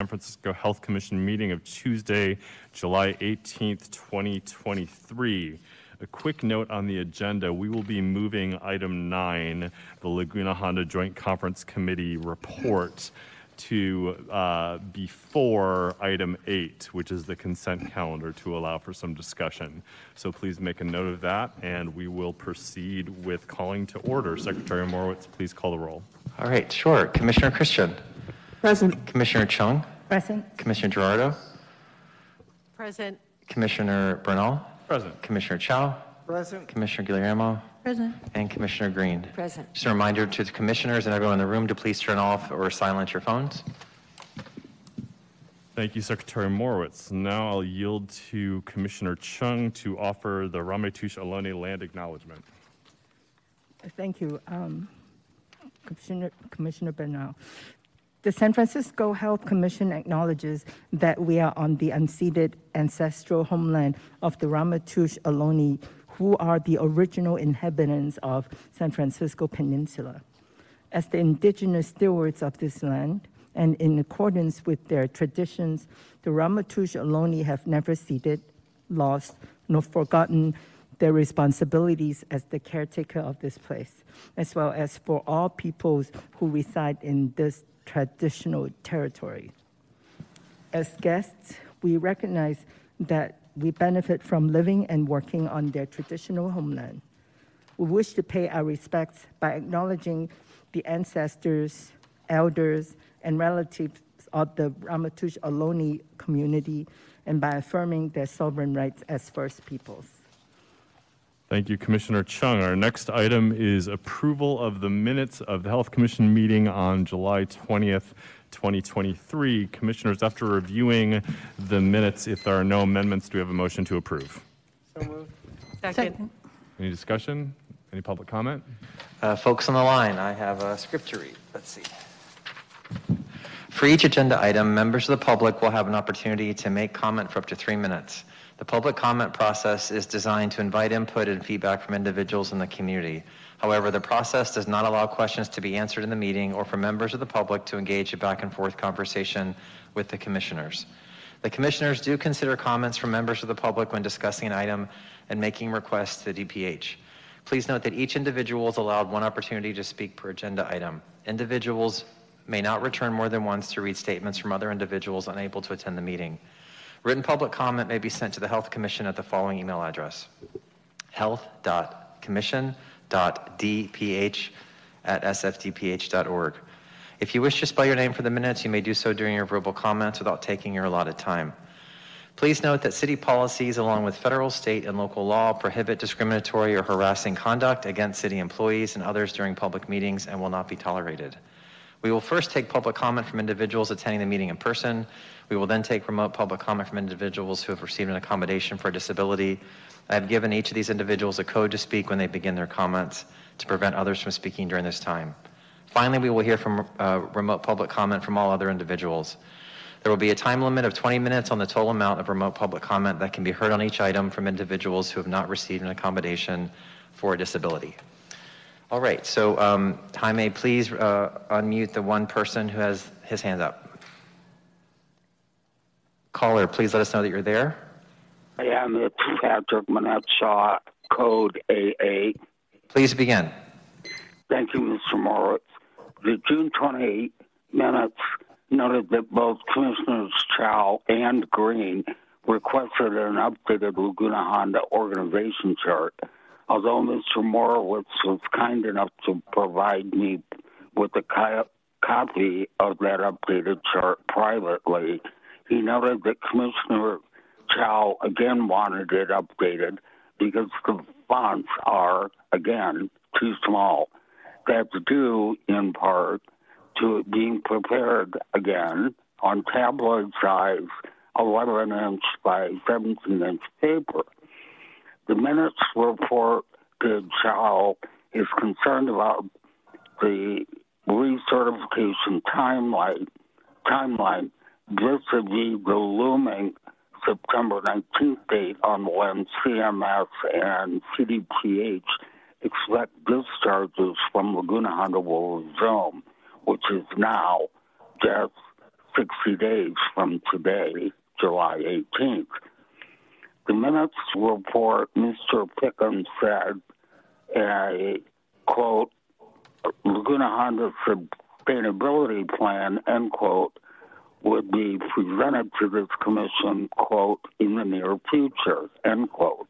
San Francisco Health Commission meeting of Tuesday, July 18th, 2023. A quick note on the agenda, we will be moving item nine, the Laguna Honda Joint Conference Committee report to uh, before item eight, which is the consent calendar to allow for some discussion. So please make a note of that and we will proceed with calling to order. Secretary Morewitz, please call the roll. All right, sure. Commissioner Christian. Present. Commissioner Chung. Present. Commissioner Giraudo. Present. Commissioner Bernal. Present. Commissioner Chow. Present. Commissioner Guillermo. Present. And Commissioner Green. Present. Just a reminder to the commissioners and everyone in the room to please turn off or silence your phones. Thank you, Secretary Morewitz. Now I'll yield to Commissioner Chung to offer the Ramaytush Ohlone land acknowledgement. Thank you, um, Commissioner, Commissioner Bernal. The San Francisco Health Commission acknowledges that we are on the unceded ancestral homeland of the Ramaytush Ohlone, who are the original inhabitants of San Francisco Peninsula. As the indigenous stewards of this land, and in accordance with their traditions, the Ramaytush Ohlone have never ceded, lost, nor forgotten their responsibilities as the caretaker of this place, as well as for all peoples who reside in this traditional territory. As guests, we recognize that we benefit from living and working on their traditional homeland. We wish to pay our respects by acknowledging the ancestors, elders, and relatives of the Ramaytush Ohlone community and by affirming their sovereign rights as First Peoples. Thank you, Commissioner Chung. Our next item is approval of the minutes of the Health Commission meeting on July 20th, 2023. Commissioners, after reviewing the minutes, if there are no amendments, do we have a motion to approve? Second. Any discussion? Any public comment? Uh, folks on the line, I have a script to read. Let's see. For each agenda item, members of the public will have an opportunity to make comment for up to three minutes. The public comment process is designed to invite input and feedback from individuals in the community. However, the process does not allow questions to be answered in the meeting or for members of the public to engage in back and forth conversation with the commissioners. The commissioners do consider comments from members of the public when discussing an item and making requests to the DPH. Please note that each individual is allowed one opportunity to speak per agenda item. Individuals may not return more than once to read statements from other individuals unable to attend the meeting. Written public comment may be sent to the Health Commission at the following email address health.commission.dph at sfdph.org. If you wish to spell your name for the minutes, you may do so during your verbal comments without taking your allotted time. Please note that city policies, along with federal, state, and local law, prohibit discriminatory or harassing conduct against city employees and others during public meetings and will not be tolerated. We will first take public comment from individuals attending the meeting in person. We will then take remote public comment from individuals who have received an accommodation for a disability. I have given each of these individuals a code to speak when they begin their comments to prevent others from speaking during this time. Finally, we will hear from uh, remote public comment from all other individuals. There will be a time limit of 20 minutes on the total amount of remote public comment that can be heard on each item from individuals who have not received an accommodation for a disability. All right, so um, Jaime, please uh, unmute the one person who has his hand up. Caller, please let us know that you're there. I am it's Patrick Monette-Shaw, code AA. Please begin. Thank you, Mr. Morewitz. The June 28 minutes noted that both Commissioners Chow and Green requested an updated Laguna Honda organization chart. Although Mr. Morewitz was kind enough to provide me with a copy of that updated chart privately, he noted that Commissioner Chow again wanted it updated because the fonts are, again, too small. That's due in part to it being prepared again on tabloid size 11 inch by 17 inch paper. The minutes report that Chow is concerned about the recertification timeline, timeline vis-a-vis the looming September 19th date on when CMS and CDPH expect discharges from Laguna Honda will resume, which is now just 60 days from today, July 18th. The minutes report Mr. Pickens said, a quote, Laguna Honda sustainability plan, end quote, would be presented to this commission, quote, in the near future, end quote.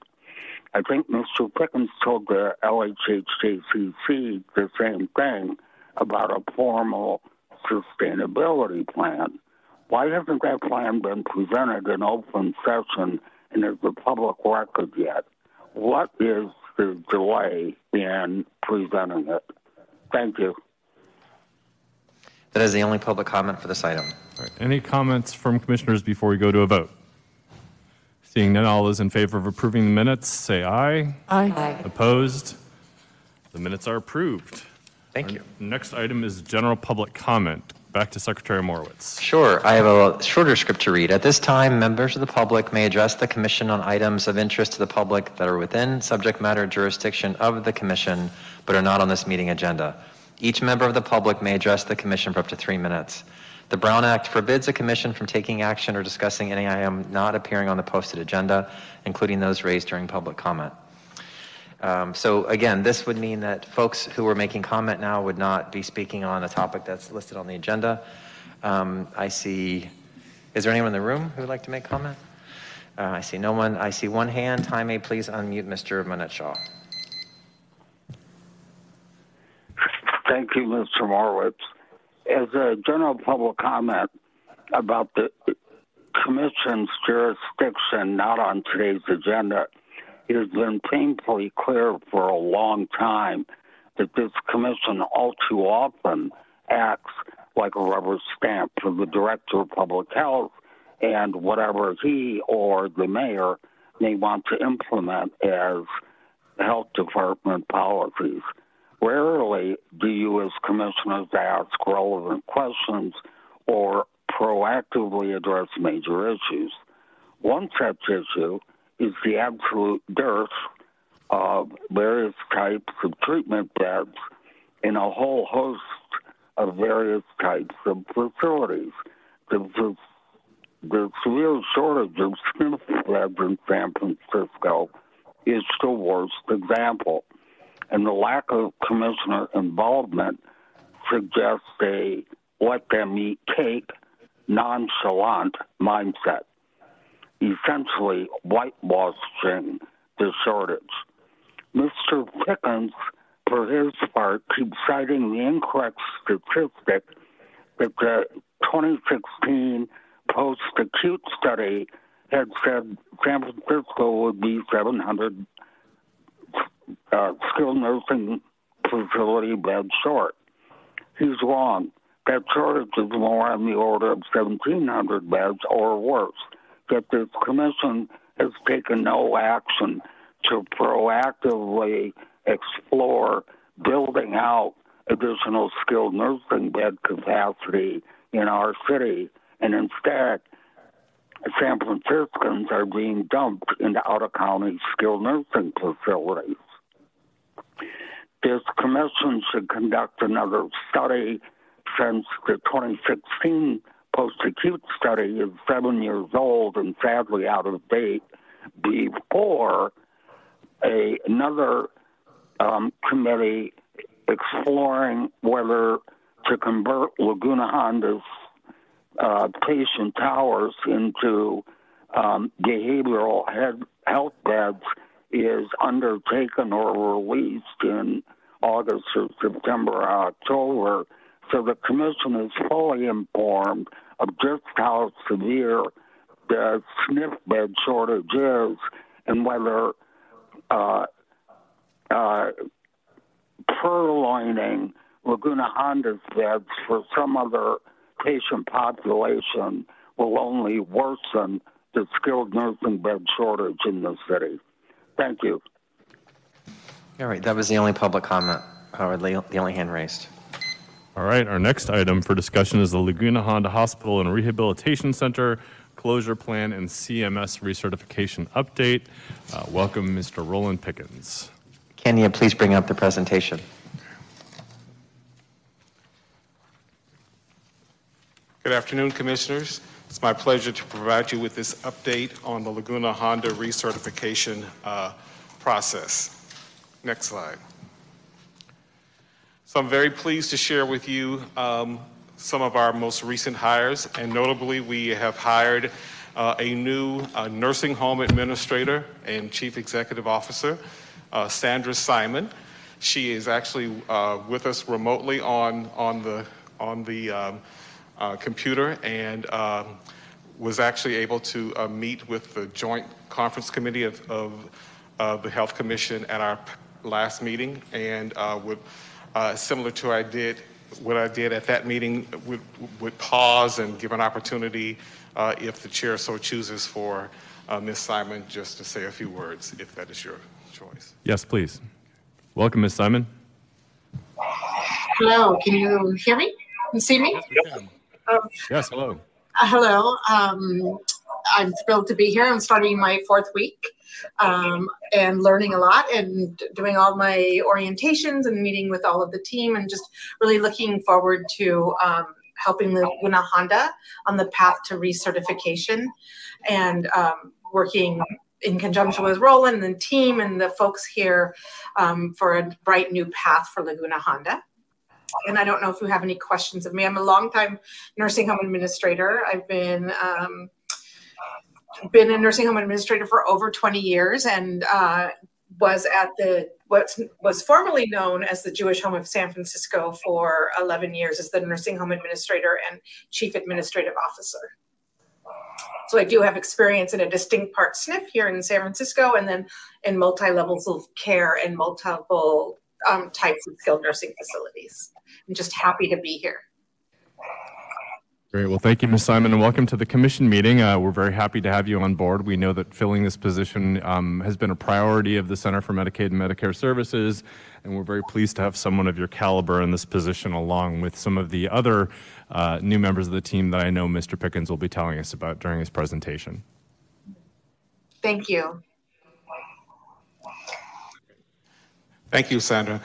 I think Mr. Pickens told the LHHJCC the same thing about a formal sustainability plan. Why hasn't that plan been presented in open session and is a public record yet? What is the delay in presenting it? Thank you. That is the only public comment for this item. All right, Any comments from commissioners before we go to a vote? Seeing none, all those in favor of approving the minutes, say aye. Aye. Opposed? The minutes are approved. Thank you. Next item is general public comment. Back to Secretary Morewitz. Sure, I have a shorter script to read. At this time, members of the public may address the commission on items of interest to the public that are within subject matter jurisdiction of the commission, but are not on this meeting agenda. Each member of the public may address the commission for up to three minutes. The Brown Act forbids a commission from taking action or discussing any item not appearing on the posted agenda, including those raised during public comment. Um, So again, this would mean that folks who are making comment now would not be speaking on a topic that's listed on the agenda. Um, I see, is there anyone in the room who would like to make comment? Uh, I see no one. I see one hand. Jaime, please unmute Mr. Monette-Shaw. Thank you, Mr. Morewitz. As a general public comment about the commission's jurisdiction not on today's agenda, it has been painfully clear for a long time that this commission all too often acts like a rubber stamp for the director of public health and whatever he or the mayor may want to implement as health department policies. Rarely do you, as commissioners, ask relevant questions or proactively address major issues. One such issue is the absolute dearth of various types of treatment beds in a whole host of various types of facilities. The, the, severe shortage of SNF beds in San Francisco is the worst example and the lack of commissioner involvement suggests a let them eat cake, nonchalant mindset, essentially whitewashing the shortage. Mr. Pickens, for his part, keeps citing the incorrect statistic that the 2016 post acute study had said San Francisco would be 700 uh, skilled nursing facility beds short. He's wrong. That shortage is more on the order of 1,700 beds or worse. Yet this commission has taken no action to proactively explore building out additional skilled nursing bed capacity in our city. And instead, San Franciscans are being dumped into out of county skilled nursing facilities. This commission should conduct another study since the 2016 post acute study is seven years old and sadly out of date before a, another um, committee exploring whether to convert Laguna Honda's uh, patient towers into um, behavioral health beds is undertaken or released in August or September or October. So the commission is fully informed of just how severe the SNF bed shortage is and whether uh, uh, purloining Laguna Honda's beds for some other patient population will only worsen the skilled nursing bed shortage in the city. Thank you. All right, that was the only public comment, or the the only hand raised. All right, our next item for discussion is the Laguna Honda Hospital and Rehabilitation Center closure plan and CMS recertification update. Uh, Welcome, Mr. Roland Pickens. Can you please bring up the presentation? Good afternoon, Commissioners. It's my pleasure to provide you with this update on the Laguna Honda recertification uh, process. Next slide. So I'm very pleased to share with you um, some of our most recent hires, and notably, we have hired uh, a new uh, nursing home administrator and chief executive officer, uh, Sandra Simon. She is actually uh, with us remotely on on the on the um, computer and um, was actually able to uh, meet with the joint conference committee of, of uh, the health commission at our p- last meeting and uh, would uh, similar to I did what I did at that meeting would, would pause and give an opportunity uh, if the chair so chooses for uh, Ms. Simon just to say a few words if that is your choice. Yes, please. Welcome, Ms. Simon. Hello, can you hear me and see me? Yes, hello. Uh, hello, um, I'm thrilled to be here. I'm starting my fourth week um, and learning a lot and doing all my orientations and meeting with all of the team and just really looking forward to um, helping Laguna Honda on the path to recertification and um, working in conjunction with Roland and the team and the folks here um, for a bright new path for Laguna Honda. And I don't know if you have any questions of me. I'm a longtime nursing home administrator. I've been um, been a nursing home administrator for over 20 years and uh, was at the what was formerly known as the Jewish Home of San Francisco for 11 years as the nursing home administrator and chief administrative officer. So I do have experience in a distinct part SNF here in San Francisco and then in multi levels of care and multiple um, types of skilled nursing facilities. I'm just happy to be here. Great. Well, thank you, Ms. Simon, and welcome to the commission meeting. Uh, we're very happy to have you on board. We know that filling this position um, has been a priority of the Center for Medicaid and Medicare Services, and we're very pleased to have someone of your caliber in this position, along with some of the other uh, new members of the team that I know Mr. Pickens will be telling us about during his presentation. Thank you. Thank you, Sandra.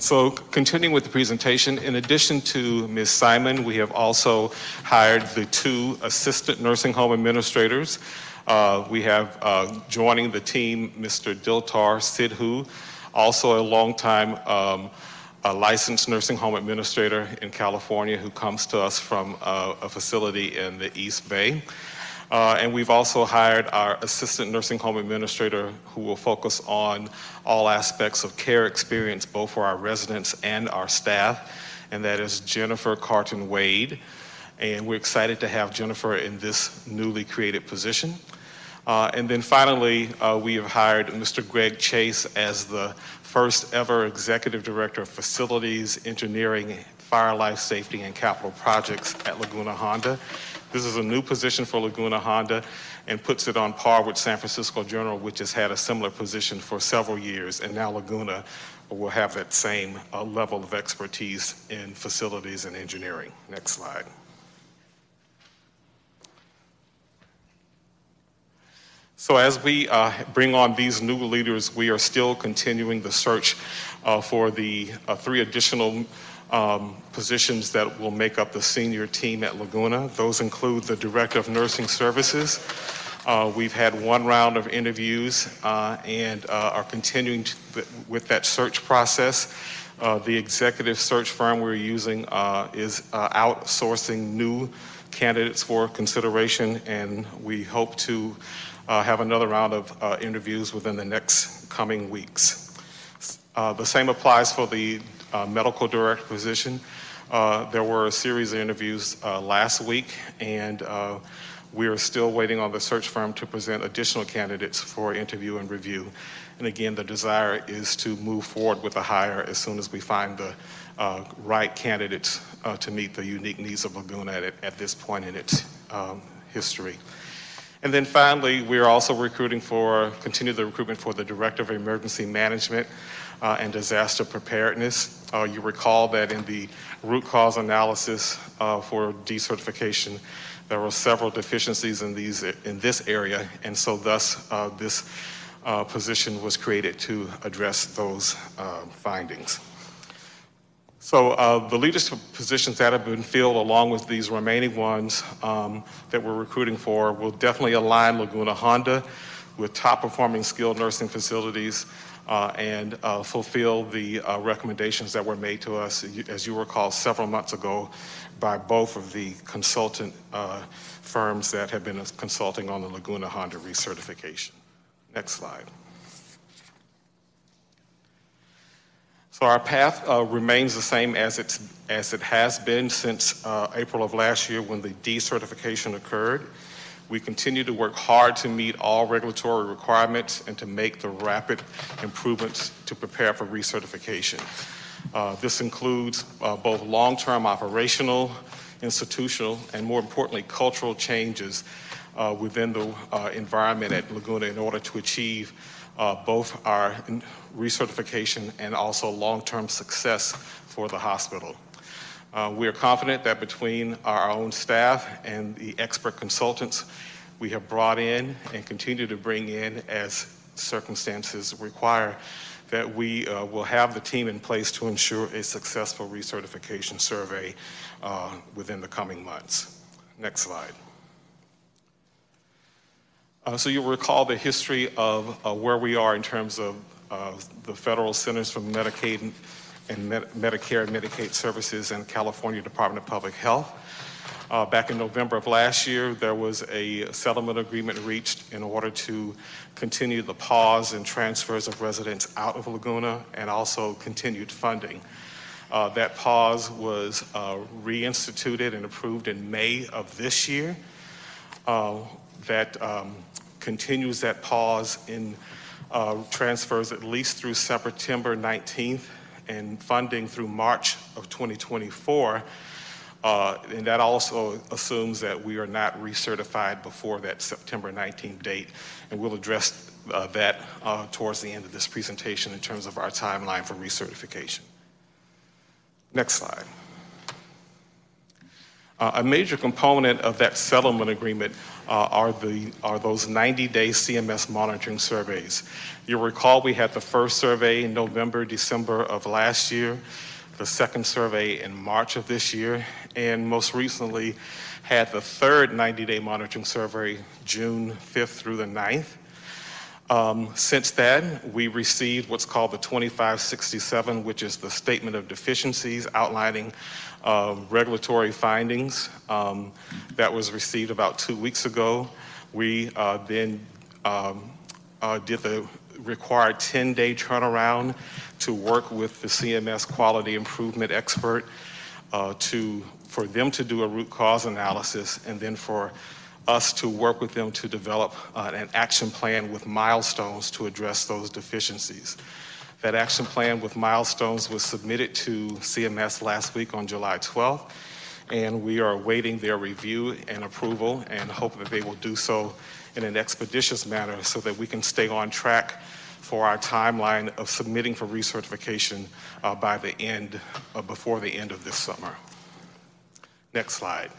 So continuing with the presentation, in addition to Ms. Simon, we have also hired the two assistant nursing home administrators. Uh, we have uh, joining the team Mr. Diltar Sidhu, also a longtime um, a licensed nursing home administrator in California who comes to us from uh, a facility in the East Bay. Uh, and we've also hired our assistant nursing home administrator who will focus on all aspects of care experience, both for our residents and our staff, and that is Jennifer Carton Wade. And we're excited to have Jennifer in this newly created position. Uh, and then finally, uh, we have hired Mr. Greg Chase as the first ever executive director of facilities, engineering, fire life safety, and capital projects at Laguna Honda. This is a new position for Laguna Honda and puts it on par with San Francisco General, which has had a similar position for several years, and now Laguna will have that same uh, level of expertise in facilities and engineering. Next slide. So as we uh, bring on these new leaders, we are still continuing the search uh, for the uh, three additional um, positions that will make up the senior team at Laguna. Those include the Director of Nursing Services. Uh, we've had one round of interviews uh, and uh, are continuing to, with that search process. Uh, the executive search firm we're using uh, is uh, outsourcing new candidates for consideration, and we hope to have another round of interviews within the next coming weeks. the same applies for the uh, medical director position. Uh, there were a series of interviews uh, last week, and uh, we are still waiting on the search firm to present additional candidates for interview and review. And again, the desire is to move forward with a hire as soon as we find the uh, right candidates to meet the unique needs of Laguna at, at this point in its um, history. And then finally, we are also recruiting for, continue the recruitment for the Director of Emergency Management uh, and Disaster Preparedness. Uh, you recall that in the root cause analysis uh, for decertification, there were several deficiencies in, these, in this area, and so thus uh, this uh, position was created to address those findings. So uh, the leadership positions that have been filled, along with these remaining ones um, that we're recruiting for, will definitely align Laguna Honda with top-performing skilled nursing facilities and uh, fulfill the uh, recommendations that were made to us, as you recall, several months ago by both of the consultant uh, firms that have been consulting on the Laguna Honda recertification. Next slide. So our path uh, remains the same as, it's, as it has been since uh, April of last year when the decertification occurred. We continue to work hard to meet all regulatory requirements and to make the rapid improvements to prepare for recertification. Uh, this includes uh, both long-term operational, institutional, and more importantly, cultural changes uh, within the uh, environment at Laguna in order to achieve uh, both our recertification and also long-term success for the hospital. Uh, we are confident that between our own staff and the expert consultants we have brought in and continue to bring in as circumstances require, that we uh, will have the team in place to ensure a successful recertification survey uh, within the coming months. Next slide. Uh, so you'll recall the history of uh, where we are in terms of the Federal Centers for Medicaid and Med- Medicare and Medicaid Services and California Department of Public Health. Uh, back in November of last year, there was a settlement agreement reached in order to continue the pause in transfers of residents out of Laguna and also continued funding. Uh, that pause was uh, reinstituted and approved in May of this year. Uh, that um, continues that pause in uh, transfers at least through September 19th and funding through March of 2024. Uh, and that also assumes that we are not recertified before that September 19th date. And we'll address uh, that uh, towards the end of this presentation in terms of our timeline for recertification. Next slide. Uh, a major component of that settlement agreement uh, are, the, are those 90-day CMS monitoring surveys. You'll recall we had the first survey in November, December of last year, the second survey in March of this year, and most recently had the third 90-day monitoring survey June 5th through the 9th. Um, since then, we received what's called the 2567, which is the statement of deficiencies outlining uh, regulatory findings um, that was received about two weeks ago. We uh, then um, uh, did the required 10-day turnaround to work with the CMS quality improvement expert uh, to for them to do a root cause analysis and then for us to work with them to develop uh, an action plan with milestones to address those deficiencies. That action plan with milestones was submitted to CMS last week on July 12th, and we are awaiting their review and approval and hope that they will do so in an expeditious manner so that we can stay on track for our timeline of submitting for recertification uh, by the end, uh, before the end of this summer. Next slide.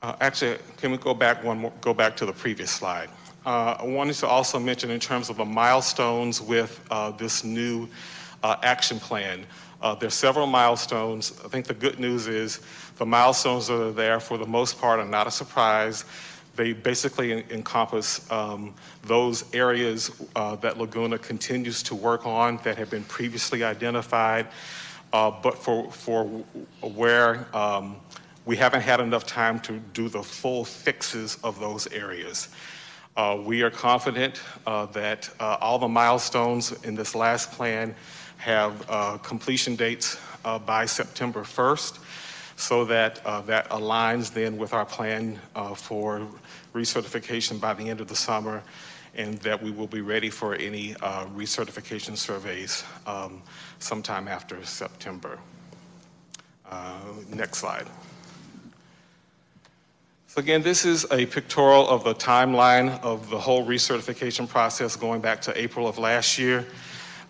Uh, actually, can we go back one more, go back to the previous slide? Uh, I wanted to also mention in terms of the milestones with uh, this new uh, action plan. Uh, there's several milestones. I think the good news is the milestones that are there for the most part are not a surprise. They basically encompass um, those areas uh, that Laguna continues to work on that have been previously identified, but for, for where um, we haven't had enough time to do the full fixes of those areas. Uh, we are confident uh, that uh, all the milestones in this last plan have uh, completion dates uh, by September 1st so that uh, that aligns then with our plan for recertification by the end of the summer and that we will be ready for any recertification surveys um, sometime after September. next slide. So again, this is a pictorial of the timeline of the whole recertification process going back to April of last year.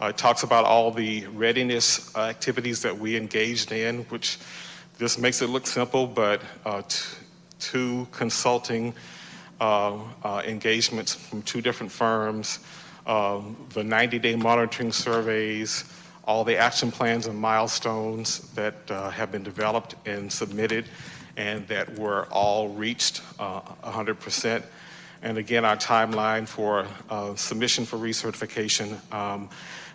Uh, it talks about all the readiness uh, activities that we engaged in, which this makes it look simple, but uh, two consulting uh, uh, engagements from two different firms, um, the 90 day monitoring surveys, all the action plans and milestones that uh, have been developed and submitted and that were all reached uh, 100%. And again, our timeline for uh, submission for recertification um,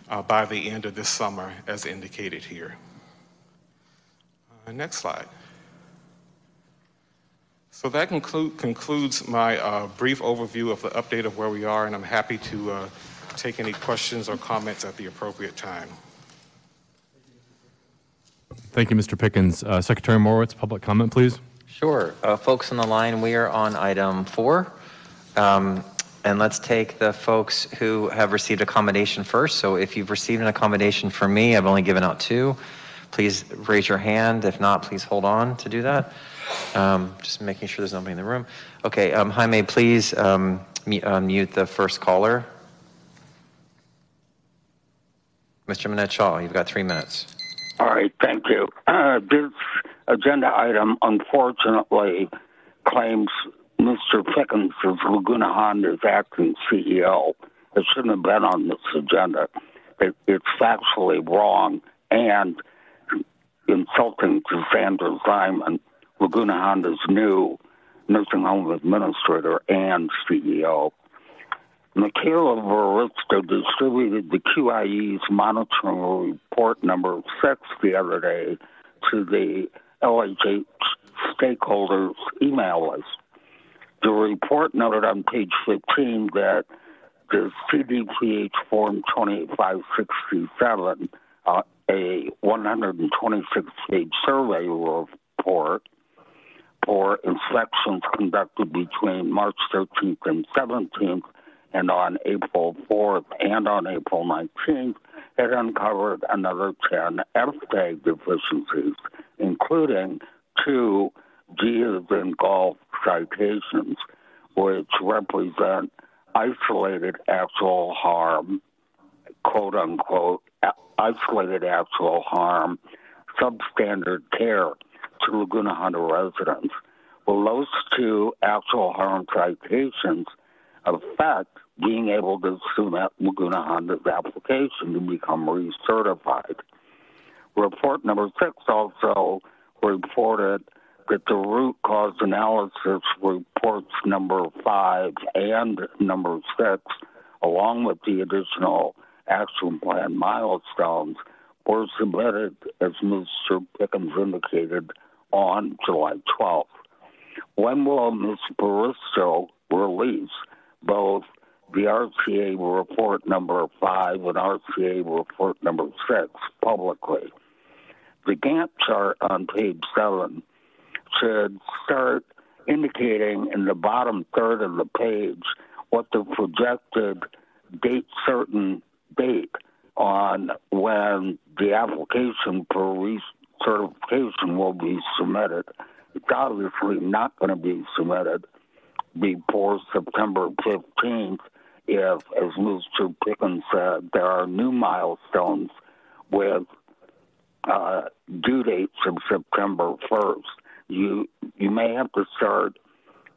uh, by the end of this summer, as indicated here. Uh, next slide. So that conclude, concludes my uh, brief overview of the update of where we are, and I'm happy to uh, take any questions or comments at the appropriate time. Thank you, Mr. Pickens. Uh, Secretary Morewitz, public comment, please. Sure. Uh, folks on the line, we are on item four. Um, and let's take the folks who have received accommodation first. So if you've received an accommodation from me, I've only given out two. Please raise your hand. If not, please hold on to do that. Um, just making sure there's nobody in the room. Okay, um, Jaime, please um, mute, uh, mute the first caller. Mr. Monette-Shaw, you've got three minutes. All right, thank you. Uh, this agenda item, unfortunately, claims Mr. Pickens is Laguna Honda's acting CEO. It shouldn't have been on this agenda. It, it's factually wrong and insulting to Sandra Simon, Laguna Honda's new nursing home administrator and CEO. Michaela Veristo distributed the QIE's monitoring report number six the other day to the LHH stakeholders email list. The report noted on page 15 that the CDPH Form 2567, uh, a 126 page survey report for inspections conducted between March 13th and 17th and on April 4th and on April 19th, it uncovered another 10 F-tag deficiencies, including two G as in golf citations, which represent isolated actual harm, quote unquote, isolated actual harm, substandard care to Laguna Honda residents. Well, those two actual harm citations affect being able to submit Laguna Honda's application to become recertified. Report number six also reported that the root cause analysis reports number five and number six, along with the additional action plan milestones, were submitted, as Mr. Pickens indicated, on July 12th. When will Ms. Baristo release both the RCA report number five and RCA report number six publicly? The Gantt chart on page seven should start indicating in the bottom third of the page what the projected date certain date on when the application for recertification will be submitted. It's obviously not going to be submitted before September 15th if, as Mr. Pickens said, there are new milestones with uh, due dates of September 1st. You you may have to start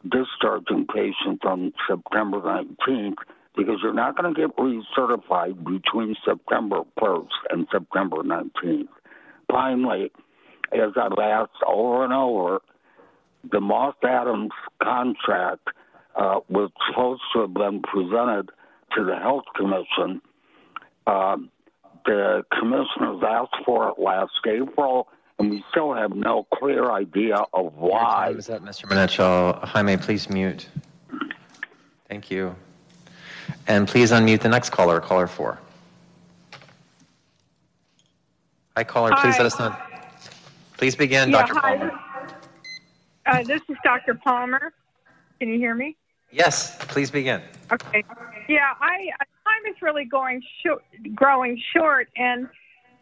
discharging patients on September 19th because you're not going to get recertified between September 1st and September 19th. Finally, as I've asked over and over, the Moss Adams contract uh, was supposed to have been presented to the Health Commission. Um, the commissioners asked for it last April, and we still have no clear idea of why. Is that Mr. Monette-Shaw? Jaime, please mute. Thank you. And please unmute the next caller, caller four. Hi, caller. Please let us know. Please begin, Yeah, Dr. hi. Palmer. Uh, this is Dr. Palmer. Can you hear me? Yes, please begin. Okay. Yeah, I time is really going short, growing short, and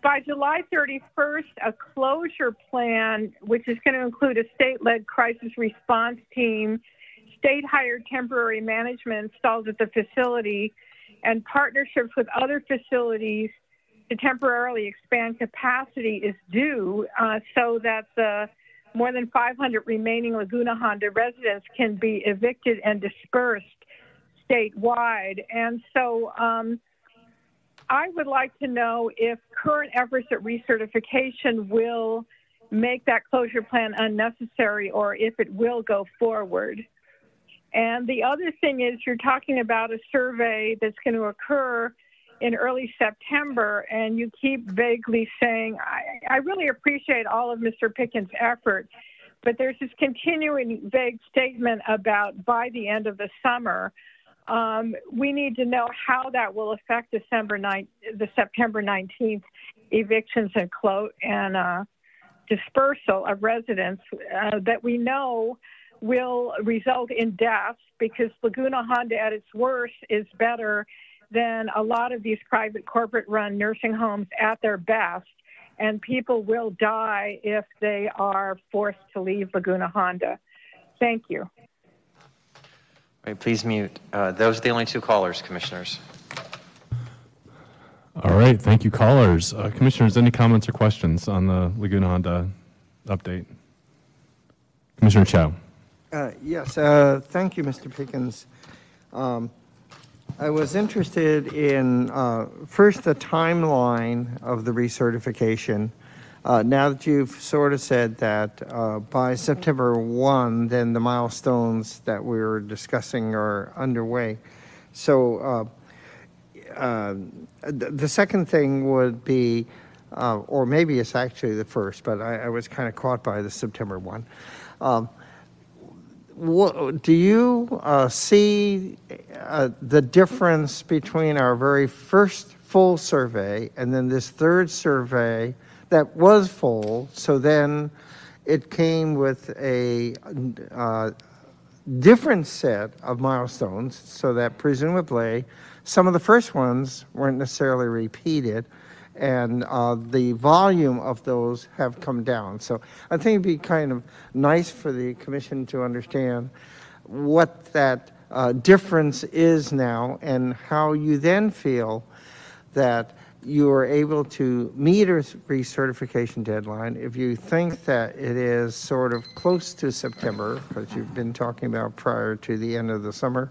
by July 31st, a closure plan, which is going to include a state-led crisis response team, state-hired temporary management installed at the facility, and partnerships with other facilities to temporarily expand capacity is due, uh, so that the more than 500 remaining Laguna Honda residents can be evicted and dispersed statewide. And so um, I would like to know if current efforts at recertification will make that closure plan unnecessary or if it will go forward. And the other thing is, you're talking about a survey that's going to occur in early September, and you keep vaguely saying, I, I really appreciate all of Mr. Pickens' effort, but there's this continuing vague statement about by the end of the summer. Um, we need to know how that will affect December 9th, the September 19th evictions and clo- and uh, dispersal of residents uh, that we know will result in deaths because Laguna Honda at its worst is better than a lot of these private corporate run nursing homes at their best. And people will die if they are forced to leave Laguna Honda. Thank you. All right, please mute. Uh, Those are the only two callers, commissioners. All right, thank you, callers. Uh, Commissioners, any comments or questions on the Laguna Honda update? Commissioner Chow. Uh, Yes, uh, thank you, Mr. Pickens. Um, I was interested in, uh, first, the timeline of the recertification. Uh, Now that you've sort of said that uh, by September 1, then the milestones that we were discussing are underway. So uh, the the second thing would be, uh, or maybe it's actually the first, but I I was kind of caught by the September 1. Um, what, do you uh, see uh, the difference between our very first full survey and then this third survey that was full? So then it came with a uh, different set of milestones, so that presumably some of the first ones weren't necessarily repeated and uh, the volume of those have come down. So I think it'd be kind of nice for the commission to understand what that uh, difference is now and how you then feel that you are able to meet a recertification deadline. If you think that it is sort of close to September, because you've been talking about prior to the end of the summer,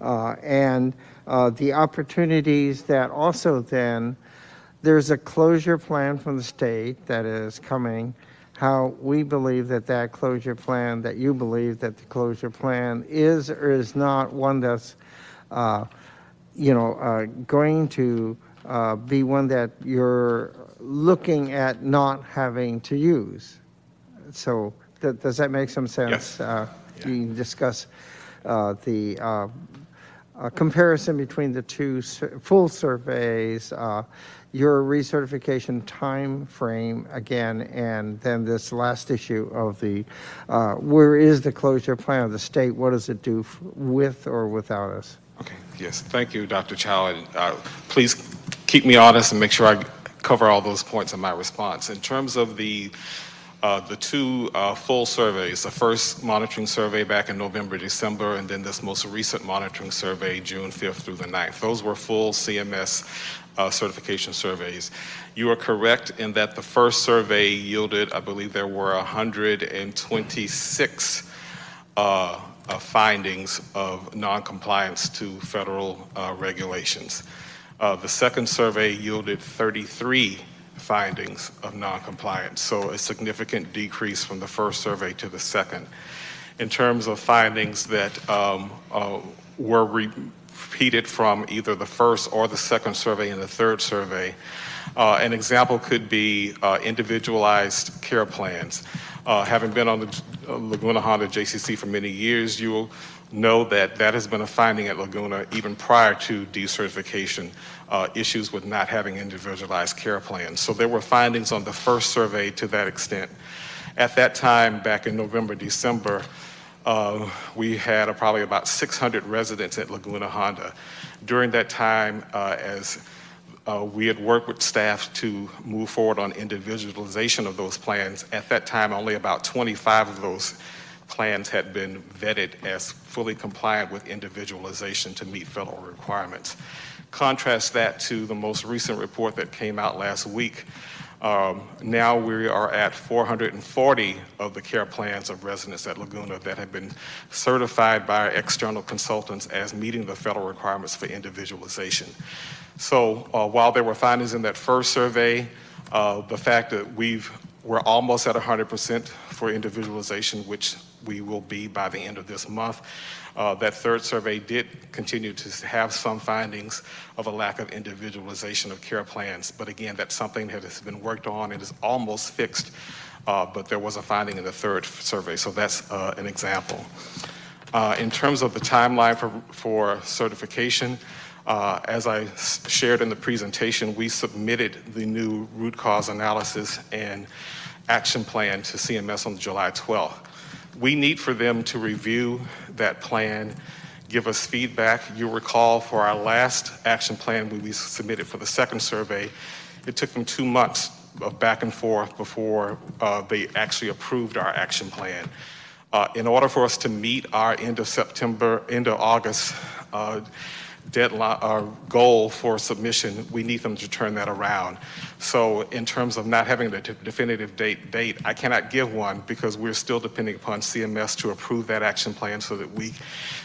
uh, and uh, the opportunities that also then there's a closure plan from the state that is coming. How we believe that that closure plan, that you believe that the closure plan is or is not one that's, uh, you know, uh, going to uh, be one that you're looking at not having to use. So th- does that make some sense? Yes. Uh, You can discuss uh, the uh, uh, comparison between the two sur- full surveys, uh, your recertification time frame again, and then this last issue of the, uh, where is the closure plan of the state? What does it do f- with or without us? Okay, yes, thank you, Dr. Chow. And uh, please keep me honest and make sure I cover all those points in my response. In terms of the uh, the two uh, full surveys, the first monitoring survey back in November, December, and then this most recent monitoring survey, June 5th through the 9th. Those were full CMS uh, certification surveys. You are correct in that the first survey yielded, I believe there were 126 uh, uh, findings of noncompliance to federal uh, regulations. The second survey yielded 33 findings of noncompliance, so a significant decrease from the first survey to the second. In terms of findings that um, uh, were re- repeated from either the first or the second survey and the third survey, uh, an example could be uh, individualized care plans. Uh, having been on the uh, Laguna Honda JCC for many years, you will know that that has been a finding at Laguna even prior to decertification, uh, issues with not having individualized care plans. So there were findings on the first survey to that extent. At that time, back in November, December, uh, we had uh, probably about 600 residents at Laguna Honda. During that time, uh, as uh, we had worked with staff to move forward on individualization of those plans. At that time, only about 25 of those plans had been vetted as fully compliant with individualization to meet federal requirements. Contrast that to the most recent report that came out last week, Um, Now we are at 440 of the care plans of residents at Laguna that have been certified by external consultants as meeting the federal requirements for individualization. So uh, while there were findings in that first survey, uh, the fact that we've, we're almost at 100% for individualization, which we will be by the end of this month, uh, that third survey did continue to have some findings of a lack of individualization of care plans. But again, that's something that has been worked on and is almost fixed. Uh, but there was a finding in the third survey, so that's uh, an example. Uh, in terms of the timeline for, for certification, uh, as I shared in the presentation, we submitted the new root cause analysis and action plan to CMS on July 12th. We need for them to review that plan, give us feedback. You'll recall for our last action plan we submitted for the second survey, it took them two months of back and forth before uh, they actually approved our action plan. Uh, in order for us to meet our end of September, end of August uh, deadline, our goal for submission, we need them to turn that around. So in terms of not having a de- definitive date, date, I cannot give one because we're still depending upon CMS to approve that action plan so that we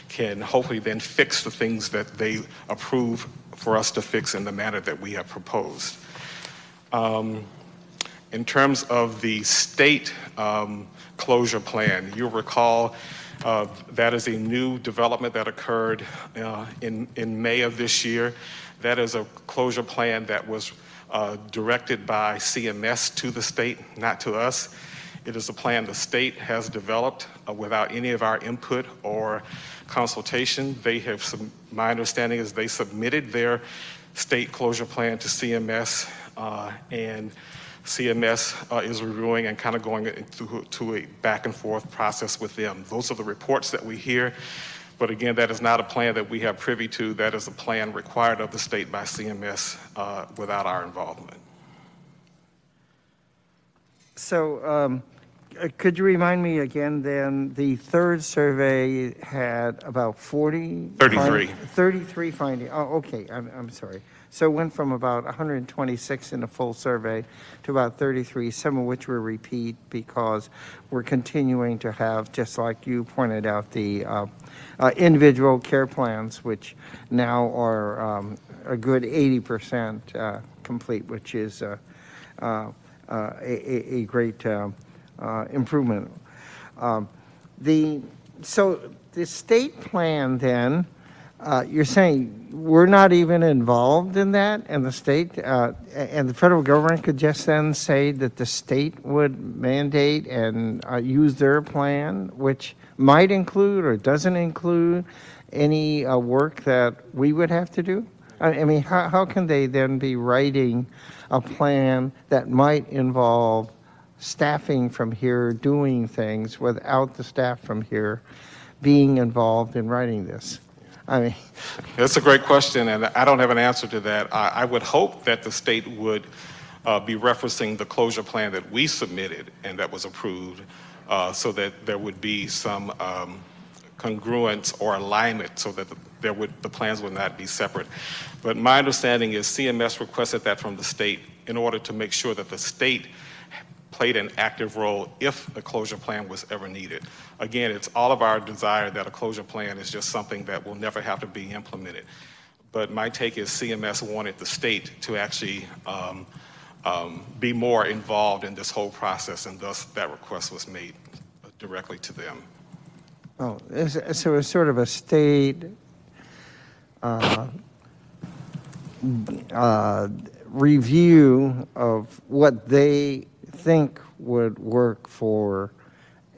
can hopefully then fix the things that they approve for us to fix in the manner that we have proposed. Um, in terms of the state um, closure plan, you'll recall uh, that is a new development that occurred uh, in, in May of this year. That is a closure plan that was uh, directed by CMS to the state, not to us. It is a plan the state has developed uh, without any of our input or consultation. They have, my understanding is they submitted their state closure plan to CMS, uh, and CMS uh, is reviewing and kind of going into to a back and forth process with them. Those are the reports that we hear. But again, that is not a plan that we have privy to. That is a plan required of the state by CMS uh, without our involvement. So, um, uh, could you remind me again then, the third survey had about 40? 33. find- 33 finding, oh, okay, I'm, I'm sorry. So it went from about 126 in a full survey to about 33, some of which were repeat because we're continuing to have, just like you pointed out, the uh, uh, individual care plans, which now are um, a good 80% uh, complete, which is uh, uh, uh, a, a- great improvement. Um, The, so the state plan then, uh, you're saying we're not even involved in that, and the state, uh, and the federal government could just then say that the state would mandate and uh, use their plan, which might include or doesn't include any uh, work that we would have to do? I I mean, how, how can they then be writing a plan that might involve staffing from here doing things without the staff from here being involved in writing this? I mean, That's a great question, and I don't have an answer to that. I, I would hope that the state would uh, be referencing the closure plan that we submitted and that was approved, uh, so that there would be some um, congruence or alignment, so that the, there would the plans would not be separate. But my understanding is CMS requested that from the state in order to make sure that the state played an active role if a closure plan was ever needed. Again, it's all of our desire that a closure plan is just something that will never have to be implemented. But my take is CMS wanted the state to actually um, um, be more involved in this whole process, and thus that request was made directly to them. oh, so it's sort of a state uh, uh, review of what they think would work for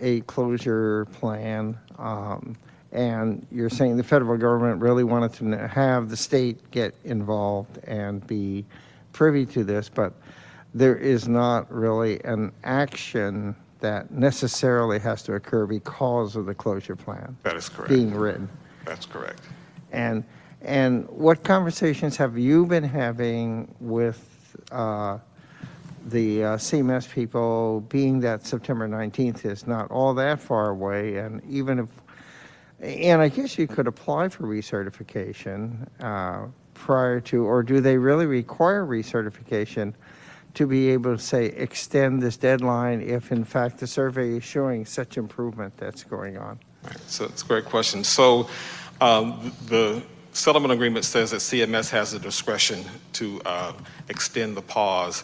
a closure plan. Um, And you're saying the federal government really wanted to have the state get involved and be privy to this, but there is not really an action that necessarily has to occur because of the closure plan That is correct. being written. That's correct. And, and what conversations have you been having with uh, the uh, CMS people, being that September 19th is not all that far away, and even if, and I guess you could apply for recertification uh, prior to, or do they really require recertification to be able to say, extend this deadline if in fact the survey is showing such improvement that's going on? So it's a great question. So um, the settlement agreement says that CMS has the discretion to uh, extend the pause.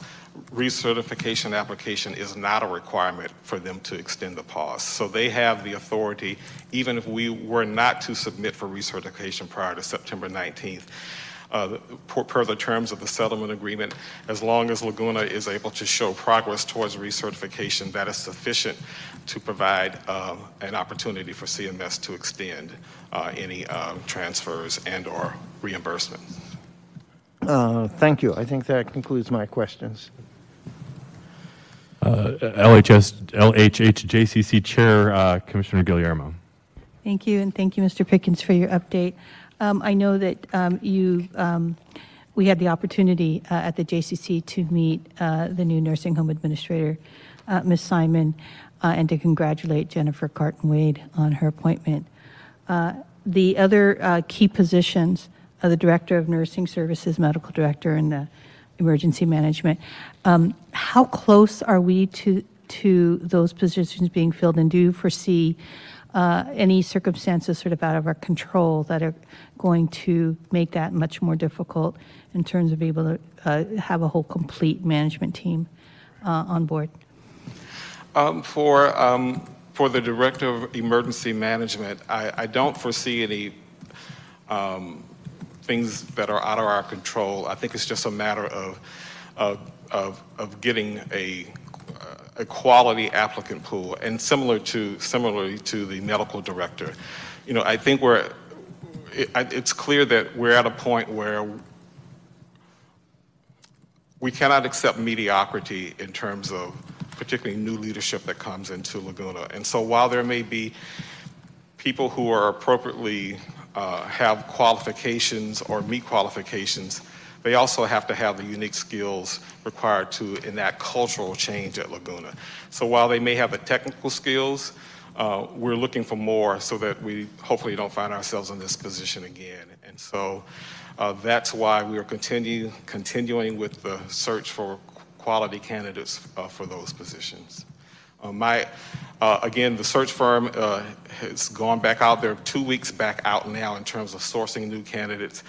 Recertification application is not a requirement for them to extend the pause. So they have the authority, even if we were not to submit for recertification prior to September 19th, uh, per, per the terms of the settlement agreement, as long as Laguna is able to show progress towards recertification, that is sufficient to provide uh, an opportunity for CMS to extend uh, any uh, transfers and/or reimbursement. Uh, Thank you. I think that concludes my questions. Uh, LHS, LHHJCC Chair, uh, Commissioner Guillermo. Thank you, and thank you, Mr. Pickens, for your update. Um, I know that um, you, um, we had the opportunity uh, at the JCC to meet uh, the new nursing home administrator, uh, Ms. Simon, and to congratulate Jennifer Carton Wade on her appointment. The other key positions, the Director of Nursing Services, Medical Director, and the Emergency Management, um, how close are we to, to those positions being filled? And do you foresee uh, any circumstances sort of out of our control that are going to make that much more difficult in terms of being able to uh, have a whole complete management team uh, on board? Um, for, um, for the Director of Emergency Management, I, I don't foresee any um, things that are out of our control. I think it's just a matter of, of, of, of getting a, a quality applicant pool, and similar to, similarly to the medical director. You know, I think we're, it, it's clear that we're at a point where we cannot accept mediocrity in terms of particularly new leadership that comes into Laguna. And so while there may be people who are appropriately uh, have qualifications or meet qualifications, they also have to have the unique skills required to enact cultural change at Laguna. So while they may have the technical skills, uh, we're looking for more so that we hopefully don't find ourselves in this position again. And so uh, that's why we are continue, continuing with the search for quality candidates uh, for those positions. Uh, my, uh, again, the search firm uh, has gone back out. They're two weeks back out now in terms of sourcing new candidates.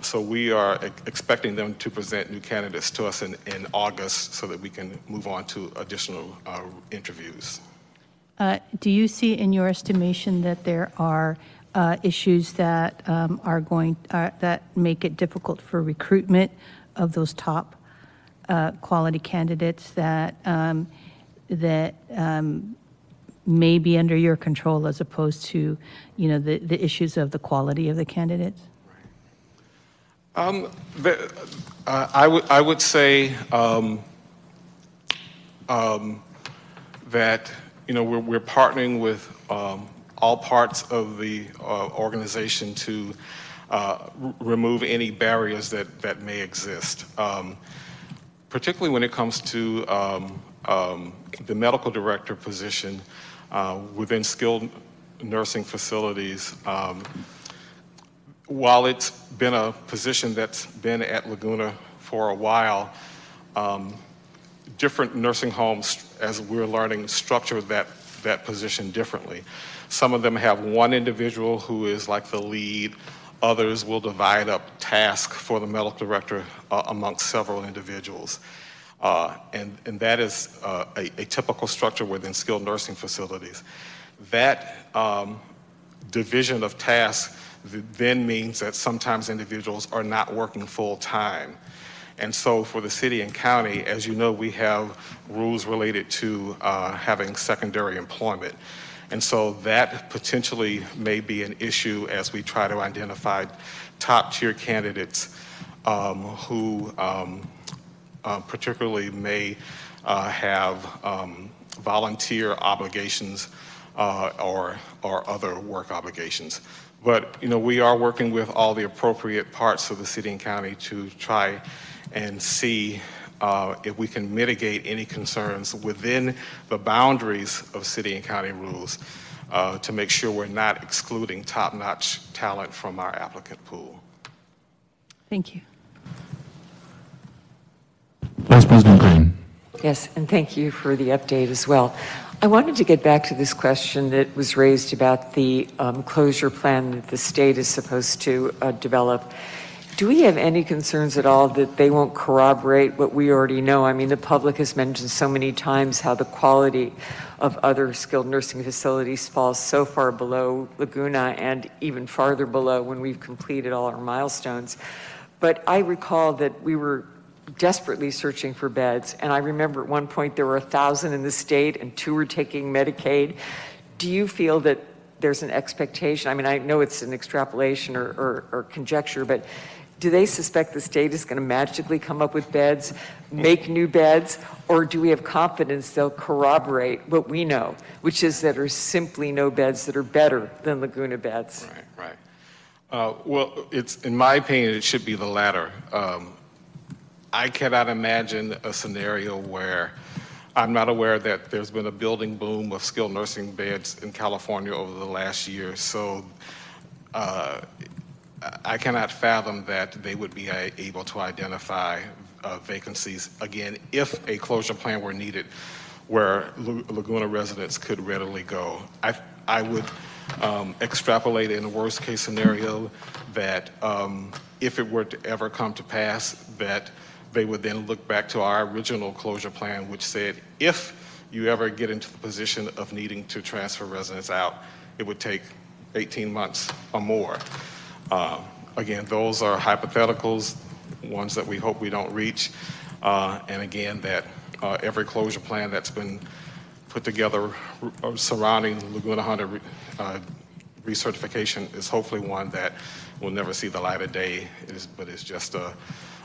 So we are expecting them to present new candidates to us in, in August so that we can move on to additional uh, interviews. Uh, Do you see in your estimation that there are uh, issues that um, are going, uh, that make it difficult for recruitment of those top quality candidates that, um, that um, may be under your control as opposed to, you know, the, the issues of the quality of the candidates? Um, the, uh, I would I would say um, um, that you know we're, we're partnering with um, all parts of the uh, organization to uh, r- remove any barriers that that may exist, um, particularly when it comes to um, the medical director position uh, within skilled nursing facilities. Um, while it's been a position that's been at Laguna for a while, um, different nursing homes, as we're learning, structure that, that position differently. Some of them have one individual who is like the lead. Others will divide up tasks for the medical director uh, amongst several individuals. Uh, and, and that is uh, a, a typical structure within skilled nursing facilities. That um, division of tasks then means that sometimes individuals are not working full time. And so for the city and county, as you know, we have rules related to uh, having secondary employment. And so that potentially may be an issue as we try to identify top tier candidates um, who um, uh, particularly may uh, have um, volunteer obligations uh, or, or other work obligations. But, you know, we are working with all the appropriate parts of the city and county to try and see uh, if we can mitigate any concerns within the boundaries of city and county rules uh, to make sure we're not excluding top-notch talent from our applicant pool. Thank you. Vice President Green. Yes, and thank you for the update as well. I wanted to get back to this question that was raised about the um, closure plan that the state is supposed to uh, develop. Do we have any concerns at all that they won't corroborate what we already know? I mean, the public has mentioned so many times how the quality of other skilled nursing facilities falls so far below Laguna and even farther below when we've completed all our milestones. But I recall that we were desperately searching for beds. And I remember at one point there were a thousand in the state and two were taking Medicaid. Do you feel that there's an expectation? I mean, I know it's an extrapolation or, or, or conjecture, but do they suspect the state is going to magically come up with beds, make new beds, or do we have confidence they'll corroborate what we know, which is that there are simply no beds that are better than Laguna beds? Right, right. Uh, well, it's in my opinion, it should be the latter. Um, I cannot imagine a scenario where I'm not aware that there's been a building boom of skilled nursing beds in California over the last year. So uh, I cannot fathom that they would be uh, able to identify uh, vacancies again if a closure plan were needed where Laguna residents could readily go. I, I would um, extrapolate in a worst case scenario that um, if it were to ever come to pass that they would then look back to our original closure plan, which said if you ever get into the position of needing to transfer residents out, it would take 18 months or more. Uh, again, those are hypotheticals, ones that we hope we don't reach. Uh, and again, that uh, every closure plan that's been put together uh, surrounding Laguna re- uh, recertification is hopefully one that will never see the light of day, it is, but it's just a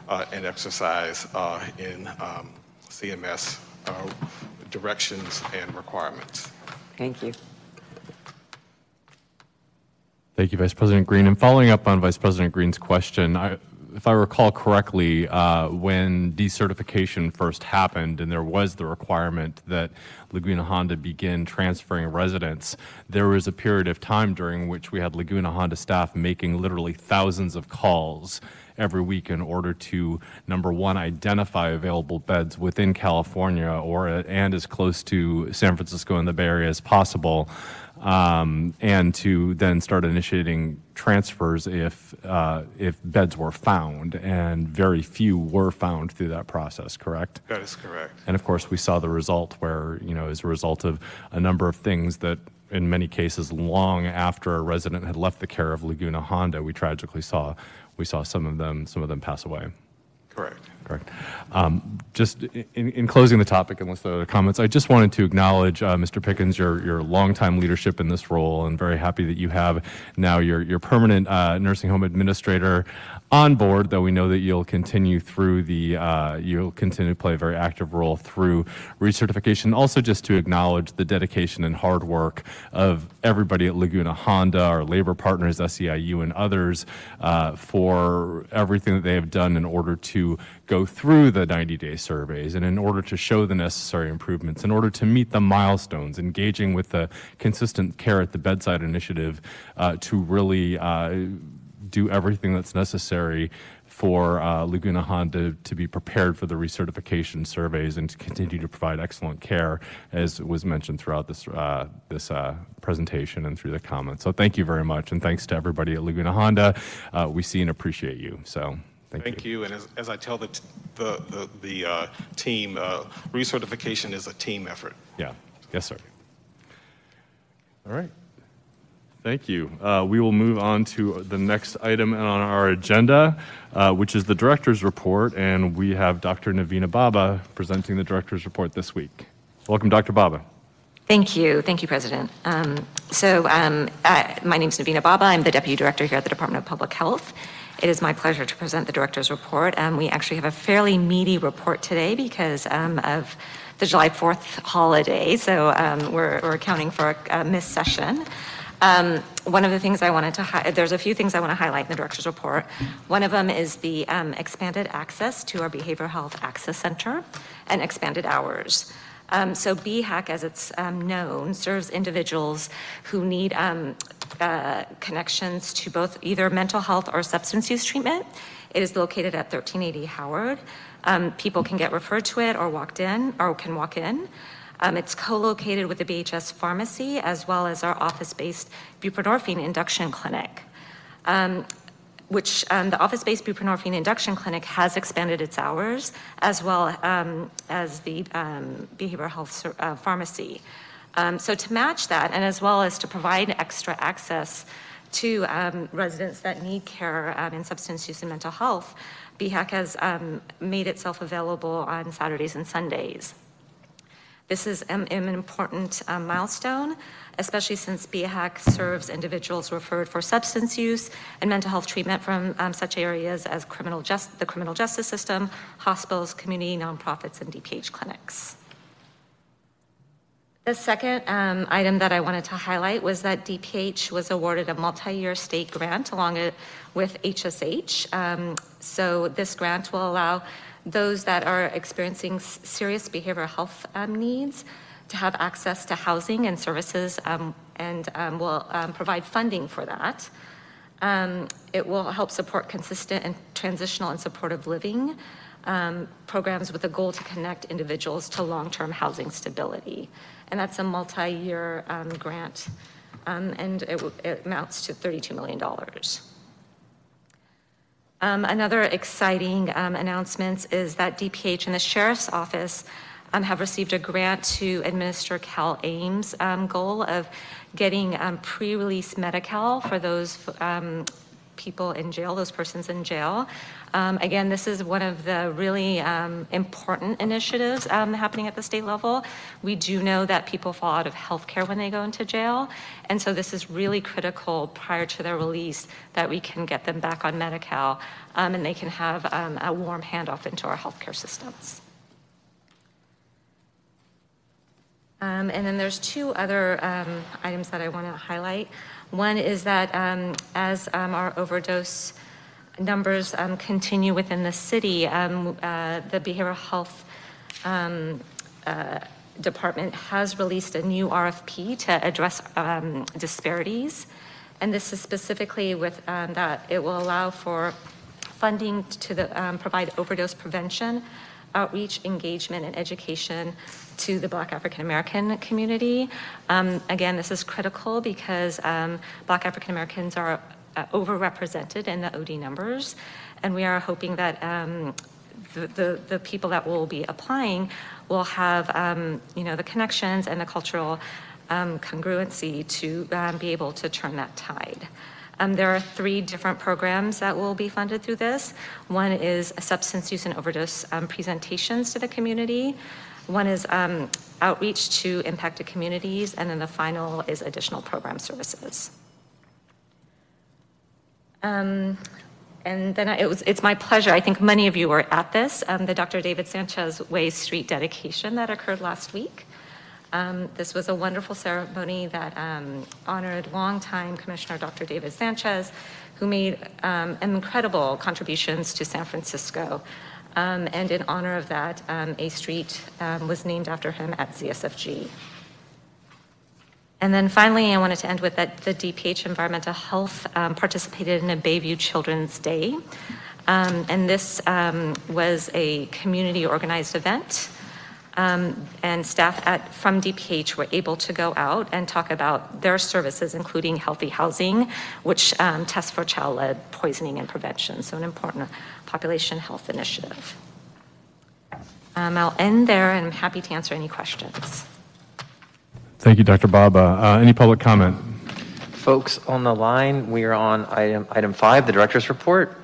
and exercise uh, in um, CMS uh, directions and requirements. Thank you. Thank you, Vice President Green. And following up on Vice President Green's question, I, if I recall correctly, uh, when decertification first happened and there was the requirement that Laguna Honda begin transferring residents, there was a period of time during which we had Laguna Honda staff making literally thousands of calls every week in order to number one identify available beds within California or and as close to San Francisco and the Bay Area as possible, um, and to then start initiating transfers if uh, if beds were found, and very few were found through that process. Correct. That is correct. And of course, we saw the result where you know as a result of a number of things that in many cases long after a resident had left the care of Laguna Honda, we tragically saw we saw some of them some of them pass away. Correct. Correct. Um, just in, in, closing the topic, unless there are comments, I just wanted to acknowledge, uh, Mr. Pickens, your your longtime leadership in this role, and very happy that you have now your your permanent uh, nursing home administrator on board, though we know that you'll continue through the, uh, you'll continue to play a very active role through recertification. Also, just to acknowledge the dedication and hard work of everybody at Laguna Honda, our labor partners, SEIU, and others uh, for everything that they have done in order to go through the 90 day surveys and in order to show the necessary improvements, in order to meet the milestones, engaging with the consistent care at the bedside initiative uh, to really uh, do everything that's necessary for uh, Laguna Honda to be prepared for the recertification surveys and to continue to provide excellent care, as was mentioned throughout this uh, this uh, presentation and through the comments. So thank you very much, and thanks to everybody at Laguna Honda. Uh, we see and appreciate you. So. Thank, Thank you. you. And as, as, I tell the, the, the, the uh, team, uh, recertification is a team effort. Yeah. Yes, sir. All right. Thank you. Uh, we will move on to the next item on our agenda, uh, which is the director's report, and we have Dr. Naveena Bobba presenting the director's report this week. Welcome, Dr. Bobba. Thank you. Thank you, President. Um, so, um, uh, my name is Naveena Bobba. I'm the Deputy Director here at the Department of Public Health. It is my pleasure to present the director's report. Um, we actually have a fairly meaty report today because um, of the July 4th holiday, so um, we're, we're, accounting for a, a missed session. Um, one of the things I wanted to hi- there's a few things I want to highlight in the director's report. One of them is the um, expanded access to our behavioral health access center and expanded hours. Um, so BHAC, as it's um, known, serves individuals who need um, uh, connections to both either mental health or substance use treatment. It is located at 1380 Howard. Um, People can get referred to it or walked in, or can walk in. Um, It's co-located with the BHS Pharmacy as well as our office-based buprenorphine induction clinic um, which um, the office-based buprenorphine induction clinic has expanded its hours, as well um, as the um, behavioral health uh, pharmacy. Um, so to match that, and as well as to provide extra access to um, residents that need care um, in substance use and mental health, BHAC has um, made itself available on Saturdays and Sundays. This is um, an important um, milestone, especially since BHAC serves individuals referred for substance use and mental health treatment from such areas as criminal just, the criminal justice system, hospitals, community nonprofits, and DPH clinics. The second um, item that I wanted to highlight was that DPH was awarded a multi-year state grant along it with HSH. Um, so this grant will allow those that are experiencing serious behavioral health um, needs to have access to housing and services um, and um, will um, provide funding for that. It will help support consistent and transitional and supportive living programs with a goal to connect individuals to long-term housing stability. And that's a multi-year um, grant, um, and it it amounts to $32 million. Um, Another exciting um, announcement is that DPH and the Sheriff's Office um, have received a grant to administer Cal um, goal of getting pre-release Medi-Cal for those people in jail, those persons in jail. Um, Again, this is one of the really um, important initiatives um, happening at the state level. We do know that people fall out of healthcare when they go into jail, and so this is really critical prior to their release that we can get them back on Medi-Cal um, and they can have um, a warm handoff into our healthcare systems. Um, And then there's two other um, items that I want to highlight. One is that um, as our overdose numbers um, continue within the city, um, uh, the behavioral health um, uh, department has released a new RFP to address um, disparities. And this is specifically with um, that it will allow for funding to the, um, provide overdose prevention, outreach, engagement, and education to the Black African American community. Again, this is critical because Black African Americans are uh, overrepresented in the OD numbers, and we are hoping that um, the, the, the people that will be applying will have, um, you know, the connections and the cultural um, congruency to um, be able to turn that tide. Um, there are three different programs that will be funded through this. One is substance use and overdose um, presentations to the community. One is outreach to impacted communities, and then the final is additional program services. Um, and then I, it was, it's my pleasure. I think many of you were at this, um, the Dr. David Sanchez Way Street dedication that occurred last week. Um, this was a wonderful ceremony that um, honored longtime Commissioner Dr. David Sanchez, who made um, incredible contributions to San Francisco. Um, and in honor of that, A Street was named after him at ZSFG. And then finally, I wanted to end with that the DPH Environmental Health um, participated in a Bayview Children's Day. Um, and this um, was a community organized event. Um, and staff at, from DPH were able to go out and talk about their services, including healthy housing, which um, tests for child lead poisoning and prevention. So, an important population health initiative. Um, I'll end there and I'm happy to answer any questions. Thank you, Dr. Bobba. Uh, Any public comment? Folks on the line, we are on item, item five, the director's report.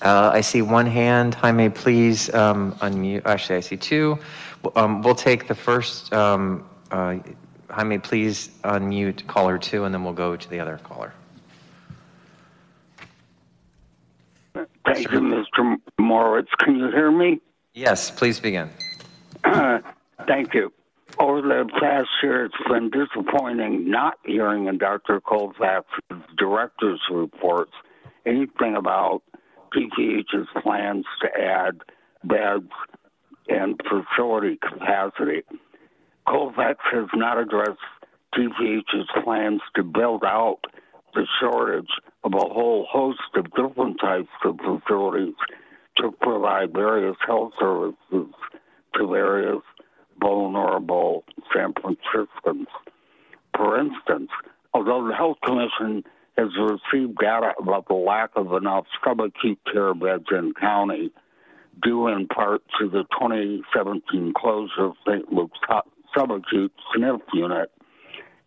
Uh, I see one hand. Jaime, please um, unmute. Actually, I see two. Um, We'll take the first, um, uh, Jaime, please unmute caller two, and then we'll go to the other caller. Thank you, Mr. Morewitz. Can you hear me? Yes, please begin. Thank you. Over the past year, it's been disappointing not hearing in Dr. Colfax's director's reports anything about DPH's plans to add beds and facility capacity. Colfax has not addressed DPH's plans to build out the shortage of a whole host of different types of facilities to provide various health services to various vulnerable San Franciscans. For instance, although the Health Commission has received data about the lack of enough subacute care beds in county, due in part to the 2017 closure of St. Luke's subacute SNF unit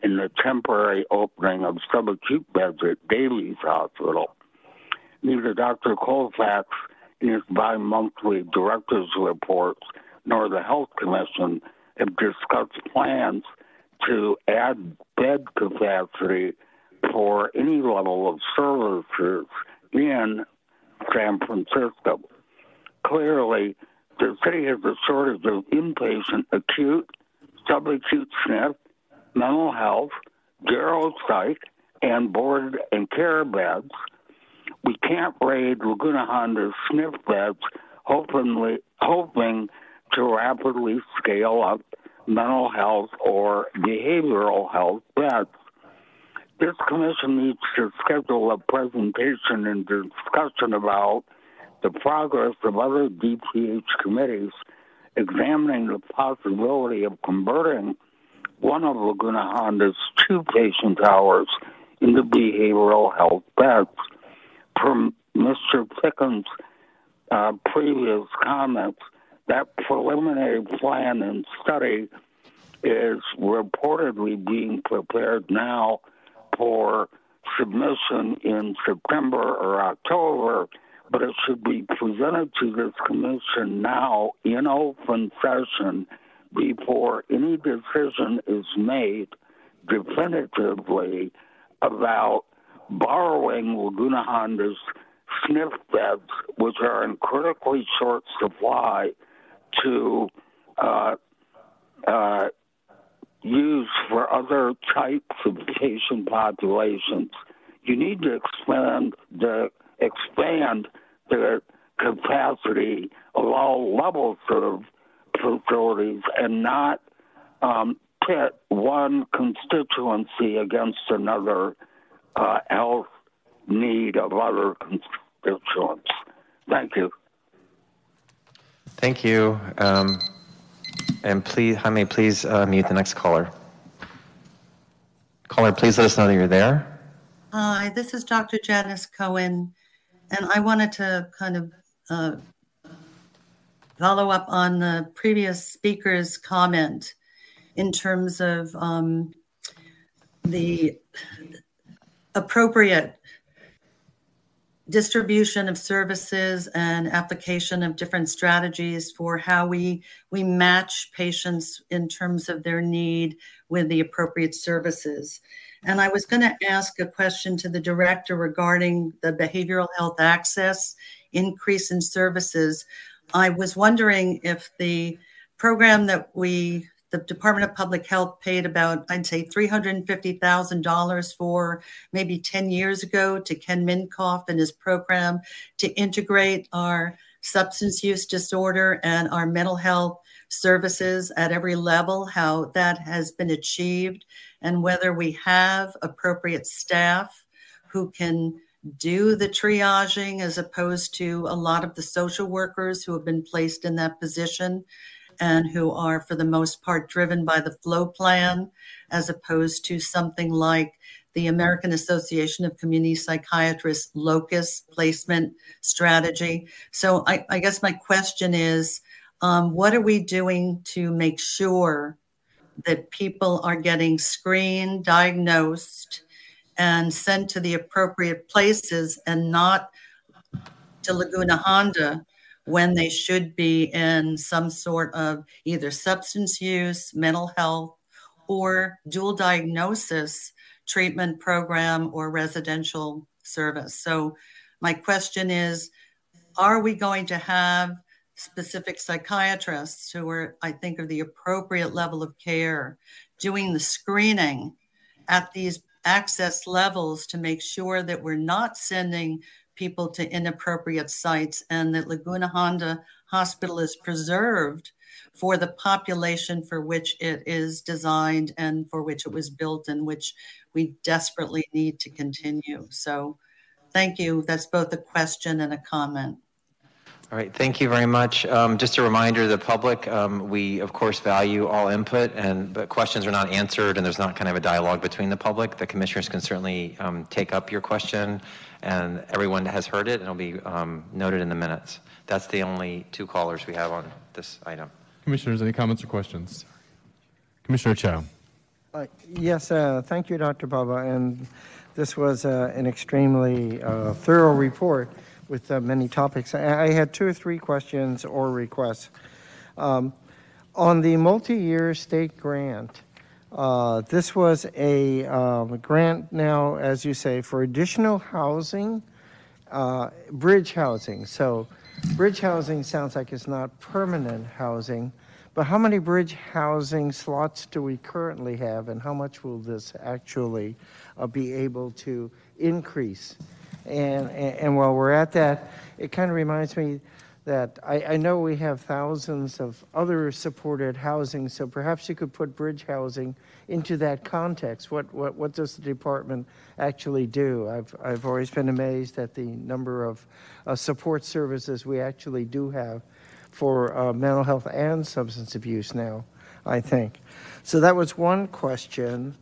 and the temporary opening of subacute beds at Davies Hospital. Neither Dr. Colfax in his bi-monthly director's reports nor the Health Commission have discussed plans to add bed capacity for any level of services in San Francisco. Clearly, the city has a shortage of inpatient acute, subacute SNF, mental health, gero psych, and board and care beds. We can't raid Laguna Honda's SNF beds, hoping, hoping to rapidly scale up mental health or behavioral health beds. This commission needs to schedule a presentation and discussion about the progress of other DPH committees examining the possibility of converting one of Laguna Honda's two patient towers into behavioral health beds. From Mr. Pickens' uh, previous comments, that preliminary plan and study is reportedly being prepared now for submission in September or October, but it should be presented to this commission now in open session before any decision is made definitively about borrowing Laguna Honda's SNF beds, which are in critically short supply, to uh, uh, use for other types of patient populations. You need to expand the expand the capacity of all levels of facilities and not um, pit one constituency against another uh, health need of other constituents. Thank you. Thank you. Um, and please, Jaime, please uh, mute the next caller. Caller, please let us know that you're there. Hi, this is Dr. Janice Cohen, and I wanted to kind of uh, follow up on the previous speaker's comment in terms of um, the appropriate distribution of services and application of different strategies for how we we match patients in terms of their need with the appropriate services. And I was going to ask a question to the director regarding the behavioral health access increase in services. I was wondering if the program that we the Department of Public Health paid about, I'd say, $350,000 for maybe 10 years ago to Ken Minkoff and his program to integrate our substance use disorder and our mental health services at every level, how that has been achieved, and whether we have appropriate staff who can do the triaging as opposed to a lot of the social workers who have been placed in that position and who are, for the most part, driven by the flow plan, as opposed to something like the American Association of Community Psychiatrists locus placement strategy. So I, I guess my question is, um, what are we doing to make sure that people are getting screened, diagnosed, and sent to the appropriate places and not to Laguna Honda when they should be in some sort of either substance use, mental health, or dual diagnosis treatment program or residential service. So, my question is Are we going to have specific psychiatrists who are, I think, are the appropriate level of care doing the screening at these access levels to make sure that we're not sending people to inappropriate sites and that Laguna Honda Hospital is preserved for the population for which it is designed and for which it was built and which we desperately need to continue. So thank you. That's both a question and a comment. All right, thank you very much. Um, Just a reminder to the public, um, we of course value all input, and, but questions are not answered, and there's not kind of a dialogue between the public. The commissioners can certainly um, take up your question, and everyone has heard it, and it'll be um, noted in the minutes. That's the only two callers we have on this item. Commissioners, any comments or questions? Commissioner Chow. Uh, Yes, uh, thank you, Dr. Bobba, and this was uh, an extremely uh, thorough report with uh, many topics. I I had two or three questions or requests. Um, On the multi-year state grant, uh, this was a um, grant now, as you say, for additional housing, uh, bridge housing. So bridge housing sounds like it's not permanent housing, but how many bridge housing slots do we currently have, and how much will this actually uh, be able to increase? And, and and while we're at that, it kind of reminds me that I, I know we have thousands of other supported housing, so perhaps you could put bridge housing into that context. What, what, what does the department actually do? I've, I've always been amazed at the number of uh, support services we actually do have for uh, mental health and substance abuse now, I think. So that was one question.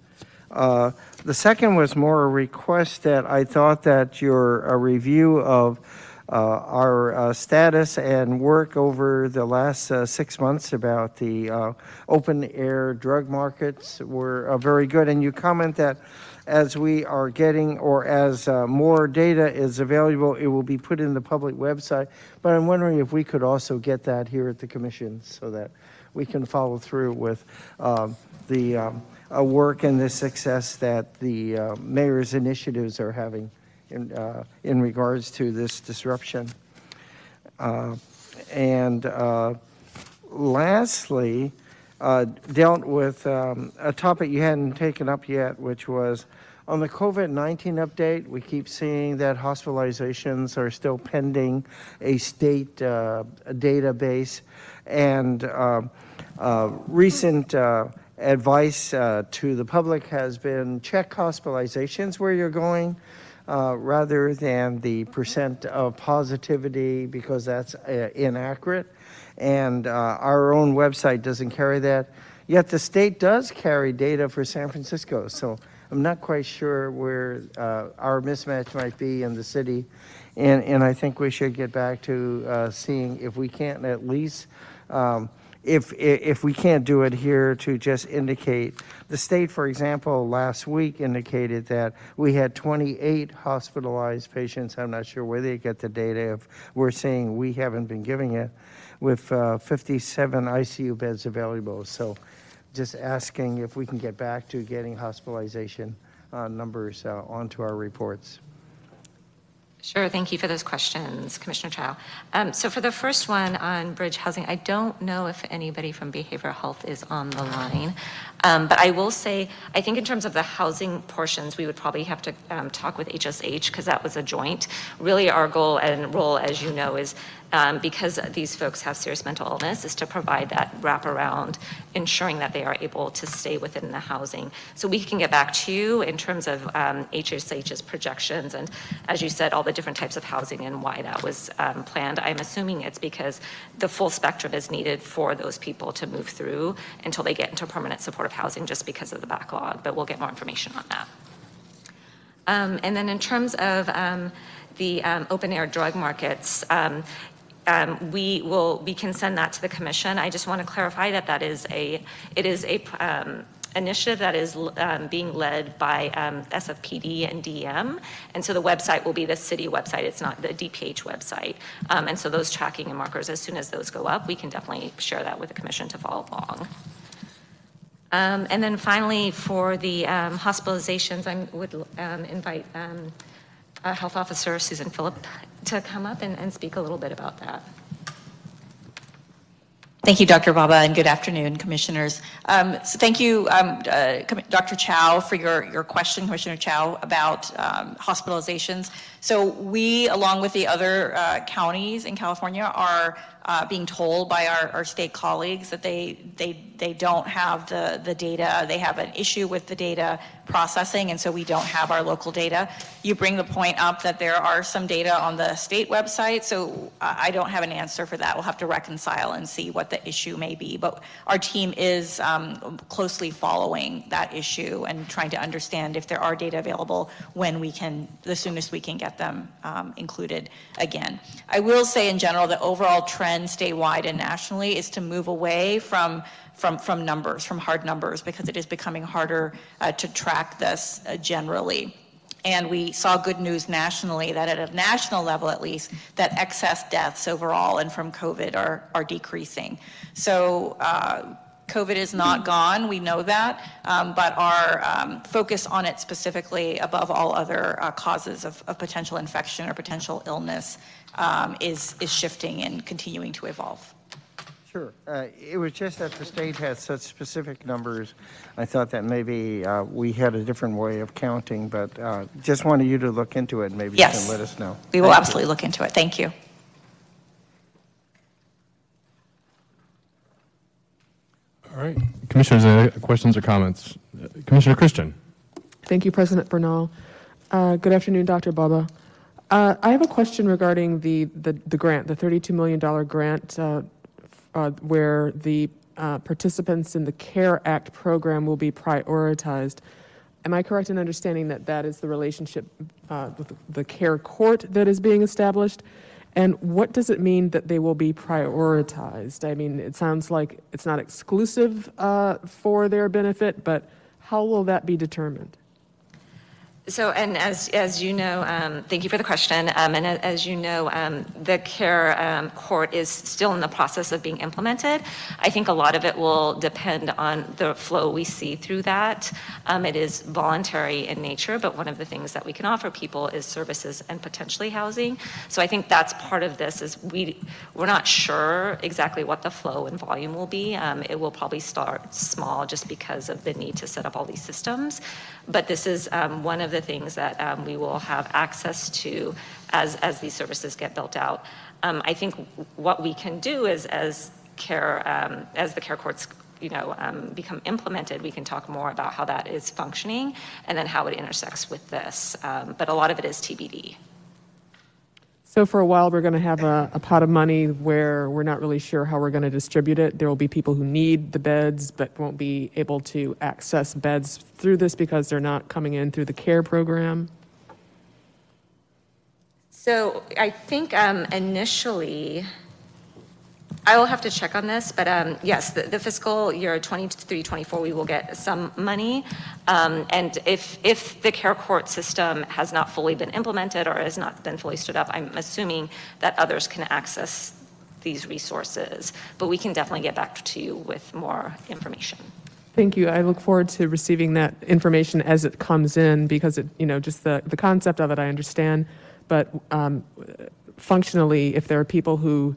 Uh, The second was more a request that I thought that your review of our uh, status and work over the last uh, six months about the uh, open-air drug markets were uh, very good. And you comment that as we are getting, or as uh, more data is available, it will be put in the public website. But I'm wondering if we could also get that here at the commission so that we can follow through with um, the um, uh, work and the success that the uh, mayor's initiatives are having in, uh, in regards to this disruption. Uh, and uh, lastly, uh, dealt with um, a topic you hadn't taken up yet, which was on the COVID 19 update. We keep seeing that hospitalizations are still pending a state uh, database, and uh, uh, recent uh, advice to the public has been check hospitalizations where you're going. Uh, rather than the percent of positivity because that's uh, inaccurate. And uh, our own website doesn't carry that. Yet the state does carry data for San Francisco. So I'm not quite sure where uh, our mismatch might be in the city. And, and I think we should get back to uh, seeing if we can't at least. Um, if, if we can't do it here to just indicate, the state, for example, last week indicated that we had 28 hospitalized patients. I'm not sure where they get the data if we're saying we haven't been giving it, with uh, 57 ICU beds available. So just asking if we can get back to getting hospitalization uh, numbers uh, onto our reports. Sure, thank you for those questions, Commissioner Chow. Um, so for the first one on bridge housing, I don't know if anybody from behavioral health is on the line. Um, but I will say, I think in terms of the housing portions, we would probably have to um, talk with HSH because that was a joint. Really, our goal and role, as you know, is um, because these folks have serious mental illness, is to provide that wraparound, ensuring that they are able to stay within the housing. So we can get back to you in terms of um, HSH's projections and, as you said, all the different types of housing and why that was um, planned. I'm assuming it's because the full spectrum is needed for those people to move through until they get into permanent supportive housing just because of the backlog, but we'll get more information on that. Um, and then in terms of um, the um, open air drug markets, um, we will, we can send that to the commission. I just want to clarify that that is a, it is a um, initiative that is um, being led by um, SFPD and DM. And so the website will be the city website. It's not the DPH website. Um, and so those tracking and markers, as soon as those go up, we can definitely share that with the commission to follow along. Um, and then finally, for the hospitalizations, I would invite uh, Health Officer Susan Philip to come up and, and speak a little bit about that. Thank you, Dr. Bobba, and good afternoon, commissioners. Um, so thank you, um, uh, Dr. Chow, for your, your question, Commissioner Chow, about um, hospitalizations. So we, along with the other uh, counties in California, are uh, being told by our, our state colleagues that they, they, they don't have the, the data. They have an issue with the data processing, and so we don't have our local data. You bring the point up that there are some data on the state website, so I I don't have an answer for that. We'll have to reconcile and see what the issue may be. But our team is um, closely following that issue and trying to understand if there are data available when we can, the soonest we can get them um, included again. I will say in general, the overall trend statewide and nationally is to move away from from, from numbers, from hard numbers, because it is becoming harder uh, to track this uh, generally. And we saw good news nationally that at a national level, at least, that excess deaths overall and from COVID are, are decreasing. So uh, COVID is not gone, we know that, um, but our um, focus on it specifically above all other uh, causes of, of potential infection or potential illness um, is, is shifting and continuing to evolve. Sure. Uh, It was just that the state had such specific numbers. I thought that maybe uh, we had a different way of counting, but uh, just wanted you to look into it. Maybe you can let us know. We will Thank you. absolutely look into it. Thank you. All right. Commissioners, any questions or comments? Uh, Commissioner Christian? Thank you, President Bernal. Uh, Good afternoon, Dr. Bobba. Uh, I have a question regarding the, the, the grant, the $32 million grant, uh, uh, where the uh, participants in the CARE Act program will be prioritized. Am I correct in understanding that that is the relationship uh, with the CARE Court that is being established? And what does it mean that they will be prioritized? I mean, it sounds like it's not exclusive uh, for their benefit, but how will that be determined? So, and as, as you know, um, thank you for the question. Um, and as you know, um, the CARE um, court is still in the process of being implemented. I think a lot of it will depend on the flow we see through that. Um, it is voluntary in nature, but one of the things that we can offer people is services and potentially housing. So I think that's part of this is we, we're not sure exactly what the flow and volume will be. Um, it will probably start small just because of the need to set up all these systems. But this is um, one of the things that um, we will have access to as, as these services get built out. Um, I think what we can do is as care, um, as the care courts you know, um, become implemented, we can talk more about how that is functioning and then how it intersects with this. Um, but a lot of it is TBD. So for a while, we're going to have a, a pot of money where we're not really sure how we're going to distribute it. There will be people who need the beds but won't be able to access beds through this because they're not coming in through the CARE program. So I think um, initially, I will have to check on this, but um, yes, the, the fiscal year 23, 24, we will get some money. Um, and if, if the care court system has not fully been implemented or has not been fully stood up, I'm assuming that others can access these resources. But we can definitely get back to you with more information. Thank you. I look forward to receiving that information as it comes in because it, you know, just the, the concept of it I understand. But um, functionally, if there are people who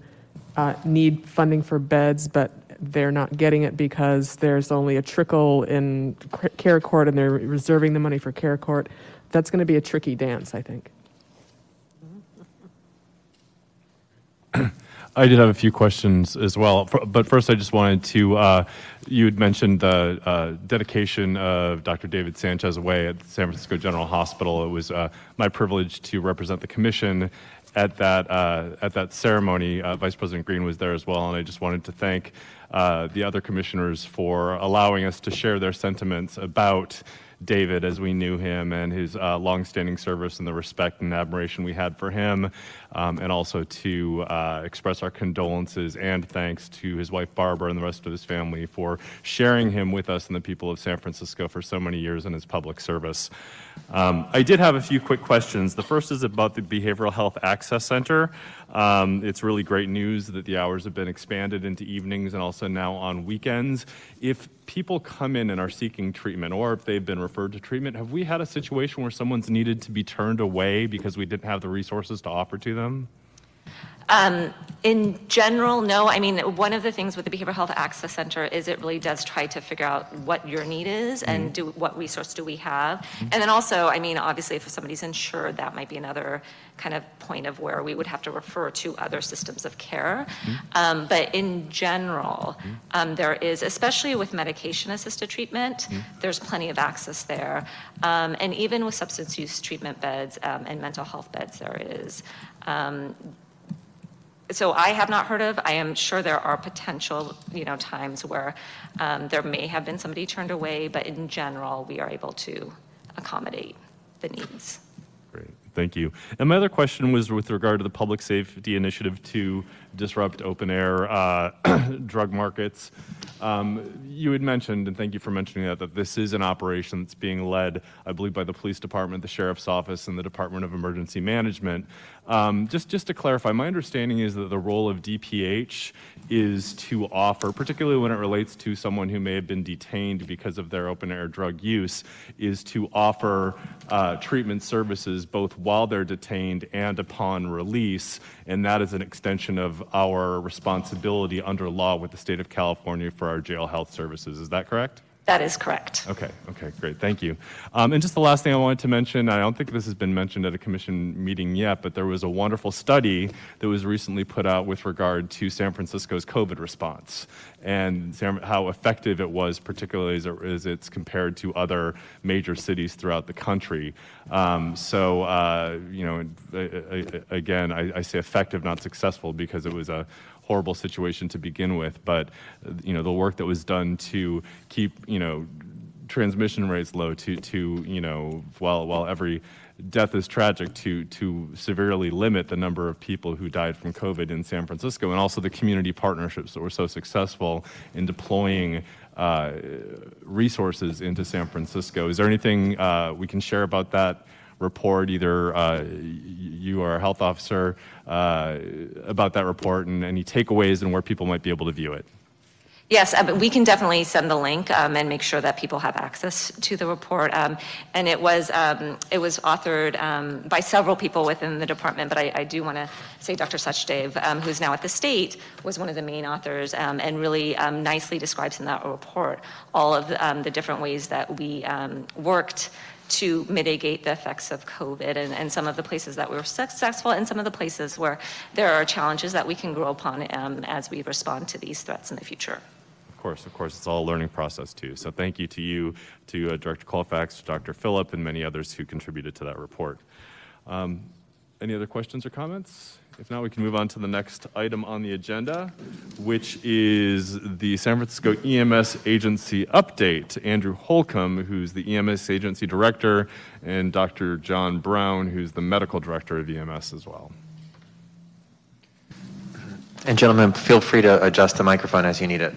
uh, need funding for beds, but they're not getting it because there's only a trickle in care court and they're reserving the money for care court, that's going to be a tricky dance, I think. I did have a few questions as well, but first I just wanted to, uh, you had mentioned the uh, dedication of Dr. David Sanchez away at San Francisco General Hospital. It was uh, my privilege to represent the commission at that, uh, at that ceremony. Uh, Vice President Green was there as well, and I just wanted to thank uh, the other commissioners for allowing us to share their sentiments about David as we knew him and his uh, longstanding service and the respect and admiration we had for him, um, and also to uh, express our condolences and thanks to his wife Barbara and the rest of his family for sharing him with us and the people of San Francisco for so many years in his public service. Um, I did have a few quick questions. The first is about the Behavioral Health Access Center. Um, it's really great news that the hours have been expanded into evenings and also now on weekends. If people come in and are seeking treatment, or if they've been referred to treatment, have we had a situation where someone's needed to be turned away because we didn't have the resources to offer to them? Um, in general, no. I mean, one of the things with the Behavioral Health Access Center is it really does try to figure out what your need is and do what resource do we have. And then also, I mean, obviously, if somebody's insured, that might be another kind of point of where we would have to refer to other systems of care. Um, but in general, um, there is, especially with medication-assisted treatment, there's plenty of access there. Um, and even with substance use treatment beds um, and mental health beds, there is. Um, so I have not heard of. I am sure there are potential, you know, times where um, there may have been somebody turned away, but in general, we are able to accommodate the needs. Great, thank you. And my other question was with regard to the public safety initiative to disrupt open air uh, drug markets. Um, you had mentioned, and thank you for mentioning that, that this is an operation that's being led, I believe, by the police department, the sheriff's office, and the Department of Emergency Management. Um, just, just to clarify, my understanding is that the role of DPH is to offer, particularly when it relates to someone who may have been detained because of their open air drug use, is to offer uh, treatment services both while they're detained and upon release. And that is an extension of our responsibility under law with the state of California for our jail health services. Is that correct? That is correct. Okay, okay, great, thank you. Um, and just the last thing I wanted to mention, I don't think this has been mentioned at a commission meeting yet, but there was a wonderful study that was recently put out with regard to San Francisco's COVID response and how effective it was, particularly as, it, as it's compared to other major cities throughout the country. Um, so, uh, you know, again, I, I say effective, not successful, because it was a horrible situation to begin with. But you know, the work that was done to keep you know transmission rates low, to to you know, while while every death is tragic, to to severely limit the number of people who died from COVID in San Francisco, and also the community partnerships that were so successful in deploying. Uh, resources into San Francisco. Is there anything uh, we can share about that report, either uh, you or a health officer, uh, about that report and any takeaways and where people might be able to view it? Yes, uh, we can definitely send the link um, and make sure that people have access to the report. Um, and it was um, it was authored um, by several people within the department, but I, I do want to say Dr. Suchdev, um, who's now at the state, was one of the main authors um, and really nicely describes in that report all of the, different ways that we worked to mitigate the effects of COVID and, and some of the places that we were successful and some of the places where there are challenges that we can grow upon um, as we respond to these threats in the future. Of course, of course, it's all a learning process too. So thank you to you, to uh, Director Colfax, Dr. Philip, and many others who contributed to that report. Um, any other questions or comments? If not, we can move on to the next item on the agenda, which is the San Francisco EMS agency update. Andrew Holcomb, who's the EMS agency director, and Dr. John Brown, who's the medical director of EMS as well. And gentlemen, feel free to adjust the microphone as you need it.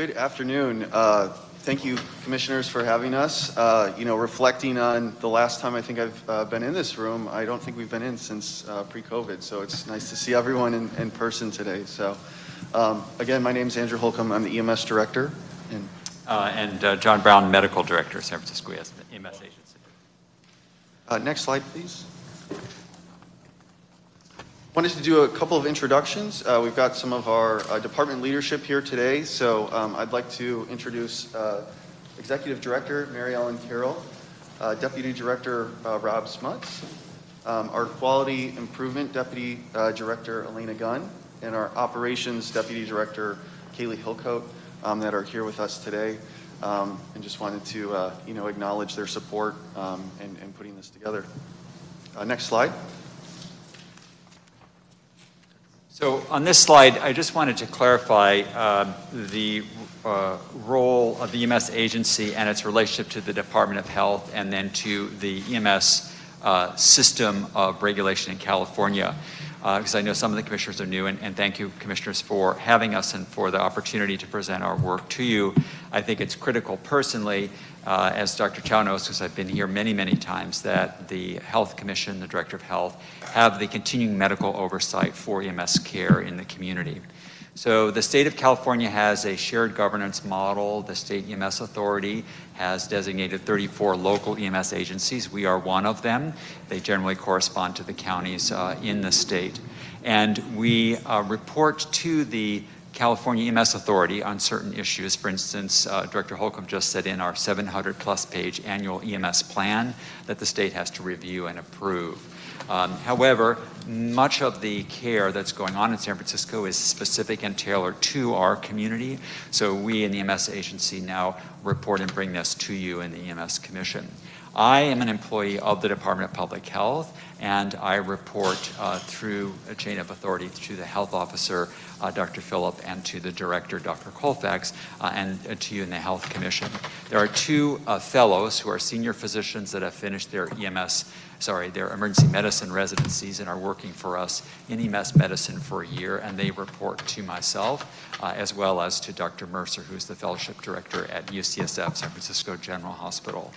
Good afternoon. Uh, Thank you, commissioners, for having us. Uh, You know, reflecting on the last time I think I've uh, been in this room, I don't think we've been in since uh, pre-COVID, so it's nice to see everyone in, in person today. So, um, again, my name is Andrew Holcomb. I'm the EMS director. And Uh, And uh, John Brown, Medical Director, San Francisco EMS Agency. uh, next slide, please. Wanted to do a couple of introductions. Uh, We've got some of our uh, department leadership here today, so um, I'd like to introduce uh, Executive Director Mary Ellen Carroll, uh, Deputy Director uh, Rob Smuts, um, our Quality Improvement Deputy uh, Director Elena Gunn, and our Operations Deputy Director Kaylee Hillcoat um, that are here with us today. Um, And just wanted to, you know, acknowledge their support um, in in putting this together. Next slide. So on this slide, I just wanted to clarify um, the uh, role of the EMS agency and its relationship to the Department of Health and then to the EMS uh, system of regulation in California. because I know some of the commissioners are new, and, and thank you, commissioners, for having us and for the opportunity to present our work to you. I think it's critical personally, uh, as Dr. Chow knows, because I've been here many, many times, that the Health Commission, the Director of Health, have the continuing medical oversight for EMS care in the community. So the state of California has a shared governance model. The state EMS authority has designated 34 local EMS agencies. We are one of them. They generally correspond to the counties uh, in the state. And we uh, report to the California EMS Authority on certain issues. For instance, uh, Director Holcomb just said in our 700 plus page annual EMS plan that the state has to review and approve. Um, however, much of the care that's going on in San Francisco is specific and tailored to our community. So we in the EMS agency now report and bring this to you in the EMS Commission. I am an employee of the Department of Public Health, and I report uh, through a chain of authority to the health officer, uh, Dr. Philip, and to the director, Dr. Colfax, uh, and uh, to you in the Health Commission. There are two uh, fellows who are senior physicians that have finished their EMS sorry, their emergency medicine residencies and are working for us in EMS medicine for a year, and they report to myself uh, as well as to Dr. Mercer, who's the fellowship director at UCSF San Francisco General Hospital.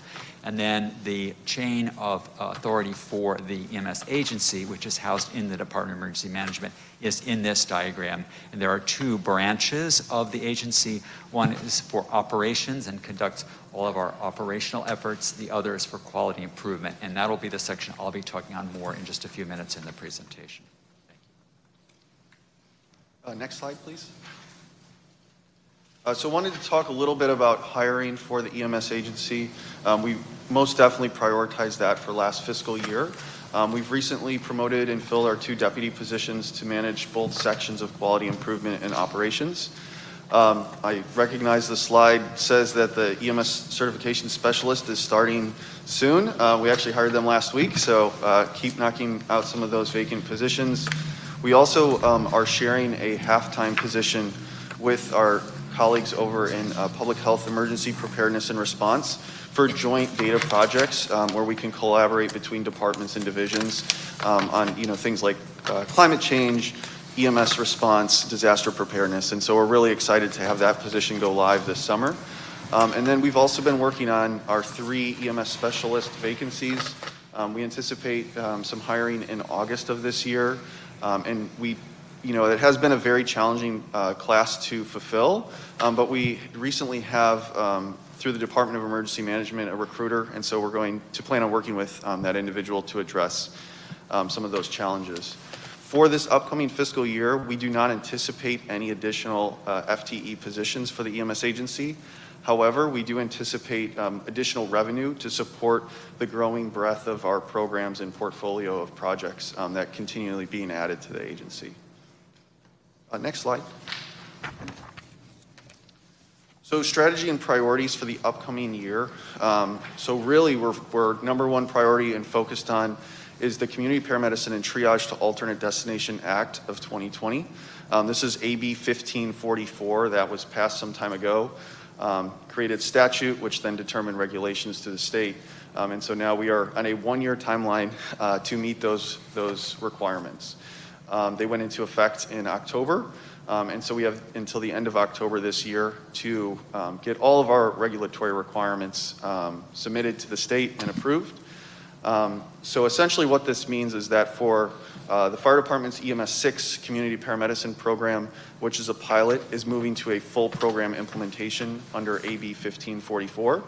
And then the chain of authority for the EMS agency, which is housed in the Department of Emergency Management, is in this diagram. And there are two branches of the agency. One is for operations and conducts all of our operational efforts. The other is for quality improvement. And that'll be the section I'll be talking on more in just a few minutes in the presentation. Uh, next slide, please. Uh, so I wanted to talk a little bit about hiring for the EMS agency. Um, we most definitely prioritized that for last fiscal year. Um, we've recently promoted and filled our two deputy positions to manage both sections of quality improvement and operations. Um, I recognize the slide says that the EMS certification specialist is starting soon. Uh, we actually hired them last week, so uh, keep knocking out some of those vacant positions. We also um, are sharing a half-time position with our colleagues over in uh, public health emergency preparedness and response for joint data projects um, where we can collaborate between departments and divisions um, on you know things like uh, climate change, EMS response, disaster preparedness, and so we're really excited to have that position go live this summer. Um, and then we've also been working on our three EMS specialist vacancies. Um, we anticipate um, some hiring in August of this year, um, and we you know, it has been a very challenging uh, class to fulfill, um, but we recently have, um, through the Department of Emergency Management, a recruiter, and so we're going to plan on working with um, that individual to address um, some of those challenges. For this upcoming fiscal year, we do not anticipate any additional uh, FTE positions for the EMS agency. However, we do anticipate um, additional revenue to support the growing breadth of our programs and portfolio of projects um, that continually being added to the agency. Uh, next slide. So strategy and priorities for the upcoming year. Um, so really, we're, we're number one priority and focused on is the Community Paramedicine and Triage to Alternate Destination Act of 2020. Um, this is AB 1544 that was passed some time ago. Um, created statute, which then determined regulations to the state. Um, and so now we are on a one-year timeline uh, to meet those, those requirements. Um, they went into effect in October. Um, and so we have until the end of October this year to um, get all of our regulatory requirements um, submitted to the state and approved. Um, so essentially, what this means is that for uh, the fire department's EMS 6 community paramedicine program, which is a pilot, is moving to a full program implementation under AB 1544.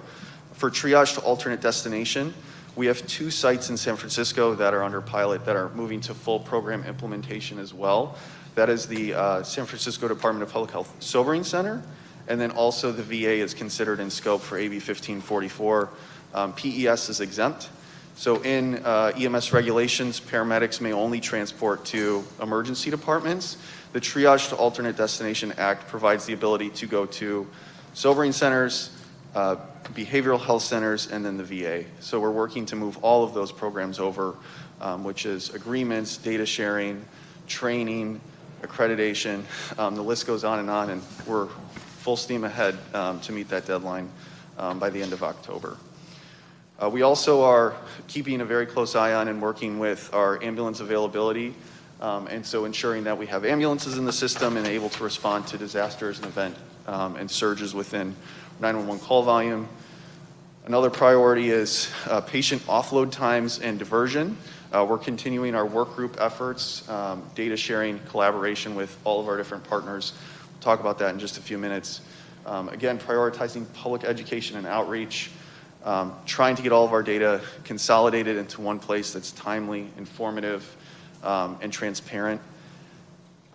For triage to alternate destination, we have two sites in San Francisco that are under pilot that are moving to full program implementation as well. That is the uh, San Francisco Department of Public Health Sobering Center, and then also the VA is considered in scope for AB 1544. Um, PES is exempt. So in uh, EMS regulations, paramedics may only transport to emergency departments. The Triage to Alternate Destination Act provides the ability to go to sobering centers, uh, behavioral health centers, and then the VA. So we're working to move all of those programs over, um, which is agreements, data sharing, training, accreditation. Um, the list goes on and on, and we're full steam ahead um, to meet that deadline um, by the end of October. Uh, we also are keeping a very close eye on and working with our ambulance availability Um, and so ensuring that we have ambulances in the system and able to respond to disasters and event um, and surges within 911 call volume. Another priority is uh, patient offload times and diversion. Uh, we're continuing our work group efforts, um, data sharing, collaboration with all of our different partners. We'll talk about that in just a few minutes. Um, again, prioritizing public education and outreach, um, trying to get all of our data consolidated into one place that's timely, informative, um, and transparent.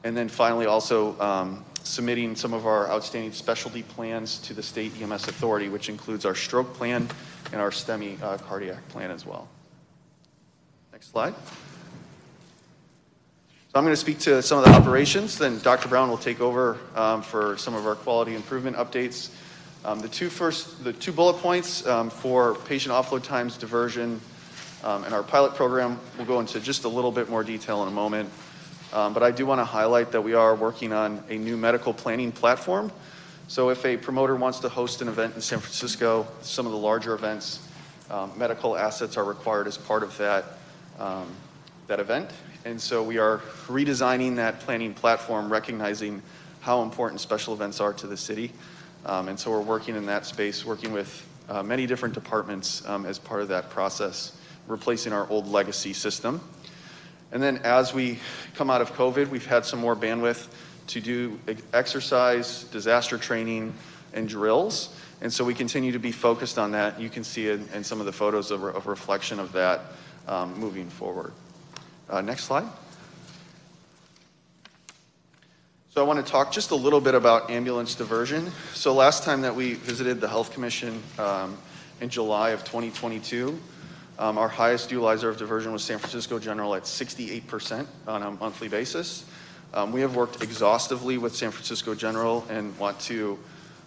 And then finally, also um, submitting some of our outstanding specialty plans to the state EMS authority, which includes our stroke plan and our STEMI uh, cardiac plan as well. Next slide. So I'm going to speak to some of the operations, then Dr. Brown will take over um, for some of our quality improvement updates. Um, the two first, the two bullet points um, for patient offload times, diversion, um, and our pilot program, we'll go into just a little bit more detail in a moment. Um, but I do want to highlight that we are working on a new medical planning platform. So if a promoter wants to host an event in San Francisco, some of the larger events, um, medical assets are required as part of that, um, that event. And so we are redesigning that planning platform, recognizing how important special events are to the city. Um, and so we're working in that space, working with uh, many different departments um, as part of that process, replacing our old legacy system. And then as we come out of COVID, we've had some more bandwidth to do exercise, disaster training, and drills. And so we continue to be focused on that. You can see in, in some of the photos of, of reflection of that um, moving forward. Uh, next slide. So I want to talk just a little bit about ambulance diversion. So last time that we visited the Health Commission um, in July of 2022, um, our highest utilizer of diversion was San Francisco General at 68% on a monthly basis. Um, we have worked exhaustively with San Francisco General and want to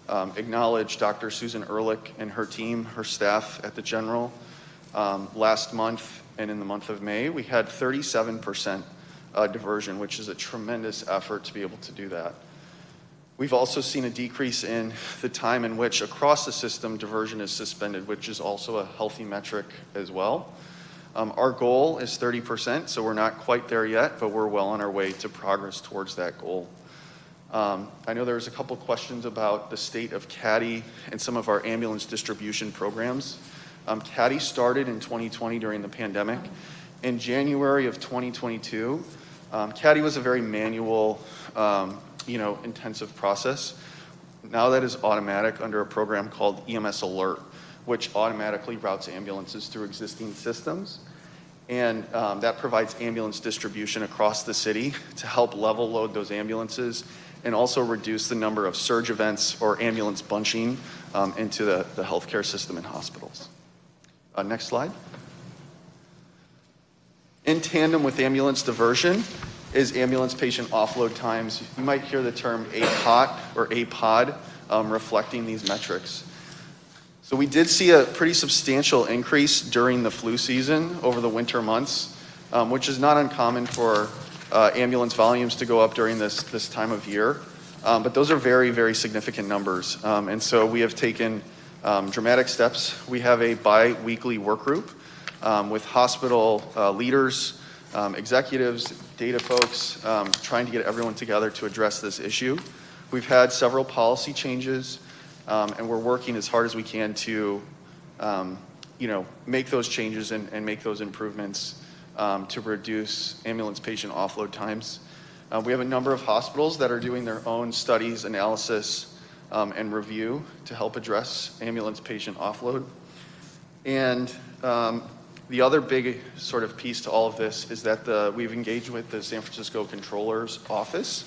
um, acknowledge Dr. Susan Ehrlich and her team, her staff at the General. Um, last month and in the month of May, we had 37% uh, diversion, which is a tremendous effort to be able to do that. We've also seen a decrease in the time in which across the system diversion is suspended, which is also a healthy metric as well. Um, our goal is 30%, so we're not quite there yet, but we're well on our way to progress towards that goal. Um, I know there was a couple questions about the state of CADDY and some of our ambulance distribution programs. Um, CADDY started in 2020 during the pandemic. In January of 2022, um, CADDY was a very manual, um, you know, intensive process. Now that is automatic under a program called EMS Alert, which automatically routes ambulances through existing systems. And um, that provides ambulance distribution across the city to help level load those ambulances and also reduce the number of surge events or ambulance bunching um, into the, the healthcare system and hospitals. Uh, next slide. In tandem with ambulance diversion is ambulance patient offload times. You might hear the term APOT or APOD um, reflecting these metrics. So we did see a pretty substantial increase during the flu season over the winter months, um, which is not uncommon for uh, ambulance volumes to go up during this, this time of year. Um, but those are very, very significant numbers. Um, and so we have taken um, dramatic steps. We have a bi weekly work group um, with hospital uh, leaders, executives, data folks, um, trying to get everyone together to address this issue. We've had several policy changes, um, and we're working as hard as we can to, um, you know, make those changes and, and make those improvements um, to reduce ambulance patient offload times. Uh, we have a number of hospitals that are doing their own studies, analysis, um, and review to help address ambulance patient offload. And um, the other big sort of piece to all of this is that the, we've engaged with the San Francisco Controller's Office,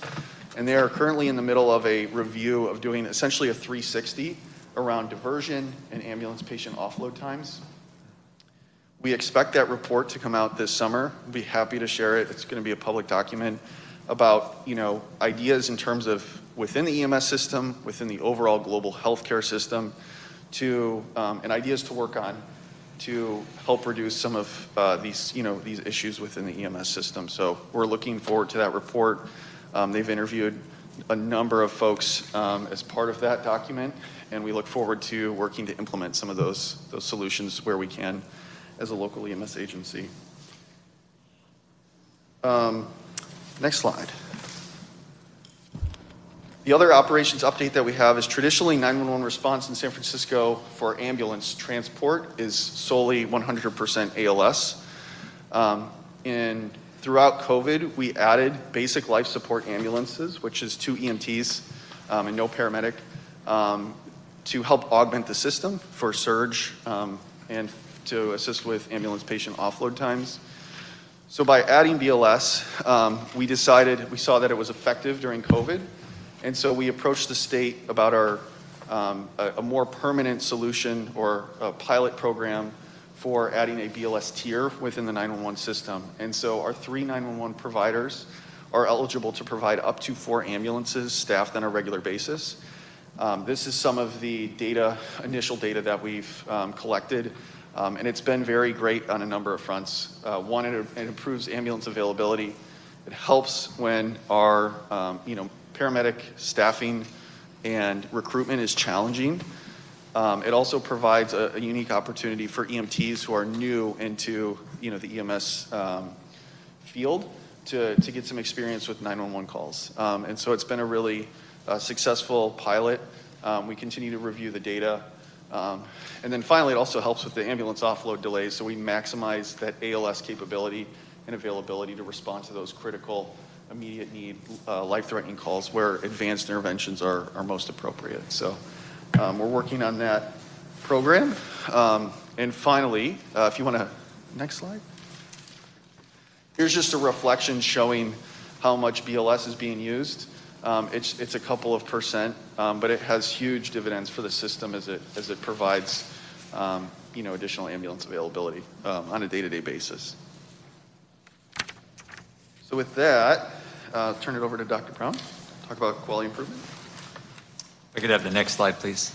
and they are currently in the middle of a review of doing essentially a 360 around diversion and ambulance patient offload times. We expect that report to come out this summer. We'll be happy to share it. It's going to be a public document about, you know, ideas in terms of within the EMS system, within the overall global healthcare system, to um, and ideas to work on to help reduce some of uh, these, you know, these issues within the EMS system. So we're looking forward to that report. Um, they've interviewed a number of folks um, as part of that document, and we look forward to working to implement some of those those solutions where we can as a local EMS agency. Um, Next slide. The other operations update that we have is traditionally 911 response in San Francisco for ambulance transport is solely 100% ALS. Um, in throughout COVID, we added basic life support ambulances, which is two EMTs um, and no paramedic, um, to help augment the system for surge um, and to assist with ambulance patient offload times. So by adding BLS, um, we decided we saw that it was effective during COVID, and so we approached the state about our um, a, a, more permanent solution or a pilot program for adding a BLS tier within the 911 system. And so our three 911 providers are eligible to provide up to four ambulances staffed on a regular basis. Um, this is some of the data, initial data that we've um, collected, um, and it's been very great on a number of fronts. Uh, one, it, it, improves ambulance availability. It helps when our, um, you know, paramedic staffing and recruitment is challenging. Um, it also provides a, a, unique opportunity for EMTs who are new into you know, the EMS um, field to, to get some experience with 911 calls. Um, and so it's been a really uh, successful pilot. Um, we continue to review the data. Um, and then finally, it also helps with the ambulance offload delays, so we maximize that ALS capability and availability to respond to those critical immediate need, uh, life-threatening calls where advanced interventions are, are most appropriate. So um, we're working on that program. Um, and finally, uh, if you want to, next slide. Here's just a reflection showing how much BLS is being used. Um, it's, it's a couple of percent, um, but it has huge dividends for the system as it, as it provides um, you know, additional ambulance availability um, on a day-to-day basis. So with that, uh, turn it over to Dr. Brown. Talk about quality improvement. I could have the next slide, please.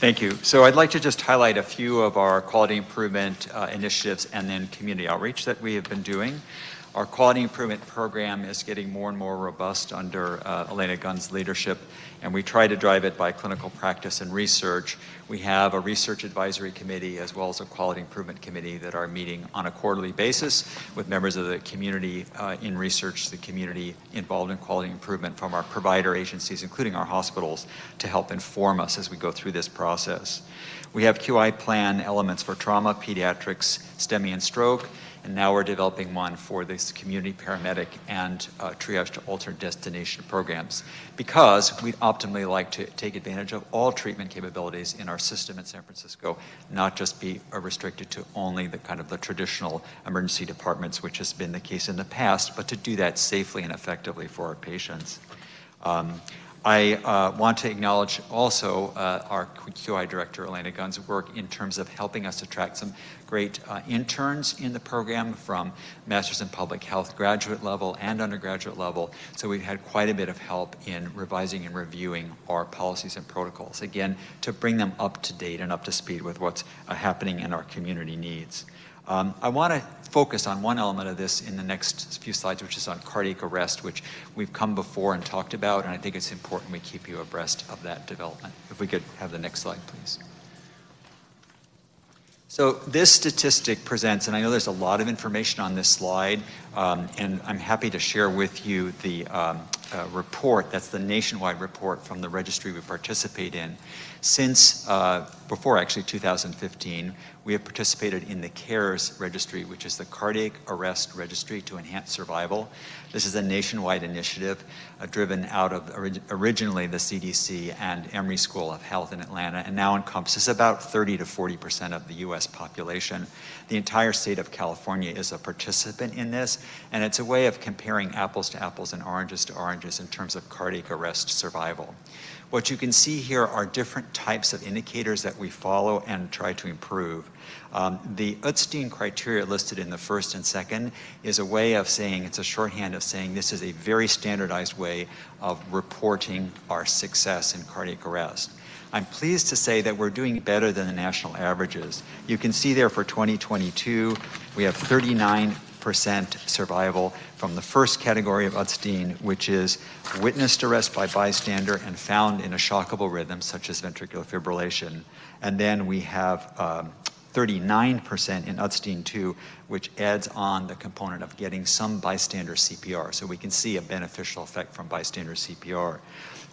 Thank you. So I'd like to just highlight a few of our quality improvement uh, initiatives and then community outreach that we have been doing. Our quality improvement program is getting more and more robust under uh, Elena Gunn's leadership, and we try to drive it by clinical practice and research. We have a research advisory committee as well as a quality improvement committee that are meeting on a quarterly basis with members of the community uh, in research, the community involved in quality improvement from our provider agencies, including our hospitals, to help inform us as we go through this process. We have QI plan elements for trauma, pediatrics, STEMI, and stroke and now we're developing one for this community paramedic and uh, triage to alternate destination programs because we'd optimally like to take advantage of all treatment capabilities in our system in San Francisco, not just be restricted to only the kind of the traditional emergency departments, which has been the case in the past, but to do that safely and effectively for our patients. Um, I uh, want to acknowledge also uh, our QI director, Elena Gunn's work in terms of helping us attract some great uh, interns in the program from Masters in Public Health graduate level and undergraduate level. So we've had quite a bit of help in revising and reviewing our policies and protocols, again, to bring them up to date and up to speed with what's uh, happening in our community needs. Um, I want to focus on one element of this in the next few slides, which is on cardiac arrest, which we've come before and talked about, and I think it's important we keep you abreast of that development. If we could have the next slide, please. So this statistic presents, and I know there's a lot of information on this slide, um, and I'm happy to share with you the um, uh, report, that's the nationwide report from the registry we participate in. Since uh, before actually 2015, we have participated in the CARES registry, which is the Cardiac Arrest Registry to Enhance Survival. This is a nationwide initiative uh, driven out of orig originally the CDC and Emory School of Health in Atlanta, and now encompasses about 30 to 40 percent of the U.S. population. The entire state of California is a participant in this, and it's a way of comparing apples to apples and oranges to oranges in terms of cardiac arrest survival. What you can see here are different types of indicators that we follow and try to improve. Um, the Utstein criteria listed in the first and second is a way of saying, it's a shorthand of saying this is a very standardized way of reporting our success in cardiac arrest. I'm pleased to say that we're doing better than the national averages. You can see there for 2022, we have 39 percent survival from the first category of Utstein, which is witnessed arrest by bystander and found in a shockable rhythm, such as ventricular fibrillation. And then we have um, 39% in Utstein 2, which adds on the component of getting some bystander CPR. So we can see a beneficial effect from bystander CPR.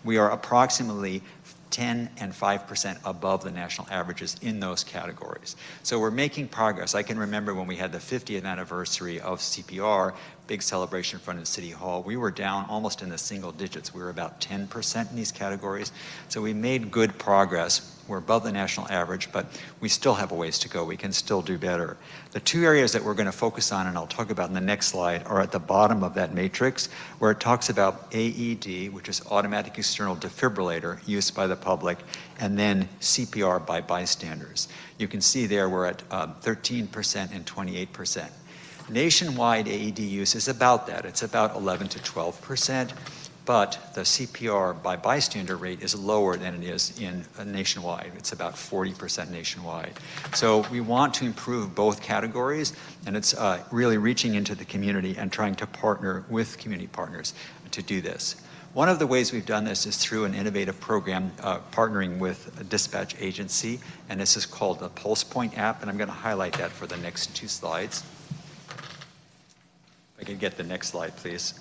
We are approximately 10 and 5% above the national averages in those categories. So we're making progress. I can remember when we had the 50th anniversary of CPR, big celebration in front of City Hall, we were down almost in the single digits. We were about 10% in these categories. So we made good progress. We're above the national average, but we still have a ways to go. We can still do better. The two areas that we're going to focus on, and I'll talk about in the next slide, are at the bottom of that matrix, where it talks about AED, which is automatic external defibrillator used by the public, and then CPR by bystanders. You can see there we're at um, 13% and 28%. Nationwide AED use is about that. It's about 11 to 12 percent but the CPR by bystander rate is lower than it is in uh, nationwide. It's about 40% nationwide. So we want to improve both categories, and it's uh, really reaching into the community and trying to partner with community partners to do this. One of the ways we've done this is through an innovative program uh, partnering with a dispatch agency, and this is called the PulsePoint app, and I'm going to highlight that for the next two slides. If I can get the next slide, please.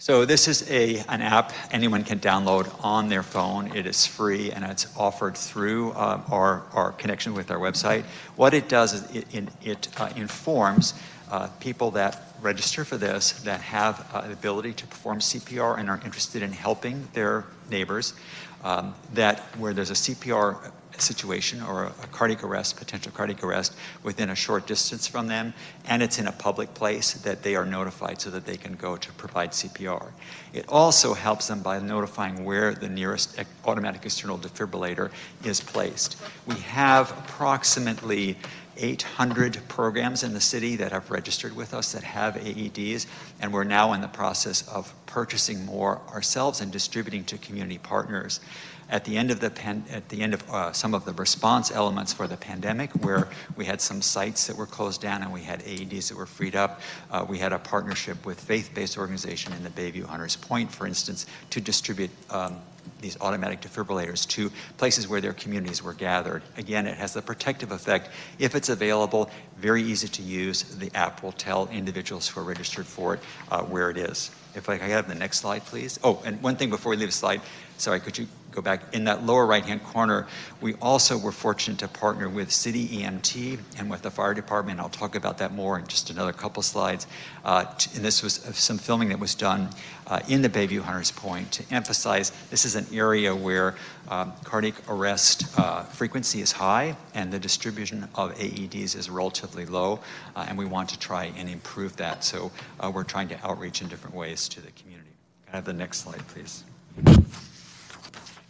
So this is a, an app anyone can download on their phone. It is free and it's offered through uh, our, our connection with our website. What it does is it, it, it uh, informs uh, people that register for this that have uh, the ability to perform CPR and are interested in helping their neighbors um, that where there's a CPR situation or a, cardiac arrest, potential cardiac arrest, within a short distance from them, and it's in a public place that they are notified so that they can go to provide CPR. It also helps them by notifying where the nearest automatic external defibrillator is placed. We have approximately 800 programs in the city that have registered with us that have AEDs, and we're now in the process of purchasing more ourselves and distributing to community partners at the end of the pan, at the end of uh, some of the response elements for the pandemic, where we had some sites that were closed down and we had AEDs that were freed up. Uh, we had a partnership with faith-based organization in the Bayview Hunters Point, for instance, to distribute um, these automatic defibrillators to places where their communities were gathered. Again, it has the protective effect. If it's available, very easy to use. The app will tell individuals who are registered for it uh, where it is. If I could have the next slide, please. Oh, and one thing before we leave the slide, sorry, could you go back, in that lower right-hand corner, we also were fortunate to partner with City EMT and with the fire department. I'll talk about that more in just another couple slides. Uh, and this was some filming that was done uh, in the Bayview Hunters Point to emphasize this is an area where um, cardiac arrest uh, frequency is high and the distribution of AEDs is relatively low, uh, and we want to try and improve that. So uh, we're trying to outreach in different ways to the community. Can I have the next slide, please?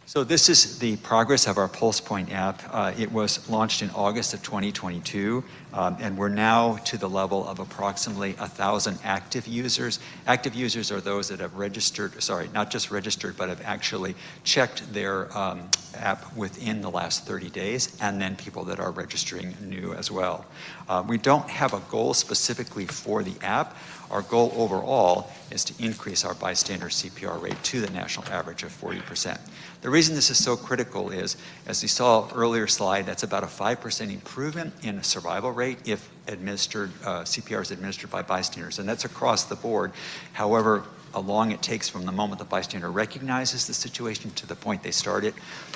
So this is the progress of our PulsePoint app. Uh, it was launched in August of 2022, um, and we're now to the level of approximately 1,000 active users. Active users are those that have registered, sorry, not just registered, but have actually checked their um, app within the last 30 days, and then people that are registering new as well. Uh, we don't have a goal specifically for the app. Our goal overall is to increase our bystander CPR rate to the national average of 40%. The reason this is so critical is, as you saw earlier slide, that's about a 5% improvement in survival rate if administered, uh, CPR is administered by bystanders, and that's across the board. However, how long it takes from the moment the bystander recognizes the situation to the point they start it.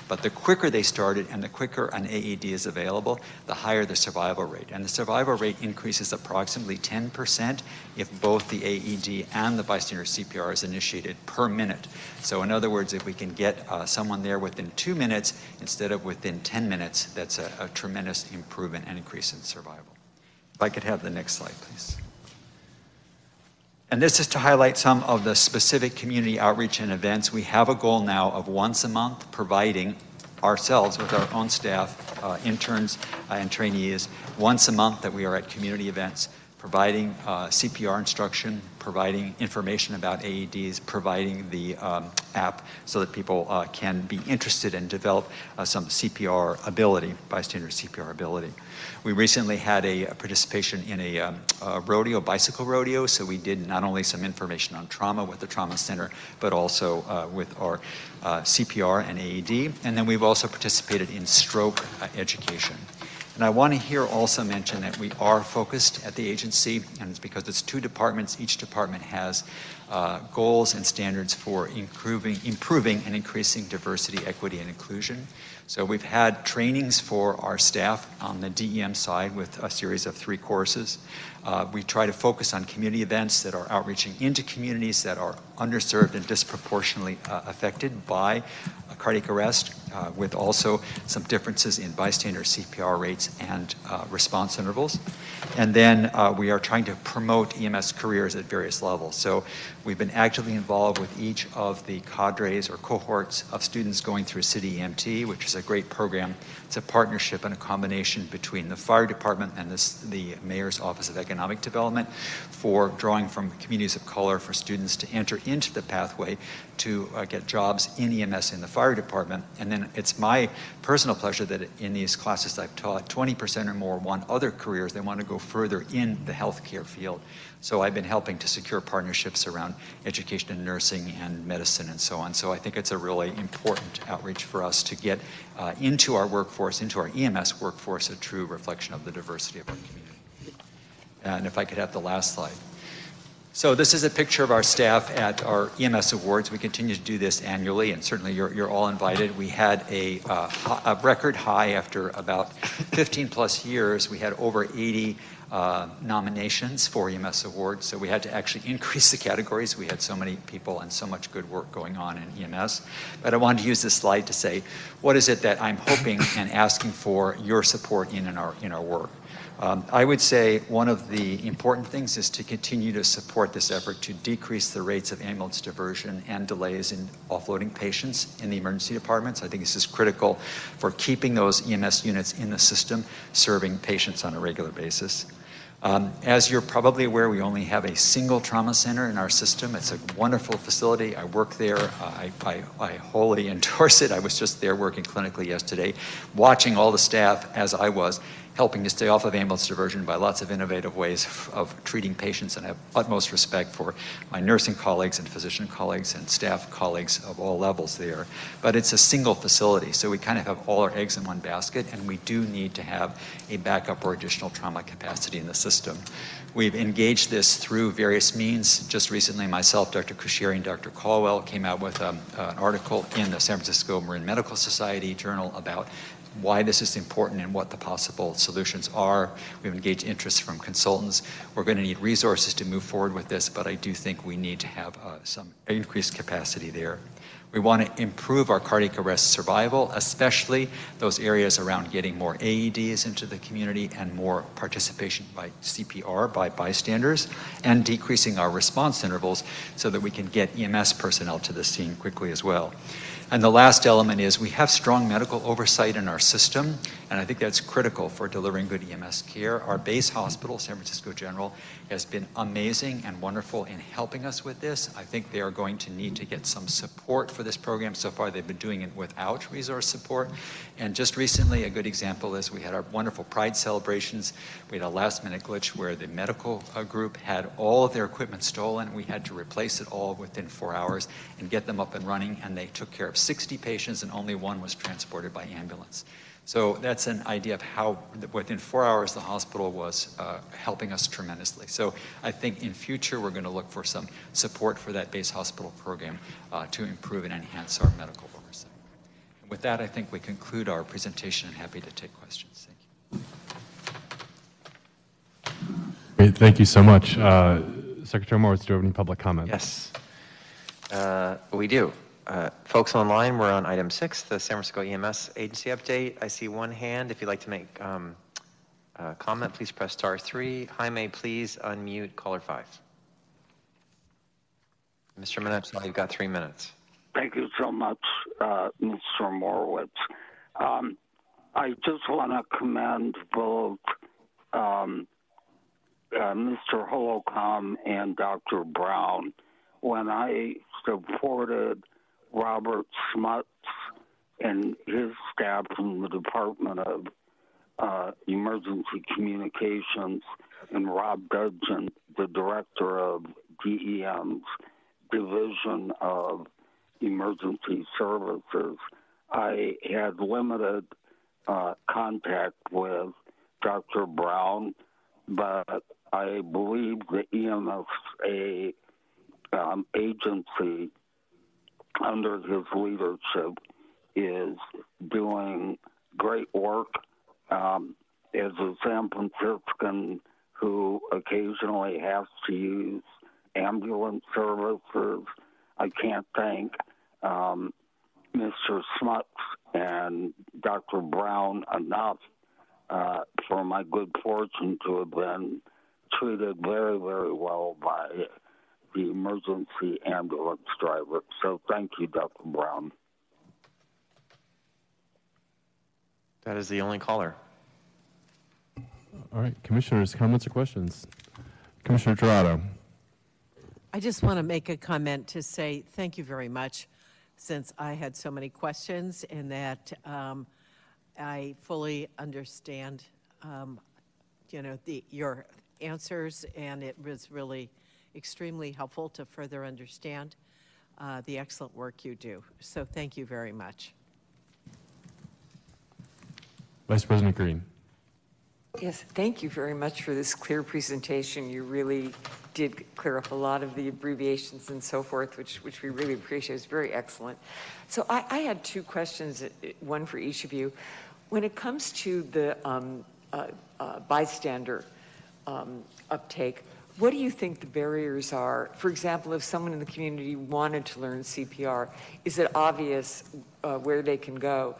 But the quicker they start it and the quicker an AED is available, the higher the survival rate. And the survival rate increases approximately 10% if both the AED and the bystander CPR is initiated per minute. So in other words, if we can get uh, someone there within two minutes instead of within 10 minutes, that's a, a tremendous improvement and increase in survival. If I could have the next slide, please. And this is to highlight some of the specific community outreach and events. We have a goal now of once a month providing ourselves with our own staff, uh, interns, uh, and trainees, once a month that we are at community events providing uh, CPR instruction, providing information about AEDs, providing the um, app so that people uh, can be interested and develop uh, some CPR ability, bystander CPR ability. We recently had a, participation in a, um, a rodeo, bicycle rodeo, so we did not only some information on trauma with the Trauma Center, but also uh, with our uh, CPR and AED. And then we've also participated in stroke uh, education. And I want to here also mention that we are focused at the agency, and it's because it's two departments. Each department has uh, goals and standards for improving, improving and increasing diversity, equity, and inclusion. So we've had trainings for our staff on the DEM side with a series of three courses. Uh, we try to focus on community events that are outreaching into communities that are underserved and disproportionately uh, affected by cardiac arrest, uh, with also some differences in bystander CPR rates and uh, response intervals. And then uh, we are trying to promote EMS careers at various levels. So we've been actively involved with each of the cadres or cohorts of students going through City EMT, which is a great program. It's a partnership and a combination between the fire department and this, the Mayor's Office of Economic Development for drawing from communities of color for students to enter into the pathway to uh, get jobs in EMS in the fire department. And then it's my personal pleasure that in these classes I've taught, 20% or more want other careers. They want to go further in the healthcare field. So I've been helping to secure partnerships around education and nursing and medicine and so on. So I think it's a really important outreach for us to get uh, into our workforce, into our EMS workforce, a true reflection of the diversity of our community. And if I could have the last slide. So this is a picture of our staff at our EMS Awards. We continue to do this annually, and certainly you're, you're all invited. We had a, uh, a record high after about 15 plus years. We had over 80 uh, nominations for EMS awards, so we had to actually increase the categories. We had so many people and so much good work going on in EMS. But I wanted to use this slide to say, what is it that I'm hoping and asking for your support in, in, our, in our work? Um, I would say one of the important things is to continue to support this effort to decrease the rates of ambulance diversion and delays in offloading patients in the emergency departments. I think this is critical for keeping those EMS units in the system, serving patients on a regular basis. Um, as you're probably aware, we only have a single trauma center in our system. It's a wonderful facility. I work there. Uh, I, I, I, wholly endorse it. I was just there working clinically yesterday, watching all the staff as I was helping to stay off of ambulance diversion by lots of innovative ways of, of, treating patients and I have utmost respect for my nursing colleagues and physician colleagues and staff colleagues of all levels there. But it's a single facility, so we kind of have all our eggs in one basket and we do need to have a backup or additional trauma capacity in the system. We've engaged this through various means. Just recently, myself, Dr. Cuschieri, and Dr. Caldwell came out with um, an article in the San Francisco Marin Medical Society Journal about why this is important and what the possible solutions are. We've engaged interest from consultants. We're going to need resources to move forward with this, but I do think we need to have uh, some increased capacity there. We want to improve our cardiac arrest survival, especially those areas around getting more AEDs into the community and more participation by CPR, by bystanders, and decreasing our response intervals so that we can get EMS personnel to the scene quickly as well. And the last element is we have strong medical oversight in our system, and I think that's critical for delivering good EMS care. Our base hospital, San Francisco General, has been amazing and wonderful in helping us with this. I think they are going to need to get some support for this program. So far, they've been doing it without resource support. And just recently, a good example is we had our wonderful Pride celebrations. We had a last minute glitch where the medical uh, group had all of their equipment stolen. We had to replace it all within four hours and get them up and running, and they took care of 60 patients, and only one was transported by ambulance. So that's an idea of how within four hours the hospital was uh, helping us tremendously. So I think in future we're going to look for some support for that base hospital program uh, to improve and enhance our medical oversight. And with that, I think we conclude our presentation and happy to take questions. Thank you. Great, thank you so much. Uh, Secretary Morris, do you have any public comments? Yes, uh, we do. Uh, folks online, we're on item six, the San Francisco EMS agency update. I see one hand. If you'd like to make um, a comment, please press star three. Jaime, please unmute caller five. Mr. Monette-Shaw, you've got three minutes. Thank you so much, uh, Mr. Morewitz. Um, I just want to commend both um, uh, Mr. Holcomb and Dr. Brown when I supported Robert Smuts and his staff from the Department of uh, Emergency Communications and Rob Dudgeon, the director of DEM's Division of Emergency Services. I had limited uh, contact with Dr. Brown, but I believe the EMSA um, agency under his leadership is doing great work. Um, as a San Franciscan who occasionally has to use ambulance services, I can't thank um, Mr. Smuts and Dr. Brown enough uh, for my good fortune to have been treated very, very well by the emergency ambulance driver. So thank you, Dr. Brown. That is the only caller. All right, commissioners, comments or questions? Commissioner Giraudo. I just want to make a comment to say thank you very much, since I had so many questions and that um, I fully understand, um, you know, the, your answers, and it was really extremely helpful to further understand uh, the excellent work you do. So thank you very much. Vice President Green. Yes, thank you very much for this clear presentation. You really did clear up a lot of the abbreviations and so forth, which, which we really appreciate. It's very excellent. So I, I had two questions, uh, one for each of you. When it comes to the um, uh, uh, bystander um, uptake, what do you think the barriers are? For example, if someone in the community wanted to learn CPR, is it obvious uh, where they can go?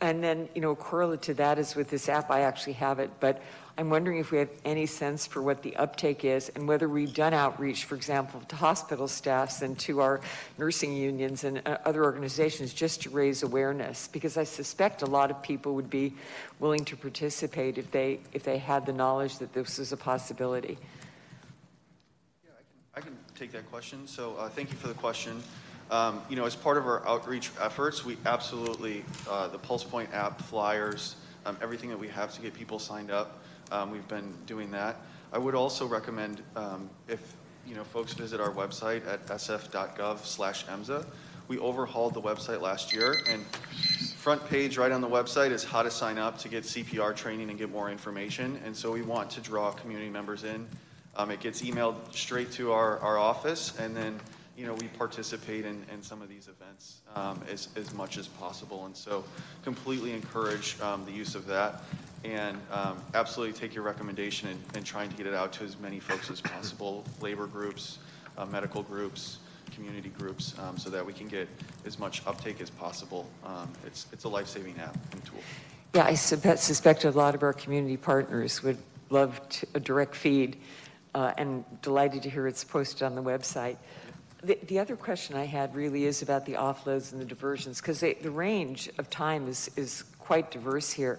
And then, you know, correlate to that is with this app, I actually have it, but I'm wondering if we have any sense for what the uptake is and whether we've done outreach, for example, to hospital staffs and to our nursing unions and uh, other organizations just to raise awareness. Because I suspect a lot of people would be willing to participate if they, if they had the knowledge that this was a possibility. I can take that question. So uh, thank you for the question. Um, you know, as part of our outreach efforts, we absolutely, uh, the PulsePoint app, flyers, um, everything that we have to get people signed up, um, we've been doing that. I would also recommend um, if, you know, folks visit our website at sf.gov slash EMSA. We overhauled the website last year and front page right on the website is how to sign up to get CPR training and get more information. And so we want to draw community members in. Um, it gets emailed straight to our, our office and then you know, we participate in, in some of these events um, as, as much as possible. And so completely encourage um, the use of that and um, absolutely take your recommendation in, in, trying to get it out to as many folks as possible, labor groups, uh, medical groups, community groups, um, so that we can get as much uptake as possible. Um, it's, it's a life-saving app and tool. Yeah, I suspect a lot of our community partners would love to, a direct feed uh, and delighted to hear it's posted on the website. The, the other question I had really is about the offloads and the diversions, because the range of time is, is quite diverse here.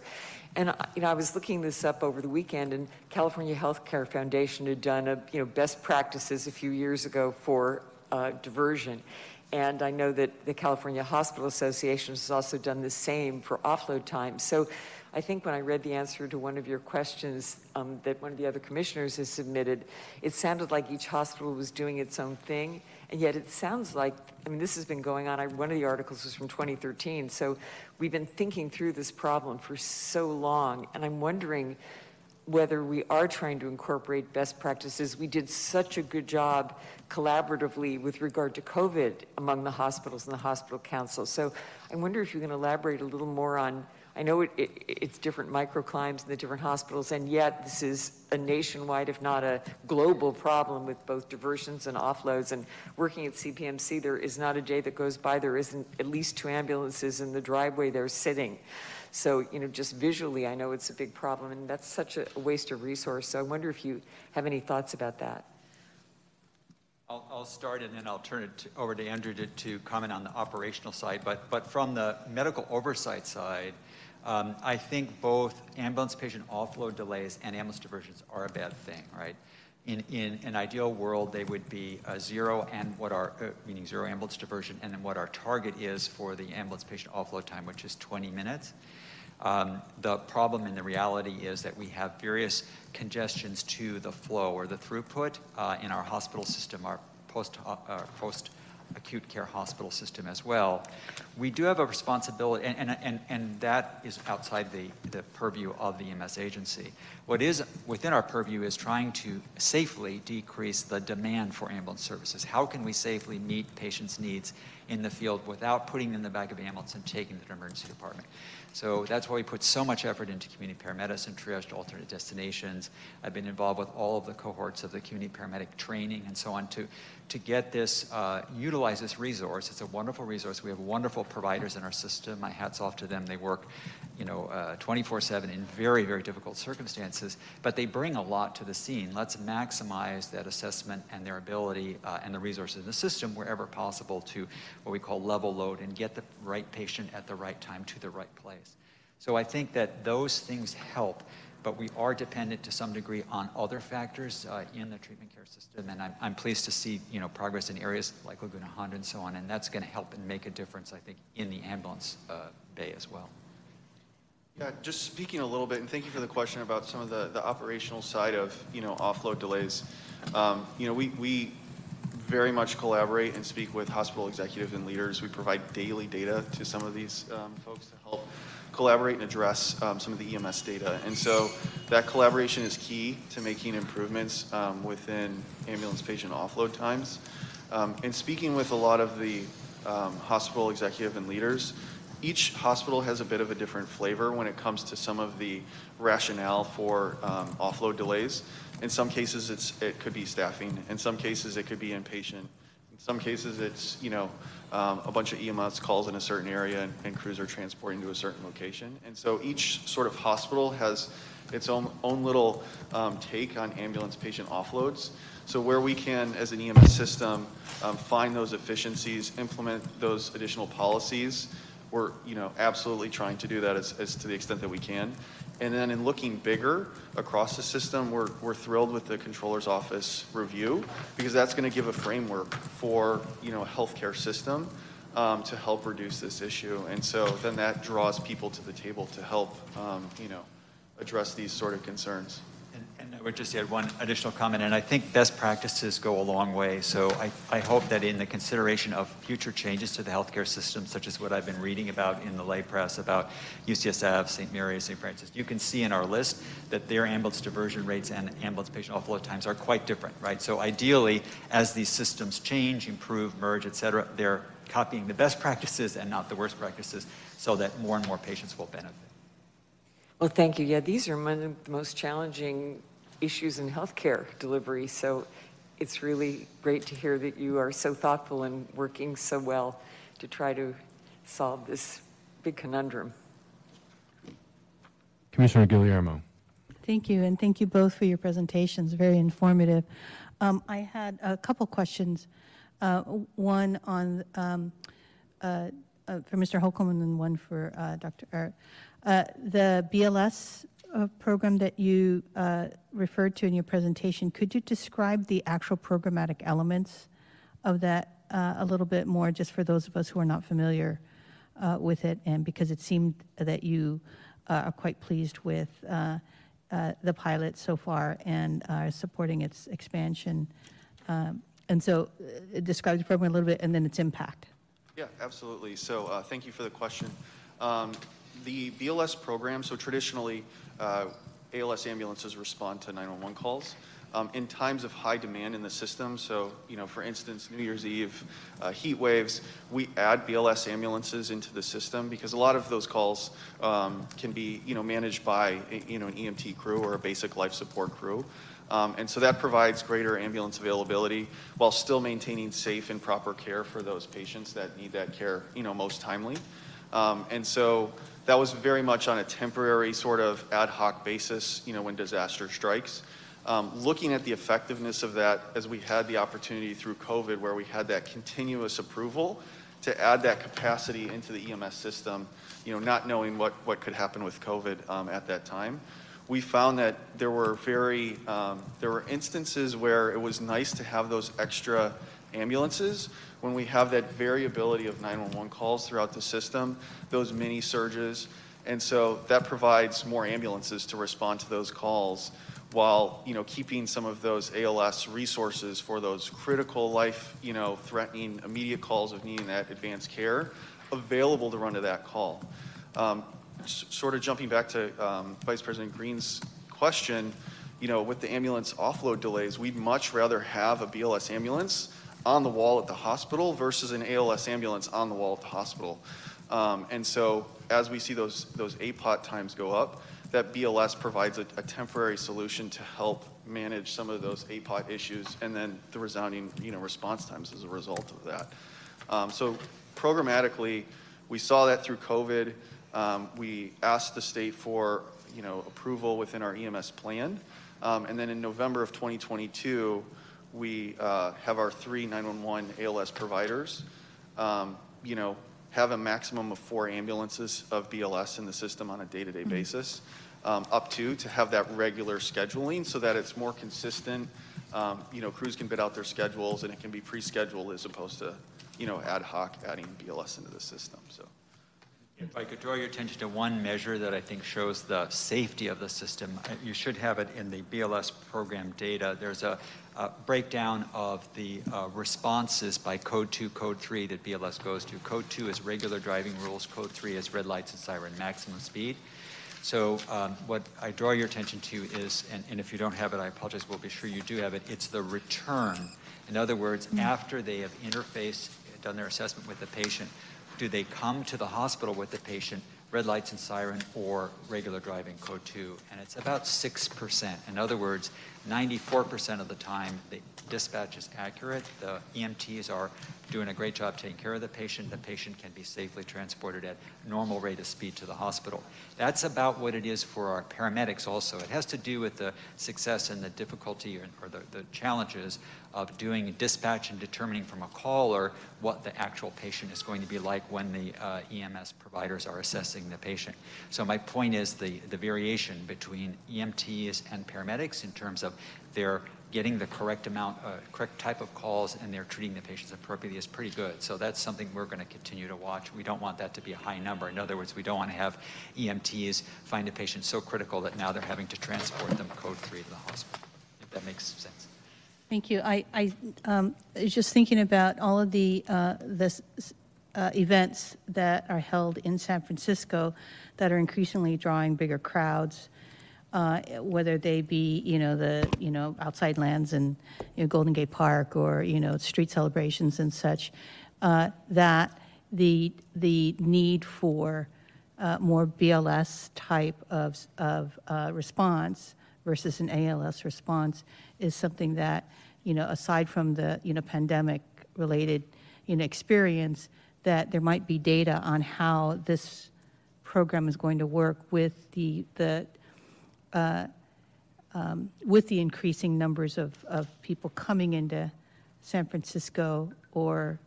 And you know, I was looking this up over the weekend, and California Healthcare Foundation had done a you know best practices a few years ago for uh, diversion, and I know that the California Hospital Association has also done the same for offload time. So I think when I read the answer to one of your questions um, that one of the other commissioners has submitted, it sounded like each hospital was doing its own thing. And yet it sounds like, I mean, this has been going on. I, one of the articles was from 2013. So we've been thinking through this problem for so long. And I'm wondering whether we are trying to incorporate best practices. We did such a good job collaboratively with regard to COVID among the hospitals and the hospital council. So I wonder if you can elaborate a little more on I know it, it, it's different microclimes in the different hospitals, and yet this is a nationwide, if not a global problem with both diversions and offloads. And working at CPMC, there is not a day that goes by there isn't at least two ambulances in the driveway they're sitting. So, you know, just visually, I know it's a big problem, and that's such a waste of resource. So I wonder if you have any thoughts about that. I'll, I'll, start and then I'll turn it to, over to Andrew to, to, comment on the operational side. But, but from the medical oversight side, Um, I think both ambulance patient offload delays and ambulance diversions are a bad thing, right? In, in an ideal world, they would be zero and what our, uh, meaning zero ambulance diversion, and then what our target is for the ambulance patient offload time, which is 20 minutes. Um, the problem in the reality is that we have various congestions to the flow or the throughput uh, in our hospital system, our post, uh, post acute care hospital system as well. We do have a responsibility, and, and, and, and that is outside the, the purview of the EMS agency. What is within our purview is trying to safely decrease the demand for ambulance services. How can we safely meet patients' needs in the field without putting them in the back of ambulance and taking them to the emergency department? So that's why we put so much effort into community paramedicine, triage to alternate destinations. I've been involved with all of the cohorts of the community paramedic training and so on to, to get this, uh, utilize this resource. It's a wonderful resource. We have wonderful providers in our system. My hat's off to them. They work, you know, uh, 24-7 in very, very difficult circumstances, but they bring a lot to the scene. Let's maximize that assessment and their ability uh, and the resources in the system wherever possible to what we call level load and get the right patient at the right time to the right place. So I think that those things help but we are dependent to some degree on other factors uh, in the treatment care system. And I'm, I'm pleased to see, you know, progress in areas like Laguna Honda and so on. And that's going to help and make a difference, I think, in the ambulance uh, bay as well. Yeah, just speaking a little bit, and thank you for the question about some of the, the operational side of, you know, offload delays. Um, you know, we, we very much collaborate and speak with hospital executives and leaders. We provide daily data to some of these um, folks to help collaborate and address um, some of the EMS data. And so that collaboration is key to making improvements um, within ambulance patient offload times. Um, and speaking with a lot of the um, hospital executive and leaders, each hospital has a bit of a different flavor when it comes to some of the rationale for um, offload delays. In some cases, it's, it could be staffing. In some cases, it could be inpatient. In some cases, it's, you know, um, a bunch of EMS calls in a certain area and, and, crews are transporting to a certain location. And so each sort of hospital has its own, own little um, take on ambulance patient offloads. So where we can, as an EMS system, um, find those efficiencies, implement those additional policies, we're you know absolutely trying to do that as, as to the extent that we can. And then in looking bigger across the system, we're, we're thrilled with the controller's office review because that's going to give a framework for you know a healthcare system um, to help reduce this issue. And so then that draws people to the table to help um, you know address these sort of concerns. I would just add one additional comment, and I think best practices go a long way. So I, I hope that in the consideration of future changes to the healthcare system, such as what I've been reading about in the lay press about UCSF, St. Mary's, St. Francis, you can see in our list that their ambulance diversion rates and ambulance patient offload times are quite different, right? So ideally, as these systems change, improve, merge, et cetera, they're copying the best practices and not the worst practices so that more and more patients will benefit. Well, thank you. Yeah, these are one of the most challenging issues in healthcare delivery. So it's really great to hear that you are so thoughtful and working so well to try to solve this big conundrum. Commissioner Guillermo. Thank you, and thank you both for your presentations. Very informative. Um, I had a couple questions. Uh, one on um, uh, uh, for Mr. Holcomb and one for uh, Dr. Uh, the BLS uh, program that you uh, referred to in your presentation, could you describe the actual programmatic elements of that uh, a little bit more, just for those of us who are not familiar uh, with it? And because it seemed that you uh, are quite pleased with uh, the pilot so far and are supporting its expansion. Um, and so, describe the program a little bit and then its impact. Yeah, absolutely. So, thank you for the question. Um, the BLS program, so traditionally, uh, ALS ambulances respond to 911 calls. Um, in times of high demand in the system, so you know, for instance, New Year's Eve, uh, heat waves, we add BLS ambulances into the system because a lot of those calls um, can be you know managed by you know an EMT crew or a basic life support crew. Um, and so that provides greater ambulance availability while still maintaining safe and proper care for those patients that need that care, you know, most timely. Um, and so that was very much on a temporary sort of ad hoc basis, you know, when disaster strikes. Um, looking at the effectiveness of that as we had the opportunity through COVID where we had that continuous approval to add that capacity into the EMS system, you know, not knowing what, what could happen with COVID um, at that time. We found that there were very, um, there were instances where it was nice to have those extra ambulances when we have that variability of 911 calls throughout the system, those mini surges. And so that provides more ambulances to respond to those calls while, you know, keeping some of those ALS resources for those critical life, you know, threatening immediate calls of needing that advanced care available to run to that call. Um, sort of jumping back to um, Vice President Green's question, you know, with the ambulance offload delays, we'd much rather have a BLS ambulance on the wall at the hospital versus an ALS ambulance on the wall at the hospital. Um, and so as we see those, those APOT times go up, that BLS provides a, a temporary solution to help manage some of those APOT issues and then the resounding, you know, response times as a result of that. Um, so programmatically, we saw that through COVID. Um, we asked the state for, you know, approval within our EMS plan. Um, and then in November of 2022, we uh, have our three 911 ALS providers, um, you know, have a maximum of four ambulances of BLS in the system on a day-to-day basis, um, up to, to have that regular scheduling so that it's more consistent. Um, You know, crews can bid out their schedules and it can be pre-scheduled as opposed to, you know, ad hoc adding BLS into the system, so. If I could draw your attention to one measure that I think shows the safety of the system, uh, you should have it in the BLS program data. There's a, breakdown of the uh, responses by code two, code three that BLS goes to. Code two is regular driving rules, code three is red lights and siren maximum speed. So um, what I draw your attention to is, and, and if you don't have it, I apologize, we'll be sure you do have it, it's the return. In other words, after they have interfaced, done their assessment with the patient, do they come to the hospital with the patient, red lights and siren, or regular driving code two? And it's about 6%. In other words, 94% of the time, the dispatch is accurate. The EMTs are doing a great job taking care of the patient. The patient can be safely transported at normal rate of speed to the hospital. That's about what it is for our paramedics also. It has to do with the success and the difficulty or, or the, the challenges of doing dispatch and determining from a caller what the actual patient is going to be like when the uh, EMS providers are assessing the patient. So my point is the, the variation between EMTs and paramedics in terms of their getting the correct amount, uh, correct type of calls, and they're treating the patients appropriately is pretty good. So that's something we're going to continue to watch. We don't want that to be a high number. In other words, we don't want to have EMTs find a patient so critical that now they're having to transport them code three to the hospital. If that makes sense. Thank you. I, I um, was just thinking about all of the, uh, this, uh, events that are held in San Francisco that are increasingly drawing bigger crowds, uh, whether they be, you know, the, you know, outside lands and, you know, Golden Gate Park or, you know, street celebrations and such, uh, that the, the need for uh, more BLS type of, of uh, response versus an ALS response is something that, you know, aside from the, you know, pandemic related, you know, experience, that there might be data on how this program is going to work with the, the, uh, um, with the increasing numbers of, of people coming into San Francisco or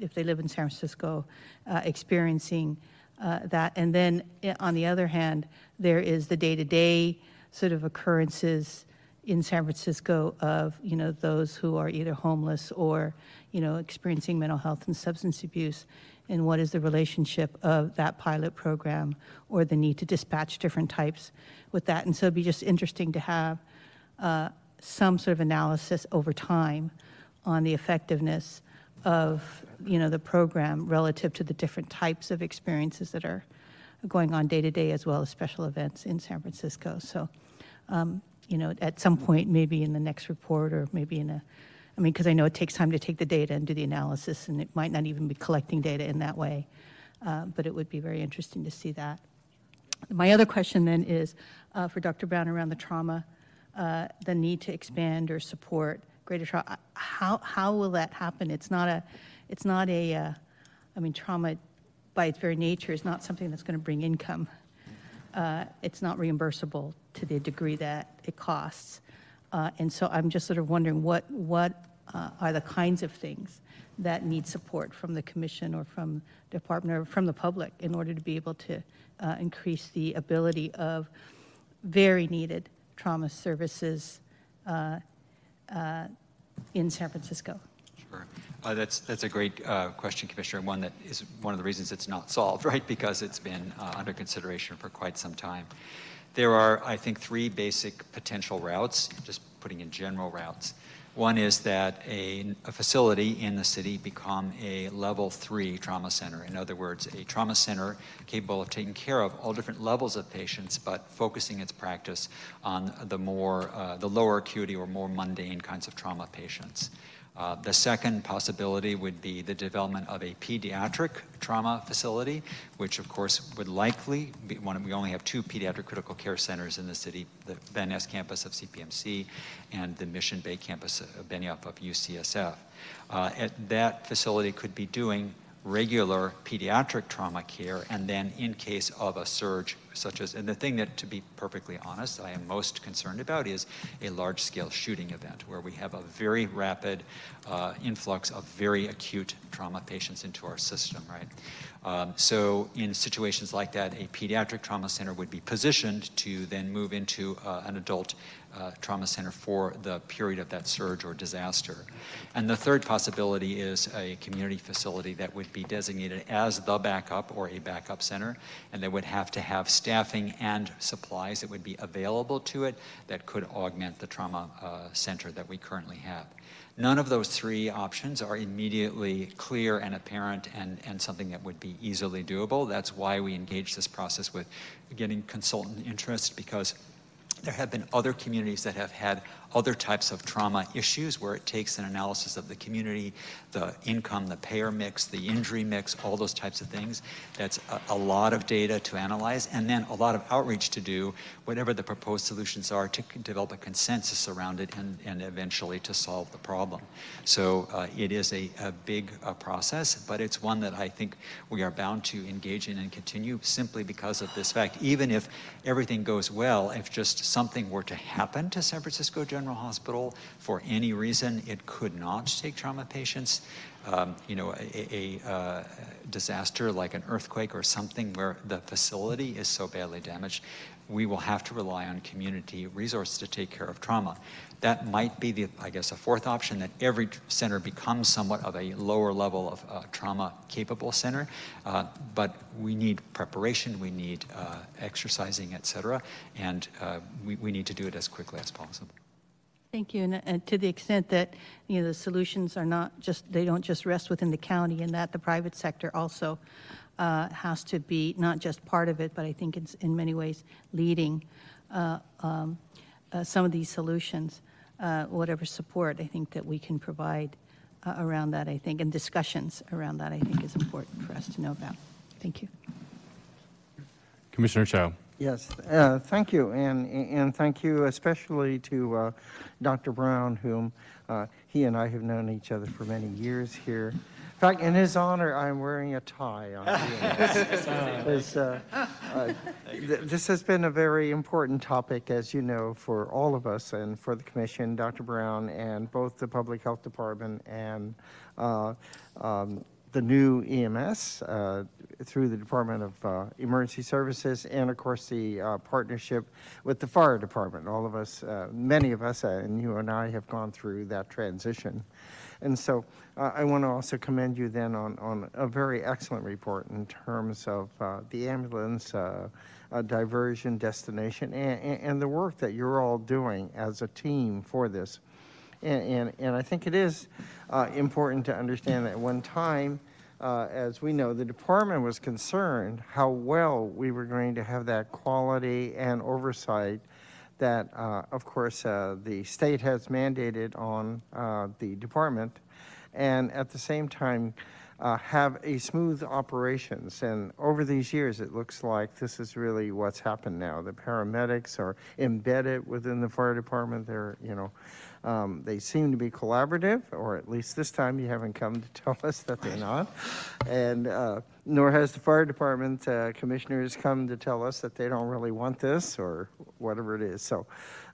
if they live in San Francisco, uh, experiencing uh, that. And then eh, on the other hand, there is the day-to-day sort of occurrences in San Francisco of, you know, those who are either homeless or, you know, experiencing mental health and substance abuse. And what is the relationship of that pilot program or the need to dispatch different types with that? And so it'd be just interesting to have uh, some sort of analysis over time on the effectiveness of, you know, the program relative to the different types of experiences that are going on day to day as well as special events in San Francisco. So, um, you know, at some point, maybe in the next report or maybe in a, I mean, because I know it takes time to take the data and do the analysis, and it might not even be collecting data in that way, uh, but it would be very interesting to see that. My other question then is uh, for Dr. Brown around the trauma, uh, the need to expand or support greater trauma. How, how will that happen? It's not a, it's not a, uh, I mean, trauma by its very nature is not something that's going to bring income. Uh, it's not reimbursable to the degree that it costs. Uh, and so I'm just sort of wondering what, what uh, are the kinds of things that need support from the commission or from department or from the public in order to be able to uh, increase the ability of very needed trauma services uh, uh, in San Francisco. Sure. Uh, That's, that's a great uh, question, Commissioner, and one that is one of the reasons it's not solved, right? Because it's been uh, under consideration for quite some time. There are, I think, three basic potential routes, just putting in general routes. One is that a, a facility in the city become a level three trauma center. In other words, a trauma center capable of taking care of all different levels of patients, but focusing its practice on the more, uh, the lower acuity or more mundane kinds of trauma patients. Uh, the second possibility would be the development of a pediatric trauma facility, which of course would likely be one. We only have two pediatric critical care centers in the city: the Van Ness campus of CPMC and the Mission Bay campus of Benioff of UCSF. Uh, at, that facility could be doing regular pediatric trauma care, and then in case of a surge, such as, and the thing that, to be perfectly honest, I am most concerned about is a large scale shooting event where we have a very rapid uh, influx of very acute trauma patients into our system, right? Um, so, in situations like that, a pediatric trauma center would be positioned to then move into uh, an adult uh, trauma center for the period of that surge or disaster. And the third possibility is a community facility that would be designated as the backup or a backup center, and they would have to have staffing and supplies that would be available to it that could augment the trauma uh, center that we currently have. None of those three options are immediately clear and apparent and, and something that would be easily doable. That's why we engage this process with getting consultant interest because there have been other communities that have had other types of trauma issues where it takes an analysis of the community, the income, the payer mix, the injury mix, all those types of things. That's a, a, lot of data to analyze and then a lot of outreach to do, whatever the proposed solutions are, to develop a consensus around it and, and eventually to solve the problem. So uh, it is a, a big uh, process, but it's one that I think we are bound to engage in and continue simply because of this fact. Even if everything goes well, if just something were to happen to San Francisco General General Hospital for any reason it could not take trauma patients. Um, you know, a, a uh, disaster like an earthquake or something where the facility is so badly damaged, we will have to rely on community resources to take care of trauma. That might be the, I guess, a fourth option that every center becomes somewhat of a lower level of uh, trauma capable center. Uh, but we need preparation, we need uh, exercising, et cetera, and uh, we, we need to do it as quickly as possible. Thank you. And, and, to the extent that you know the solutions are not just they don't just rest within the county, and that the private sector also uh, has to be not just part of it, but I think it's in many ways leading uh, um, uh, some of these solutions. Uh, whatever support I think that we can provide uh, around that, I think, and discussions around that, I think, is important for us to know about. Thank you. Commissioner Chow. Yes, uh, thank you, and and thank you especially to uh, Dr. Brown, whom uh, he and I have known each other for many years here. In fact, in his honor, I'm wearing a tie on this. Uh, uh, th- this has been a very important topic, as you know, for all of us and for the commission, Dr. Brown, and both the Public Health Department and uh, um, the new EMS uh, through the Department of uh, Emergency Services, and of course the uh, partnership with the fire department. All of us, uh, many of us, uh, and you and I have gone through that transition. And so uh, I want to also commend you then on, on a very excellent report in terms of the ambulance diversion destination and, and the work that you're all doing as a team for this. And, and, and I think it is uh, important to understand that one time, uh, as we know, the department was concerned how well we were going to have that quality and oversight that, uh, of course, uh, the state has mandated on uh, the department, and at the same time, uh, have a smooth operations. And over these years, it looks like this is really what's happened now. The paramedics are embedded within the fire department. They're, you know, um, they seem to be collaborative, or at least this time you haven't come to tell us that they're not. And uh, nor has the fire department uh, commissioners come to tell us that they don't really want this or whatever it is. So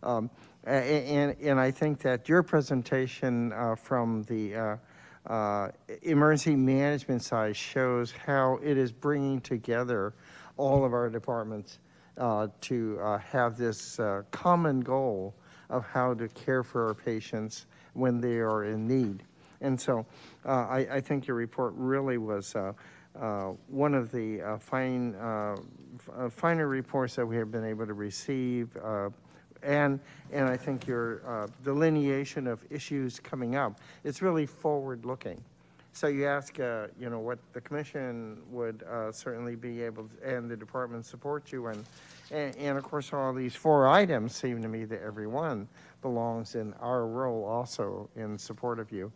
um, and, and I think that your presentation uh, from the uh, uh, emergency management side shows how it is bringing together all of our departments uh, to uh, have this uh, common goal of how to care for our patients when they are in need. And so uh, I, I think your report really was uh, uh, one of the uh, fine, uh, uh, finer reports that we have been able to receive. And, and I think your delineation of issues coming up, it's really forward-looking. So you ask, you know, what the commission would certainly be able, to- and the department support you, and, and, and of course, all these four items seem to me that every one belongs in our role also in support of you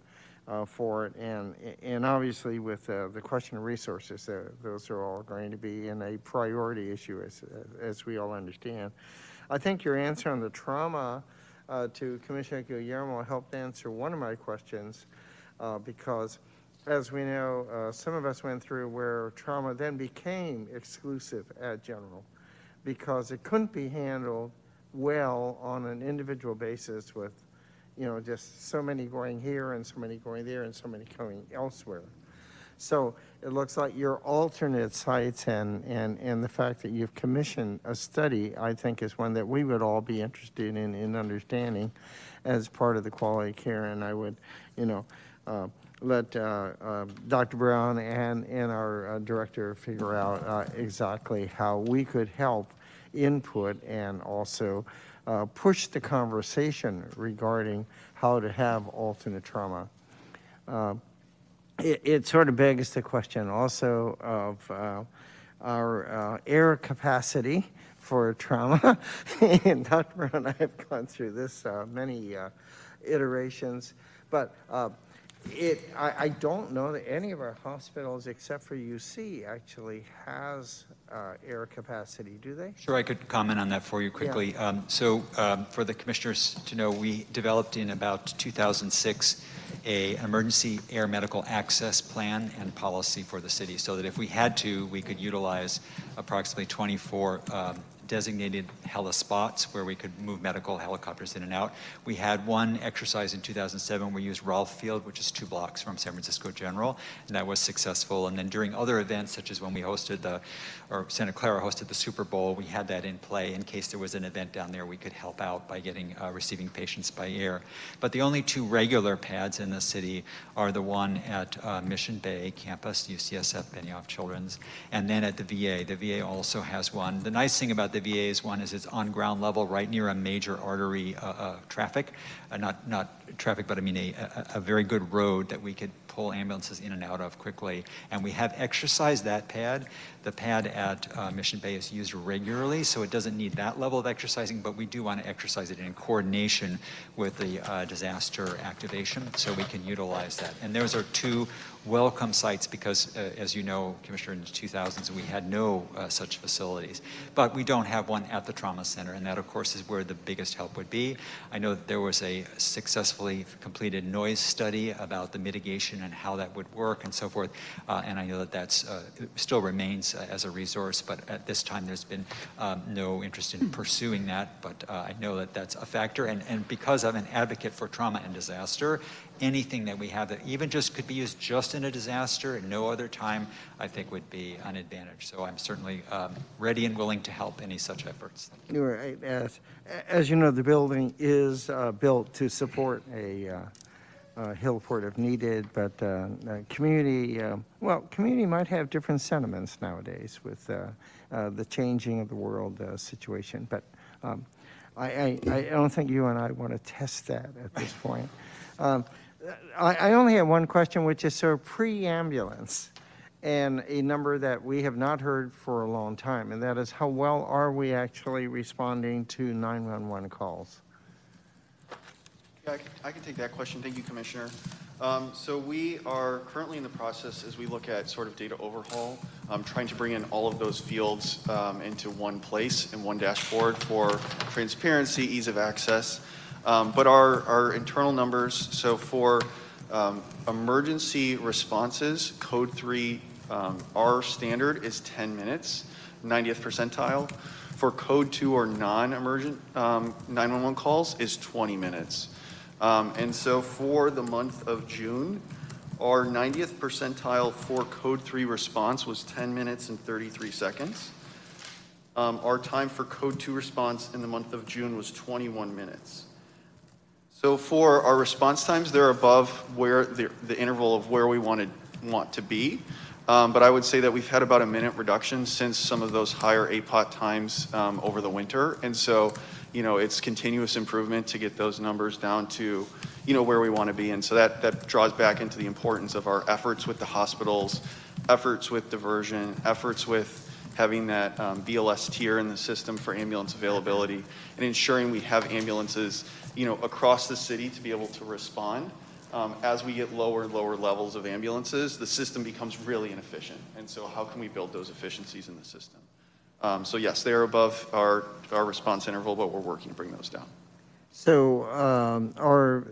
uh, for it, and, and obviously with uh, the question of resources, uh, those are all going to be in a priority issue, as, as we all understand. I think your answer on the trauma uh, to Commissioner Guillermo helped answer one of my questions, uh, because as we know, uh, some of us went through where trauma then became exclusive at general because it couldn't be handled well on an individual basis with, you know, just so many going here and so many going there and so many going elsewhere. So it looks like your alternate sites and, and, and the fact that you've commissioned a study, I think is one that we would all be interested in, in understanding as part of the quality care. And I would, you know, uh, let uh, uh, Dr. Brown and, and our uh, director figure out uh, exactly how we could help input and also uh, push the conversation regarding how to have alternate trauma. Uh, it, it sort of begs the question also of our air capacity for trauma. and Dr. Brown and I have gone through this many iterations, but it, I, I don't know that any of our hospitals, except for UC, actually has uh, air capacity, do they? Sure, I could comment on that for you quickly. Um, So um, for the commissioners to know, we developed in about 2006 a emergency air medical access plan and policy for the city so that if we had to, we could utilize approximately 24 um, designated heli spots where we could move medical helicopters in and out. We had one exercise in 2007. We used Rolfe Field, which is two blocks from San Francisco General, and that was successful. And then during other events, such as when we hosted the, or Santa Clara hosted the Super Bowl, we had that in play in case there was an event down there. We could help out by getting uh, receiving patients by air. But the only two regular pads in the city are the one at uh, Mission Bay campus, UCSF Benioff Children's, and then at the VA. The VA also has one. The nice thing about the VA's one is it's on ground level, right near a major artery uh, uh, traffic, uh, not not traffic, but I mean a, a, a very good road that we could pull ambulances in and out of quickly. And we have exercised that pad. The pad at uh, Mission Bay is used regularly, so it doesn't need that level of exercising, but we do want to exercise it in coordination with the uh, disaster activation, so we can utilize that. And those are two welcome sites because, uh, as you know, Commissioner, in the 2000s, we had no uh, such facilities. But we don't have one at the trauma center, and that, of course, is where the biggest help would be. I know that there was a successfully completed noise study about the mitigation and how that would work and so forth, uh, and I know that that's uh, still remains uh, as a resource, but at this time, there's been um, no interest in pursuing that, but uh, I know that that's a factor, and, and because I'm an advocate for trauma and disaster, anything that we have that even just could be used just in a disaster and no other time, I think would be an advantage. So I'm certainly um, ready and willing to help any such efforts. You were, As, as you know, the building is uh, built to support a uh, uh, heliport if needed, but uh, community, uh, well, community might have different sentiments nowadays with uh, uh, the changing of the world situation. But um, I, I, I don't think you and I want to test that at this point. Um, I, I only have one question, which is of pre-ambulance and a number that we have not heard for a long time, and that is how well are we actually responding to 911 calls? Yeah, I can, I can take that question. Thank you, Commissioner. Um, so we are currently in the process as we look at sort of data overhaul, um, trying to bring in all of those fields um, into one place in one dashboard for transparency, ease of access. Um, but our, our internal numbers, so for um, emergency responses, code three, um, our standard is 10 minutes, 90th percentile. for code two or non-emergent um, 911 calls is 20 minutes. Um, and so for the month of June, our 90th percentile for code three response was 10 minutes and 33 seconds. Um, our time for code two response in the month of June was 21 minutes. So for our response times, they're above where the, the interval of where we wanted want to be. Um, but I would say that we've had about a minute reduction since some of those higher APOT times um, over the winter. And so, you know, it's continuous improvement to get those numbers down to, you know, where we want to be. And so that, that draws back into the importance of our efforts with the hospitals, efforts with diversion, efforts with having that um, BLS tier in the system for ambulance availability, and ensuring we have ambulances, you know, across the city to be able to respond. Um, as we get lower and lower levels of ambulances, the system becomes really inefficient. And so, how can we build those efficiencies in the system? Um, so, yes, they are above our, our response interval, but we're working to bring those down. So um, are,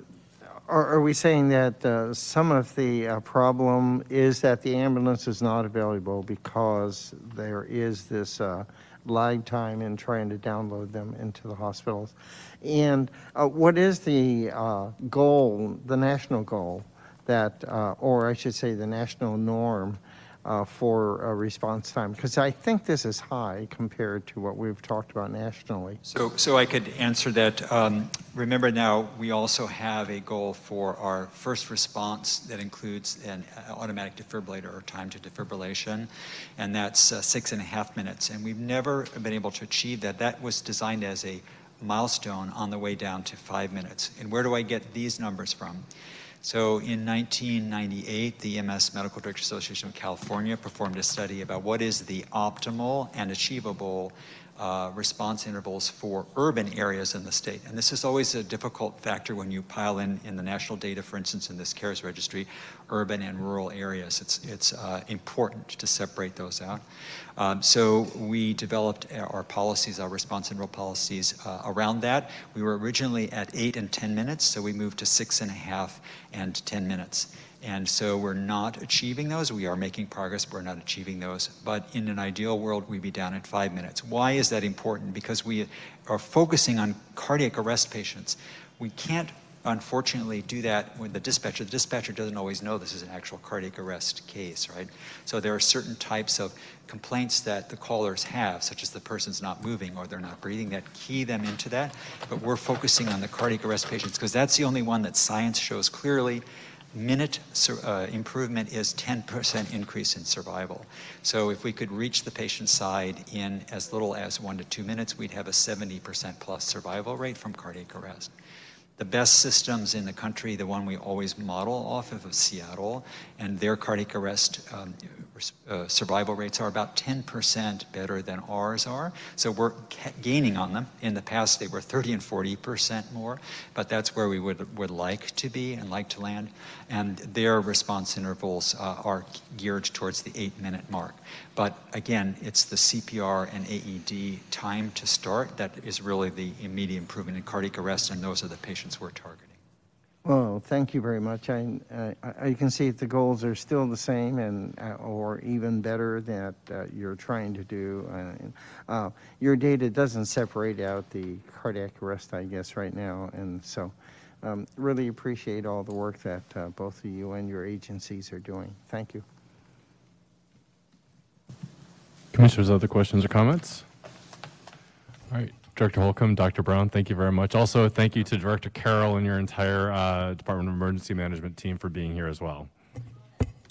are are we saying that uh, some of the uh, problem is that the ambulance is not available because there is this uh, lag time in trying to download them into the hospitals? And uh, what is the uh, goal, the national goal that, uh, or I should say the national norm uh, for response time? Because I think this is high compared to what we've talked about nationally. So, so I could answer that. Um, remember now, we also have a goal for our first response that includes an uh, automatic defibrillator or time to defibrillation, and that's uh, six and a half minutes. And we've never been able to achieve that. That was designed as a milestone on the way down to five minutes. And where do I get these numbers from? So in 1998, the EMS Medical Directors Association of California performed a study about what is the optimal and achievable uh, response intervals for urban areas in the state. And this is always a difficult factor when you pile in, in the national data, for instance, in this CARES registry, urban and rural areas. It's, it's uh, important to separate those out. Um, so we developed our policies, our response interval policies uh, around that. We were originally at eight and 10 minutes, so we moved to six and a half and 10 minutes. And so we're not achieving those. We are making progress, but we're not achieving those. But in an ideal world, we'd be down at five minutes. Why is that important? Because we are focusing on cardiac arrest patients. We can't unfortunately do that with the dispatcher. The dispatcher doesn't always know this is an actual cardiac arrest case, right? So there are certain types of complaints that the callers have, such as the person's not moving or they're not breathing, that key them into that. But we're focusing on the cardiac arrest patients because that's the only one that science shows clearly minute uh, improvement is 10% increase in survival. So if we could reach the patient side in as little as one to two minutes, we'd have a 70% plus survival rate from cardiac arrest. The best systems in the country, the one we always model off of, is Seattle, and their cardiac arrest um, uh, survival rates are about 10% better than ours are. So we're gaining on them. In the past, they were 30 and 40% more, but that's where we would, would like to be and like to land. And their response intervals uh, are geared towards the eight minute mark. But again, it's the CPR and AED time to start that is really the immediate improvement in cardiac arrest, and those are the patients we're targeting. Well, thank you very much. I, I can see the goals are still the same and uh, or even better that uh, you're trying to do. Uh, uh, your data doesn't separate out the cardiac arrest, I guess, right now, and so um, really appreciate all the work that uh, both of you and your agencies are doing. Thank you. Commissioners, other questions or comments? All right. Director Holcomb, Dr. Brown, thank you very much. Also, thank you to Director Carroll and your entire uh, Department of Emergency Management team for being here as well.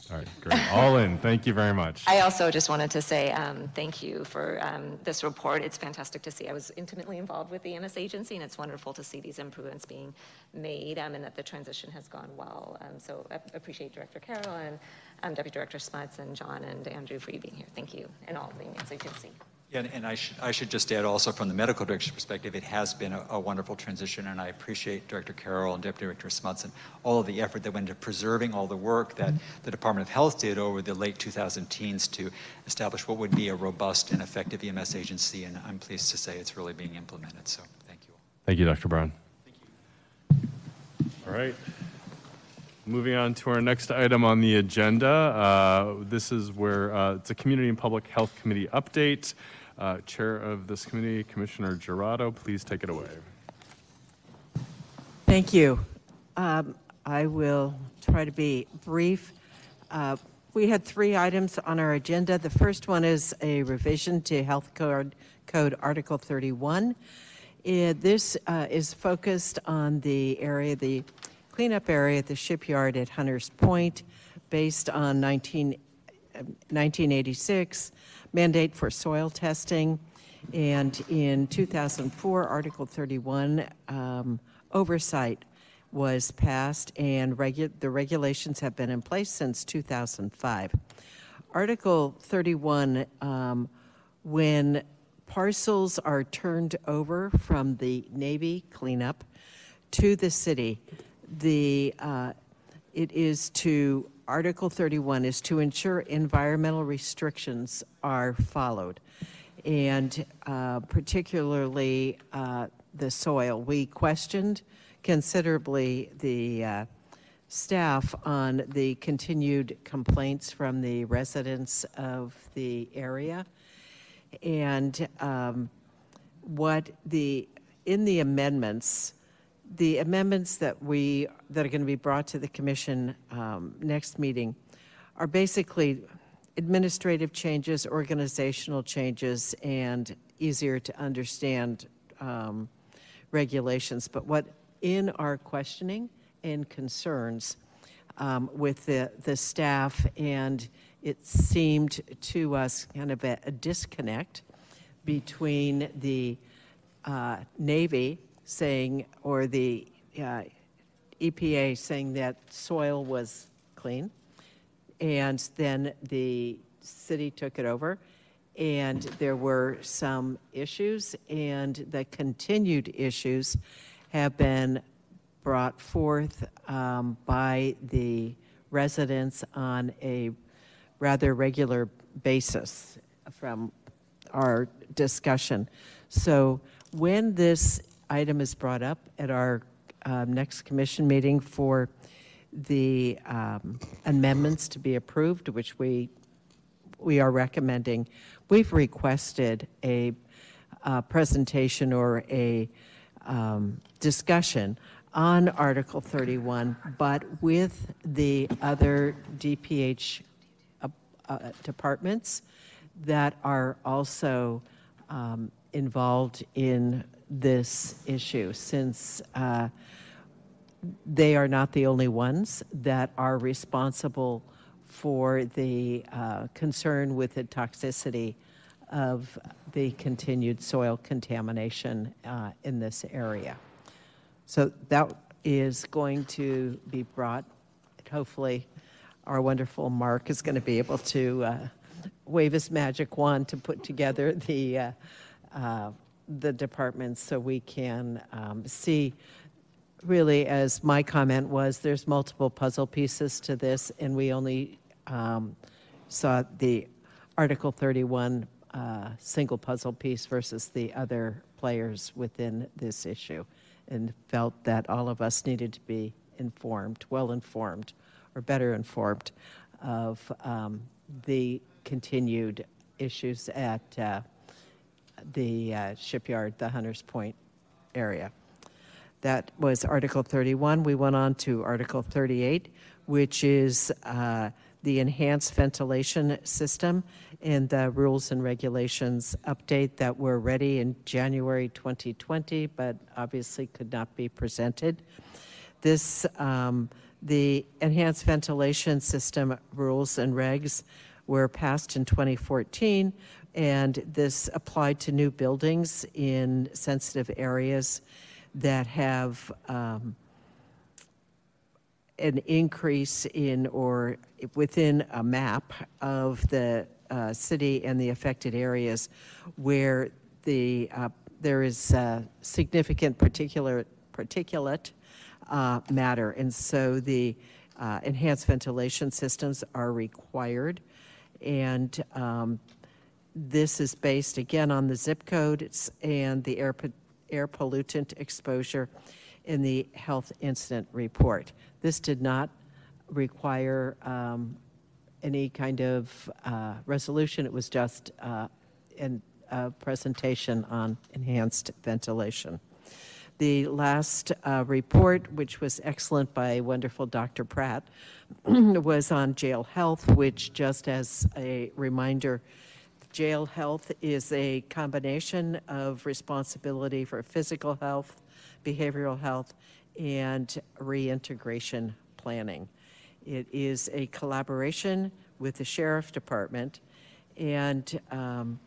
All right, great. All in. Thank you very much. I also just wanted to say um, thank you for um, this report. It's fantastic to see. I was intimately involved with the EMS agency, and it's wonderful to see these improvements being made um, and that the transition has gone well. Um, so I appreciate Director Carroll and um, Deputy Director Smuts and John and Andrew for you being here. Thank you, and all the EMS agency. Yeah, and I should, I should just add also from the medical director's perspective, it has been a, a, wonderful transition, and I appreciate Director Carroll and Deputy Director Smuts and all of the effort that went into preserving all the work that the Department of Health did over the late 2010s to establish what would be a robust and effective EMS agency, and I'm pleased to say it's really being implemented, so thank you. Thank you, Dr. Brown. Thank you. All right. Moving on to our next item on the agenda. Uh, this is where uh, it's a Community and Public Health Committee update. Uh, Chair of this committee, Commissioner Giraudo, please take it away. Thank you. Um, I will try to be brief. Uh, We had three items on our agenda. The first one is a revision to Health Code, Code Article 31. Uh, This uh, is focused on the area, the cleanup area at the shipyard at Hunters Point, based on 19, uh, 1986 mandate for soil testing. And in 2004, Article 31 um, oversight was passed, and regu- the regulations have been in place since 2005. Article 31, um, when parcels are turned over from the Navy cleanup to the city, the, uh, it is to, Article 31 is to ensure environmental restrictions are followed, and uh, particularly uh, the soil. We questioned considerably the uh, staff on the continued complaints from the residents of the area. And um, what the, in the amendments, the amendments that we, that are going to be brought to the commission um, next meeting are basically administrative changes, organizational changes, and easier to understand um, regulations. But what in our questioning and concerns um, with the, the staff, and it seemed to us kind of a, a disconnect between the uh, Navy saying, or the uh, EPA saying that soil was clean, and then the city took it over, and there were some issues, and the continued issues have been brought forth um, by the residents on a rather regular basis from our discussion. So when this item is brought up at our um, next commission meeting for the um, amendments to be approved, which we we are recommending, we've requested a, presentation or a um, discussion on Article 31, but with the other DPH uh, uh, departments that are also um, involved in this issue, since uh, they are not the only ones that are responsible for the uh, concern with the toxicity of the continued soil contamination uh, in this area. So that is going to be brought, hopefully, our wonderful Mark is going to be able to uh, wave his magic wand to put together the, uh, uh, the departments so we can um, see really, as my comment was, there's multiple puzzle pieces to this, and we only um, saw the Article 31 uh, single puzzle piece versus the other players within this issue, and felt that all of us needed to be informed, well informed, or better informed of um, the continued issues at uh, the uh, shipyard, the Hunters Point area. That was Article 31. We went on to Article 38, which is uh, the enhanced ventilation system and the rules and regulations update that were ready in January 2020, but obviously could not be presented. This, um, the enhanced ventilation system rules and regs were passed in 2014, and this applied to new buildings in sensitive areas that have um, an increase in or within a map of the uh, city and the affected areas where the uh, there is significant particular particulate uh, matter, and so the uh, enhanced ventilation systems are required, and um, this is based again on the zip code and the air air pollutant exposure in the health incident report. This did not require um, any kind of uh, resolution. It was just uh, an uh, presentation on enhanced ventilation. The last uh, report, which was excellent by wonderful Dr. Pratt, was on jail health, which, just as a reminder, jail health is a combination of responsibility for physical health, behavioral health, and reintegration planning. It is a collaboration with the sheriff department, and um,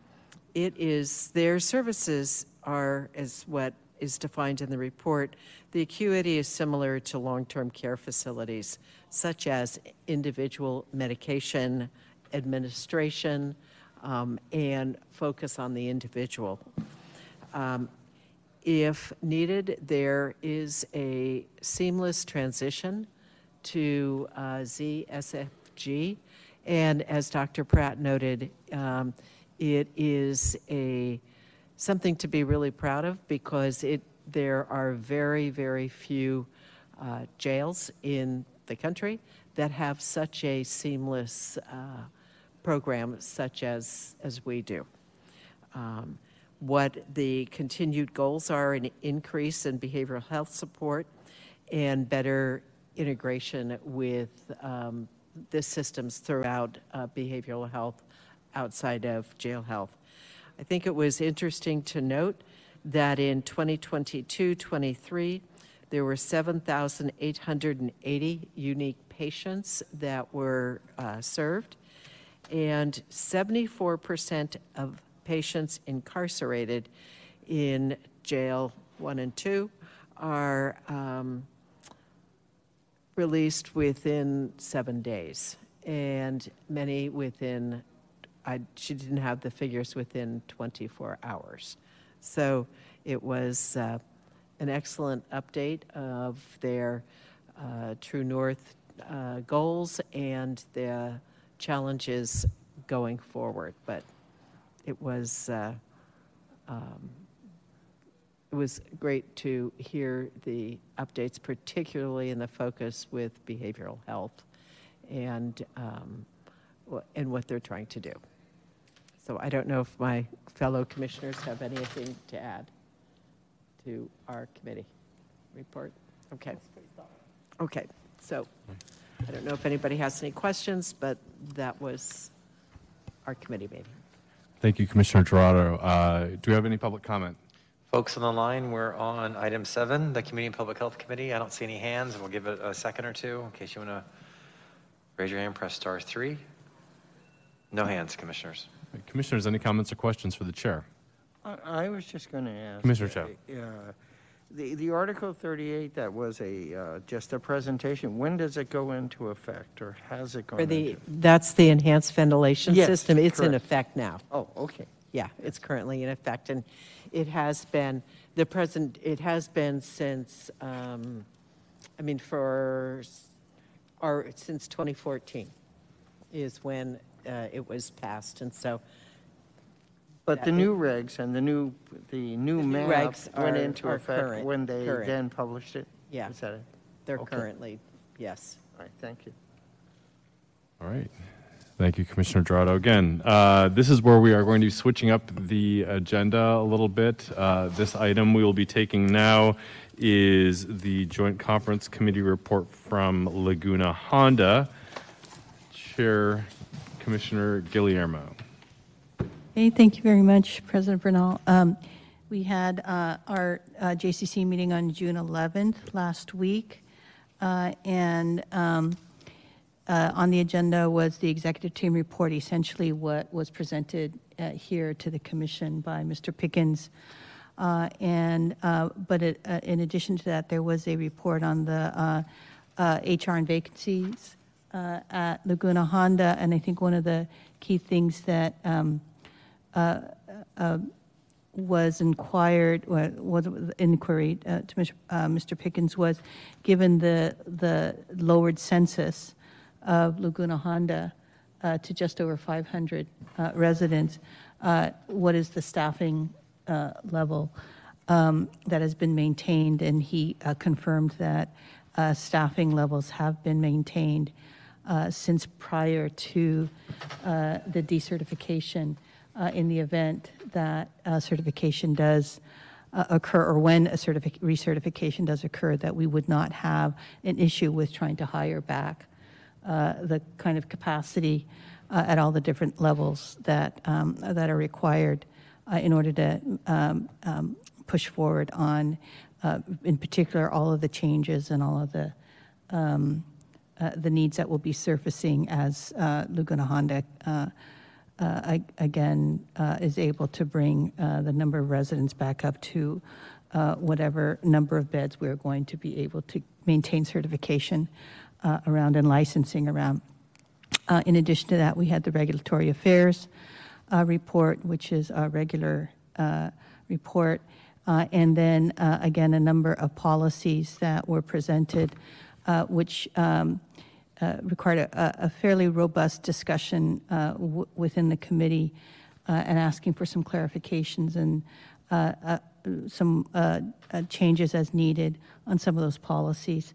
it is their services are as what is defined in the report. The acuity is similar to long-term care facilities, such as individual medication administration um, and focus on the individual. Um, if needed, there is a seamless transition to uh, ZSFG. And as Dr. Pratt noted, um, it is a something to be really proud of because it there are very, very few uh, jails in the country that have such a seamless uh, program such as as we do. Um, what the continued goals are an increase in behavioral health support and better integration with um, the systems throughout uh, behavioral health outside of jail health. I think it was interesting to note that in 2022 23, there were 7,880 unique patients that were uh, served, and 74% of patients incarcerated in jail one and two are um, released within seven days, and many within, I, she didn't have the figures within 24 hours. So it was uh, an excellent update of their uh, True North uh, goals and the challenges going forward. But it was uh, um, it was great to hear the updates, particularly in the focus with behavioral health and um, and what they're trying to do. So I don't know if my fellow commissioners have anything to add to our committee report. Okay. Okay. So I don't know if anybody has any questions, but that was our committee meeting. Thank you, Commissioner Giraudo. Uh, Do we have any public comment? Folks on the line, we're on item seven, the Community and Public Health Committee. I don't see any hands. We'll give it a second or two in case you want to raise your hand, press star three. No hands, commissioners. Commissioners, any comments or questions for the chair? I, I was just going to ask. Commissioner Chow. uh, The, the Article 38, that was a, uh, just a presentation, when does it go into effect, or has it gone For into? the, that's the enhanced ventilation Yes, system. It's in correct. effect now. Oh, okay. Yeah, it's currently in effect, and it has been, the present, it has been since, um, I mean, for, s- or since 2014 is when uh, it was passed, and so. But the that- new regs and the new, the new The new map regs went are- into are effect current- when they current. then published it? Yeah. Is that it? They're Okay. currently, yes. All right, thank you. All right. Thank you, Commissioner Giraudo. Again, uh, this is where we are going to be switching up the agenda a little bit. Uh, This item we will be taking now is the Joint Conference Committee report from Laguna Honda. Chair Commissioner Guillermo. Hey, thank you very much, President Bernal. Um, We had uh, our uh, JCC meeting on June 11th last week, uh, and um, uh, on the agenda was the executive team report, essentially what was presented uh, here to the commission by Mr. Pickens. Uh, And, but it- in addition to that, there was a report on the HR and vacancies at Laguna Honda, and I think one of the key things that um, uh, was inquired, wa- was inquiry uh, to Mr. uh, Mr. Pickens was, given the, the lowered census of Laguna Honda uh, to just over 500 uh, residents, what is the staffing level um, that has been maintained? And he confirmed that staffing levels have been maintained since prior to the decertification uh, in the event that certification does uh, occur, or when a certific- recertification does occur, that we would not have an issue with trying to hire back uh, the kind of capacity uh, at all the different levels that, um, that are required uh, in order to um, um, push forward on, in particular, all of the changes and all of the um, the needs that will be surfacing as Laguna Honda uh, again uh, is able to bring uh, the number of residents back up to uh, whatever number of beds we're going to be able to maintain certification uh, around and licensing around. Uh, in addition to that, we had the regulatory affairs report, which is a regular report, and then again a number of policies that were presented, which um, uh, required a, a fairly robust discussion uh, w- within the committee uh, and asking for some clarifications and uh, uh, some changes as needed on some of those policies,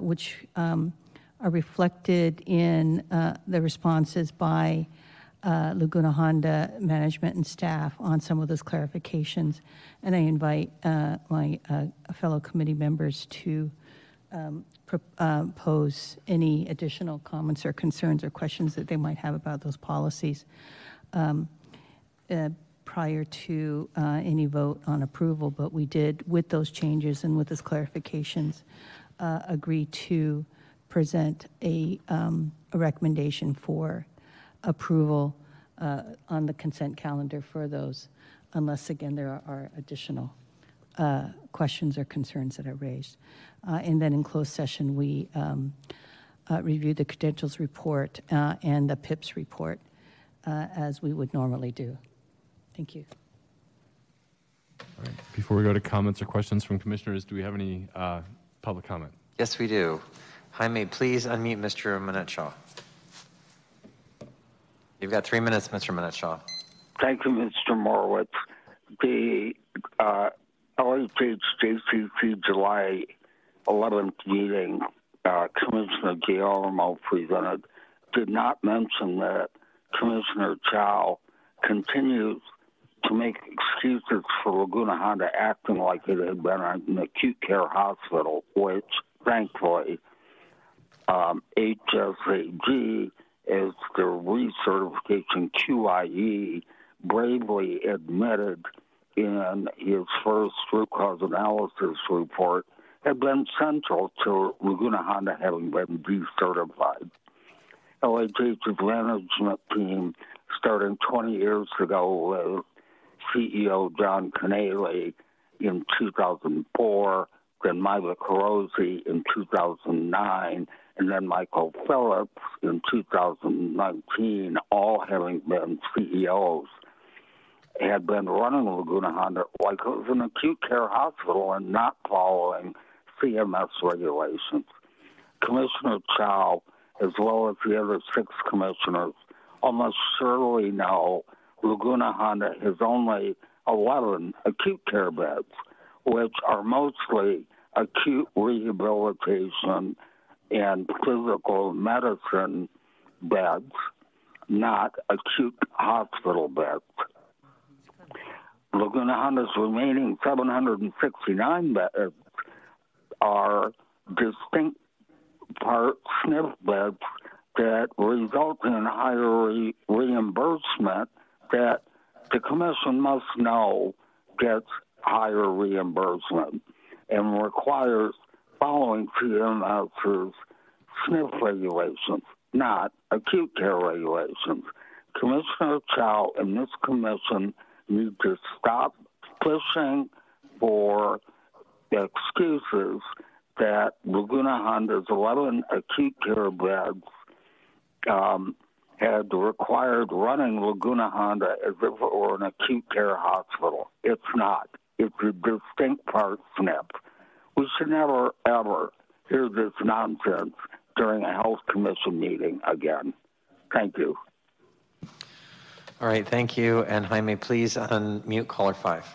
which um, are reflected in the responses by uh, Laguna Honda management and staff on some of those clarifications. And I invite uh, my uh, fellow committee members to um, uh, pose any additional comments or concerns or questions that they might have about those policies um, uh, prior to uh, any vote on approval. But we did, with those changes and with those clarifications, uh, agree to present a, um, a recommendation for approval uh, on the consent calendar for those, unless, again, there are- are additional uh, questions or concerns that are raised. Uh, And then in closed session, we um, uh, reviewed the credentials report uh, and the PIPS report, uh, as we would normally do. Thank you. Before we go to comments or questions from commissioners, do we have any uh, public comment? Yes, we do. Jaime, please unmute Mr. Monette-Shaw. You've got three minutes, Mr. Monette-Shaw. Thank you, Mr. Morewitz. The uh, LHH JCC July. 11th meeting, uh, Commissioner Guillermo presented, did not mention that Commissioner Chow continues to make excuses for Laguna Honda acting like it had been an acute care hospital, which thankfully um, HSAG as the recertification QIE bravely admitted in his first root cause analysis report had been central to Laguna Honda having been decertified. LHH's management team, starting 20 years ago with CEO John Kanaley in 2004, then Mivic Hirose in 2009, and then Michael Phillips in 2019, all having been CEOs, had been running Laguna Honda like it was an acute care hospital and not following CMS regulations. Commissioner Chow, as well as the other six commissioners, almost surely know Laguna Honda has only 11 acute care beds, which are mostly acute rehabilitation and physical medicine beds, not acute hospital beds. Laguna Honda's remaining 769 beds uh, are distinct part SNF beds that result in higher re- reimbursement that the commission must know gets higher reimbursement and requires following CMS's SNF regulations, not acute care regulations. Commissioner Chow and this commission need to stop pushing for excuses that Laguna Honda's 11 acute care beds um, had required running Laguna Honda as if it were an acute care hospital. It's not. It's a distinct part SNP. We should never, ever hear this nonsense during a health commission meeting again. Thank you. All right, thank you. And Jaime, please unmute caller five.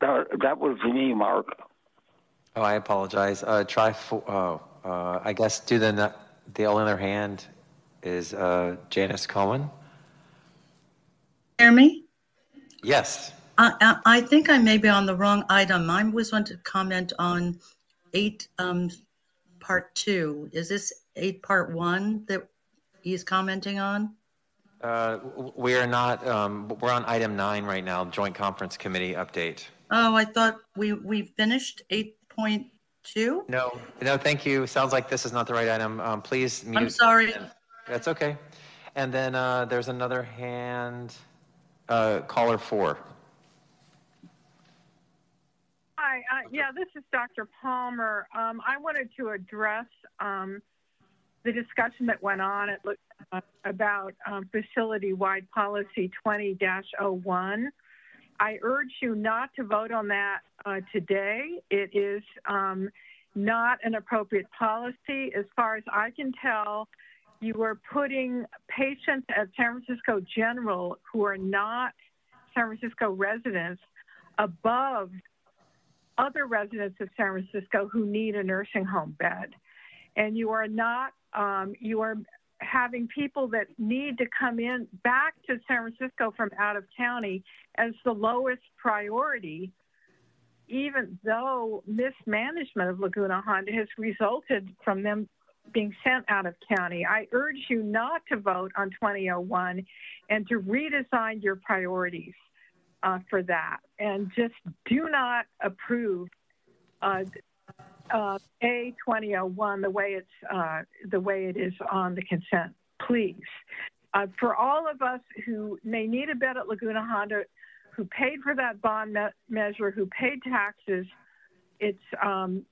That, that was me, Mark. Oh, I apologize. Uh, try, fo- oh, uh, I guess do the, n- the other hand is uh, Janice Cohen. Hear me? Yes. I, I, I think I may be on the wrong item. I was wanting to comment on eight, um, part two. Is this eight, part one that he's commenting on? Uh, we are not, um, we're on item nine right now, Joint Conference Committee update. Oh, I thought we, we finished eight point two? No, no, thank you. Sounds like this is not the right item. Um, please mute. I'm sorry. That's okay. And then uh, there's another hand, uh, caller four. Hi, uh, yeah, this is Dr. Palmer. Um, I wanted to address um, the discussion that went on at, uh, about um, facility-wide policy 20-01. I urge you not to vote on that uh, today. It is um, not an appropriate policy. As far as I can tell, you are putting patients at San Francisco General who are not San Francisco residents above other residents of San Francisco who need a nursing home bed. And you are not, um, you are having people that need to come in back to San Francisco from out of county as the lowest priority, even though mismanagement of Laguna Honda has resulted from them being sent out of county. I urge you not to vote on 2001 and to redesign your priorities uh, for that, and just do not approve uh, uh, A 2001 the way it's uh, the way it is on the consent, please. Uh, for all of us who may need a bed at Laguna Honda, who paid for that bond me- measure, who paid taxes, it's um,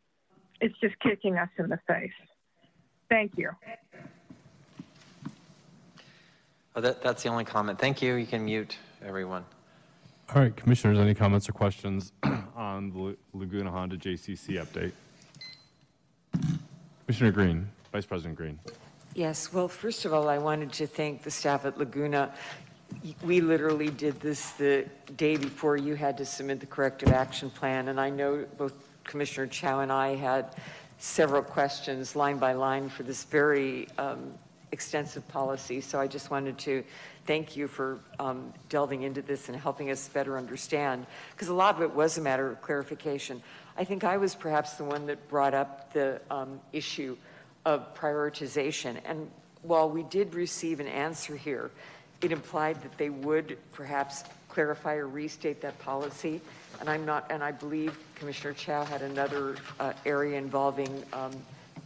it's just kicking us in the face. Thank you. Oh, that, that's the only comment. Thank you. You can mute everyone. All right, commissioners, any comments or questions on the Laguna Honda JCC update? Commissioner Green, Vice President Green. Yes, well, first of all, I wanted to thank the staff at Laguna. We literally did this the day before you had to submit the corrective action plan, and I know both Commissioner Chow and I had several questions line by line for this very um, extensive policy. So I just wanted to thank you for um, delving into this and helping us better understand, because a lot of it was a matter of clarification. I think I was perhaps the one that brought up the um, issue of prioritization. And while we did receive an answer here, it implied that they would perhaps clarify or restate that policy. And I'm not, and I believe Commissioner Chow had another uh, area involving um,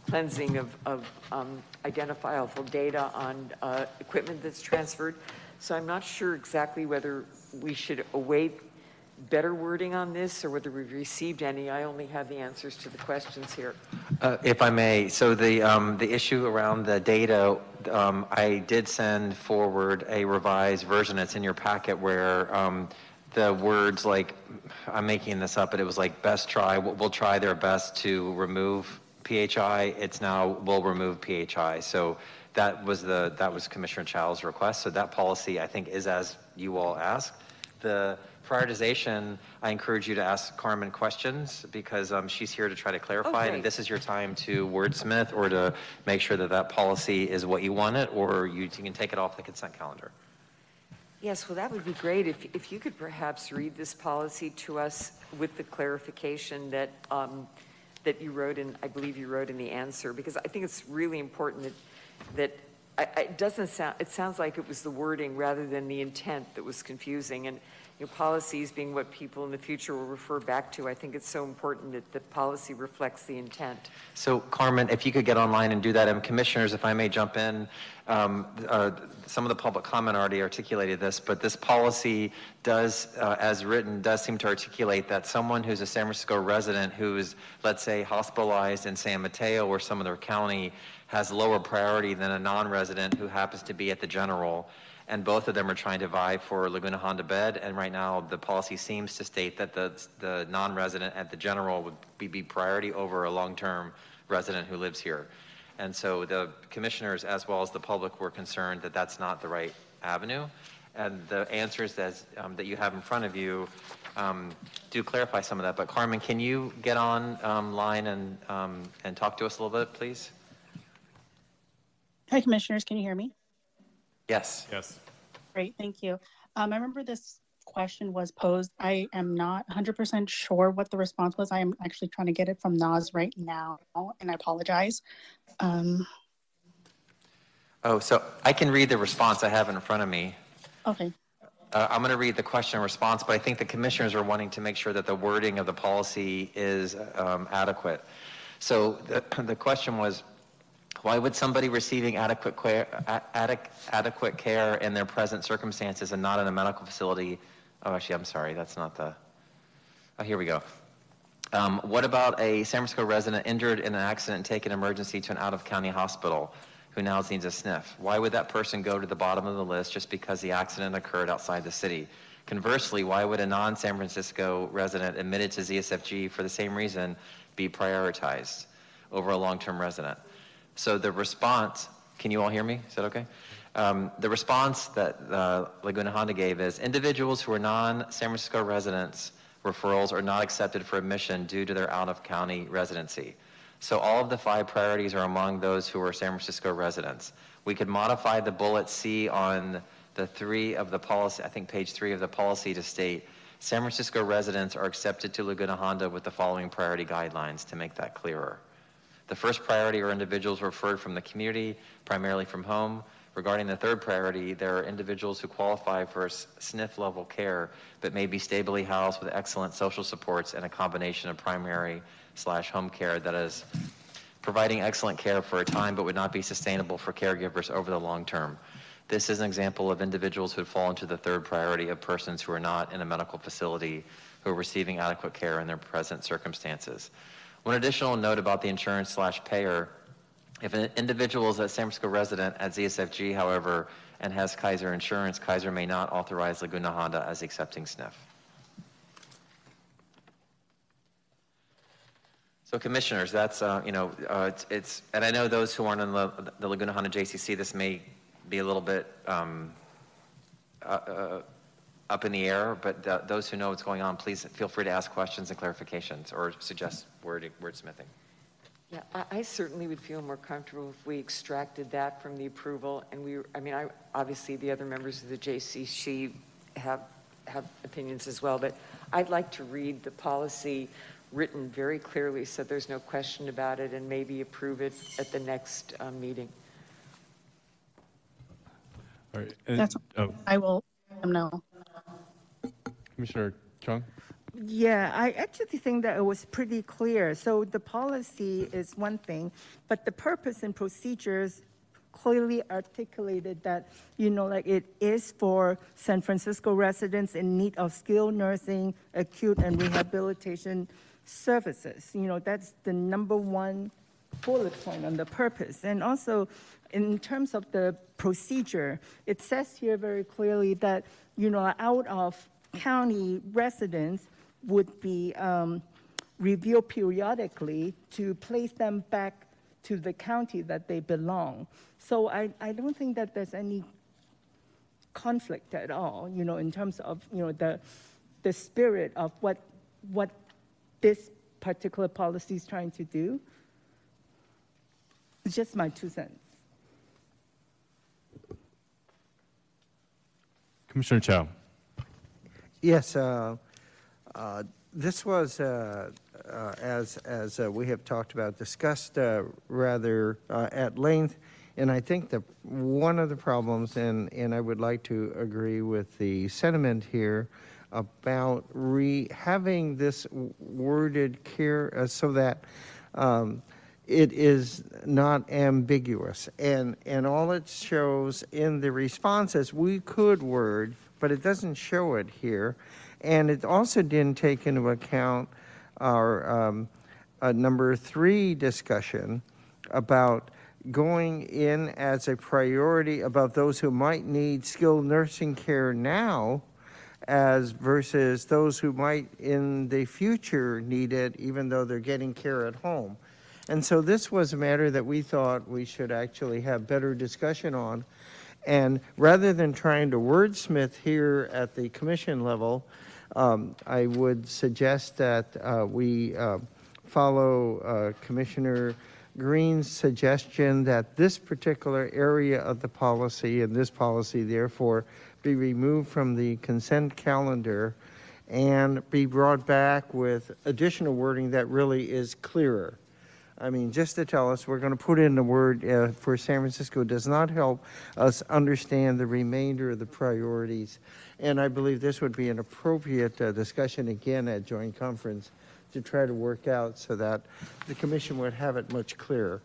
cleansing of, of um, identifiable data on uh, equipment that's transferred. So I'm not sure exactly whether we should await better wording on this or whether we've received any. I only have the answers to the questions here. Uh, If I may, so the, um, the issue around the data, um, I did send forward a revised version. It's in your packet where um, the words like, I'm making this up, but it was like best try, we'll try their best to remove PHI. It's now, we'll remove PHI. So that was the, that was Commissioner Chow's request. So that policy, I think, is as you all asked. The prioritization, I encourage you to ask Carmen questions because um, she's here to try to clarify. Okay. And this is your time to wordsmith or to make sure that that policy is what you want it, or you, you can take it off the consent calendar. Yes, well, that would be great if, if you could perhaps read this policy to us with the clarification that, um, that you wrote in, I believe you wrote in the answer, because I think it's really important that, that I- it doesn't sound, it sounds like it was the wording rather than the intent that was confusing. And, you know, policies being what people in the future will refer back to, I think it's so important that the policy reflects the intent. So Carmen, if you could get online and do that, and commissioners, if I may jump in, um, uh, some of the public comment already articulated this, but this policy does, uh, as written, does seem to articulate that someone who's a San Francisco resident who's, let's say, hospitalized in San Mateo or some other county has lower priority than a non-resident who happens to be at the general. And both of them are trying to vie for Laguna Honda bed. And right now, the policy seems to state that the, the non-resident at the general would be, be priority over a long-term resident who lives here. And so the commissioners, as well as the public, were concerned that that's not the right avenue. And the answers that, um, that you have in front of you um, do clarify some of that. But Carmen, can you get on um, line and, um, and talk to us a little bit, please? Hi, Commissioners. Can you hear me? Yes. Yes. Great, thank you. Um, I remember this question was posed. I am not 100% sure what the response was. I am actually trying to get it from Nas right now, and I apologize. Um, Oh, so I can read the response I have in front of me. okay, Uh, I'm going to read the question and response, but I think the commissioners are wanting to make sure that the wording of the policy is um, adequate. So the, the question was, why would somebody receiving adequate care, adequate care in their present circumstances and not in a medical facility? Oh, actually, I'm sorry, that's not the. Oh, here we go. Um, what about a San Francisco resident injured in an accident and taken emergency to an out-of-county hospital who now needs a sniff? Why would that person go to the bottom of the list just because the accident occurred outside the city? Conversely, why would a non-San Francisco resident admitted to ZSFG for the same reason be prioritized over a long-term resident? So the response, can you all hear me? Is that okay? Um, the response that uh, Laguna Honda gave is individuals who are non-San Francisco residents referrals are not accepted for admission due to their out-of-county residency. So all of the five priorities are among those who are San Francisco residents. We could modify the bullet C on the three of the policy, I think page three of the policy to state, San Francisco residents are accepted to Laguna Honda with the following priority guidelines to make that clearer. The first priority are individuals referred from the community, primarily from home. Regarding the third priority, there are individuals who qualify for SNF level care, but may be stably housed with excellent social supports and a combination of primary slash home care that is providing excellent care for a time, but would not be sustainable for caregivers over the long term. This is an example of individuals who fall into the third priority of persons who are not in a medical facility who are receiving adequate care in their present circumstances. One additional note about the insurance slash payer, if an individual is a San Francisco resident at ZSFG, however, and has Kaiser insurance, Kaiser may not authorize Laguna Honda as accepting SNF. So commissioners, that's, uh, you know, uh, it's- it's, and I know those who aren't in the the Laguna Honda JCC, this may be a little bit um, uh, uh, up in the air, but uh, those who know what's going on, please feel free to ask questions and clarifications or suggest word wordsmithing. Yeah, I, I certainly would feel more comfortable if we extracted that from the approval, and we, I mean, I, obviously, the other members of the JCC have, have opinions as well, but I'd like to read the policy written very clearly, so there's no question about it, and maybe approve it at the next uh, meeting. All right. and- That's- oh, I will let them know. Commissioner Chung? Yeah, I actually think that it was pretty clear. So the policy is one thing, but the purpose and procedures clearly articulated that, you know, like it is for San Francisco residents in need of skilled nursing, acute and rehabilitation services. You know, that's the number one bullet point on the purpose. And also, in terms of the procedure, it says here very clearly that, you know, out of county residents would be um, reviewed periodically to place them back to the county that they belong. So I, I don't think that there's any conflict at all, you know, in terms of, you know, the, the spirit of what, what this particular policy is trying to do. It's just my two cents. Commissioner Chow? Yes, uh, uh, this was, uh, uh, as, as uh, we have talked about, discussed uh, rather at length, and I think that one of the problems, and, and I would like to agree with the sentiment here about re, having this worded care so that um, it is not ambiguous. And, and all it shows in the responses, we could word, but it doesn't show it here. And it also didn't take into account our um, uh, number three discussion about going in as a priority about those who might need skilled nursing care now as versus those who might in the future need it even though they're getting care at home. And so this was a matter that we thought we should actually have better discussion on. And rather than trying to wordsmith here at the commission level, um, I would suggest that uh, we uh, follow uh, Commissioner Green's suggestion that this particular area of the policy and this policy therefore be removed from the consent calendar and be brought back with additional wording that really is clearer. I mean, just to tell us, we're going to put in the word uh, for San Francisco does not help us understand the remainder of the priorities. And I believe this would be an appropriate uh, discussion again at joint conference to try to work out so that the commission would have it much clearer.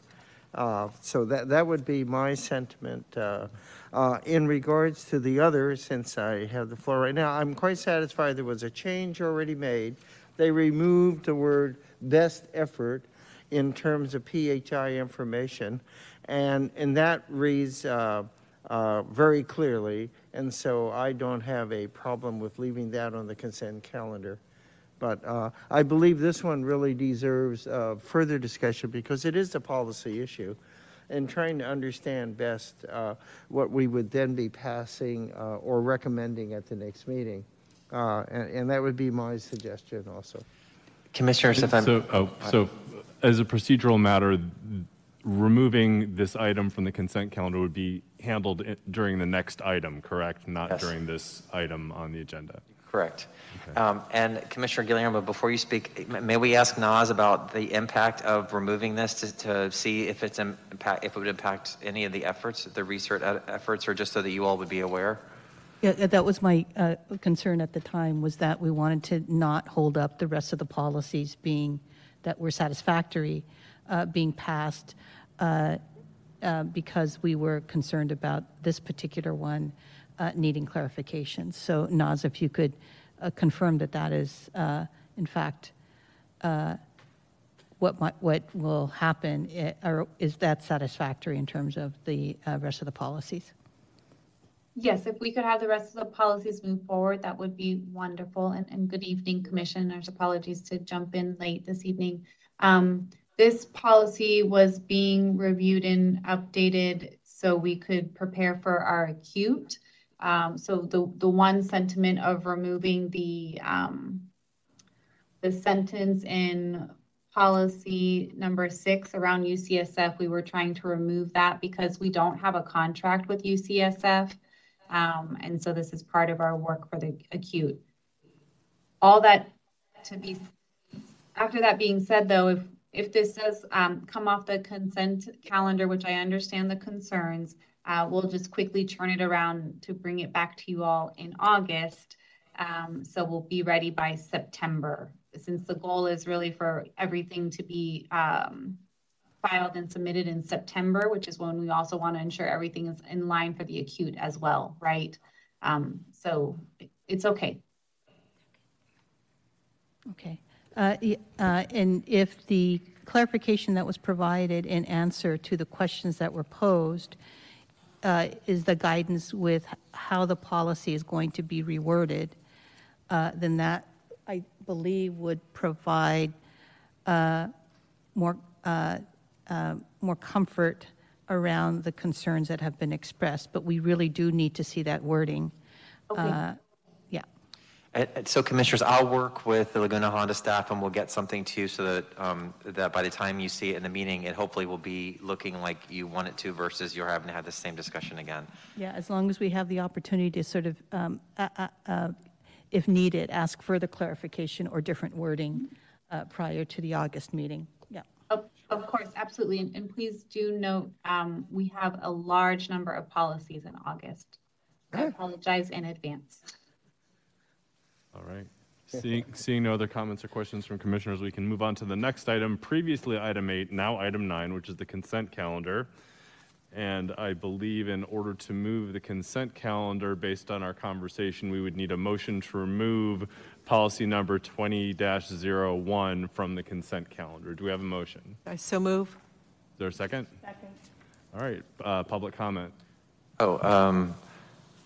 Uh, So that, that would be my sentiment. uh, uh, In regards to the other, since I have the floor right now, I'm quite satisfied there was a change already made. They removed the word best effort in terms of PHI information, and, and that reads uh, uh, very clearly, and so I don't have a problem with leaving that on the consent calendar. But uh, I believe this one really deserves uh, further discussion because it is a policy issue and trying to understand best uh, what we would then be passing uh, or recommending at the next meeting. Uh, And and that would be my suggestion also. Commissioners, if I'm. So, oh, so as a procedural matter, removing this item from the consent calendar would be handled i- during the next item, correct? Not Yes. during this item on the agenda? Correct. Um, And Commissioner Guillermo, before you speak, m- may we ask Nas about the impact of removing this to, to see if it's impact, if it would impact any of the efforts, the research e- efforts, or just so that you all would be aware? Yeah, uh, that was my uh, concern at the time, was that we wanted to not hold up the rest of the policies being, that were satisfactory, uh, being passed, uh, uh, because we were concerned about this particular one uh, needing clarification. So Naz, if you could uh, confirm that that is, uh, in fact, what might, what will happen, eh, or is that satisfactory in terms of the rest of the policies? Yes, if we could have the rest of the policies move forward, that would be wonderful. And, and good evening, Commissioners. Apologies to jump in late this evening. Um, this policy was being reviewed and updated so we could prepare for our acute. Um, so the, the one sentiment of removing the, um, the sentence in policy number six around UCSF, we were trying to remove that because we don't have a contract with UCSF. Um, and so this is part of our work for the acute. All that to be, after that being said, though, if, if this does um, come off the consent calendar, which I understand the concerns, uh, we'll just quickly turn it around to bring it back to you all in August. Um, so we'll be ready by September, since the goal is really for everything to be um, filed and submitted in September, which is when we also want to ensure everything is in line for the acute as well, right? Um, so it's okay. Okay. Uh, uh, And if the clarification that was provided in answer to the questions that were posed uh, is the guidance with how the policy is going to be reworded, uh, then that, I believe, would provide uh, more, uh, uh, more comfort around the concerns that have been expressed. But we really do need to see that wording. Okay. Uh, Yeah. And- and So Commissioners, I'll work with the Laguna Honda staff and we'll get something to you so that, um, that by the time you see it in the meeting, it hopefully will be looking like you want it to versus you're having to have the same discussion again. Yeah, as long as we have the opportunity to sort of, um, uh, uh, uh, if needed, ask further clarification or different wording uh, prior to the August meeting. Yeah. Of, of course, absolutely. And, and please do note, um, we have a large number of policies in August. I apologize in advance. All right. Seeing, seeing no other comments or questions from commissioners, we can move on to the next item, previously item eight, now item nine, which is the consent calendar. And I believe in order to move the consent calendar, based on our conversation, we would need a motion to remove policy number 20-01 from the consent calendar. Do we have a motion? I so move. Is there a second? Second. All right, uh, public comment. Oh, um,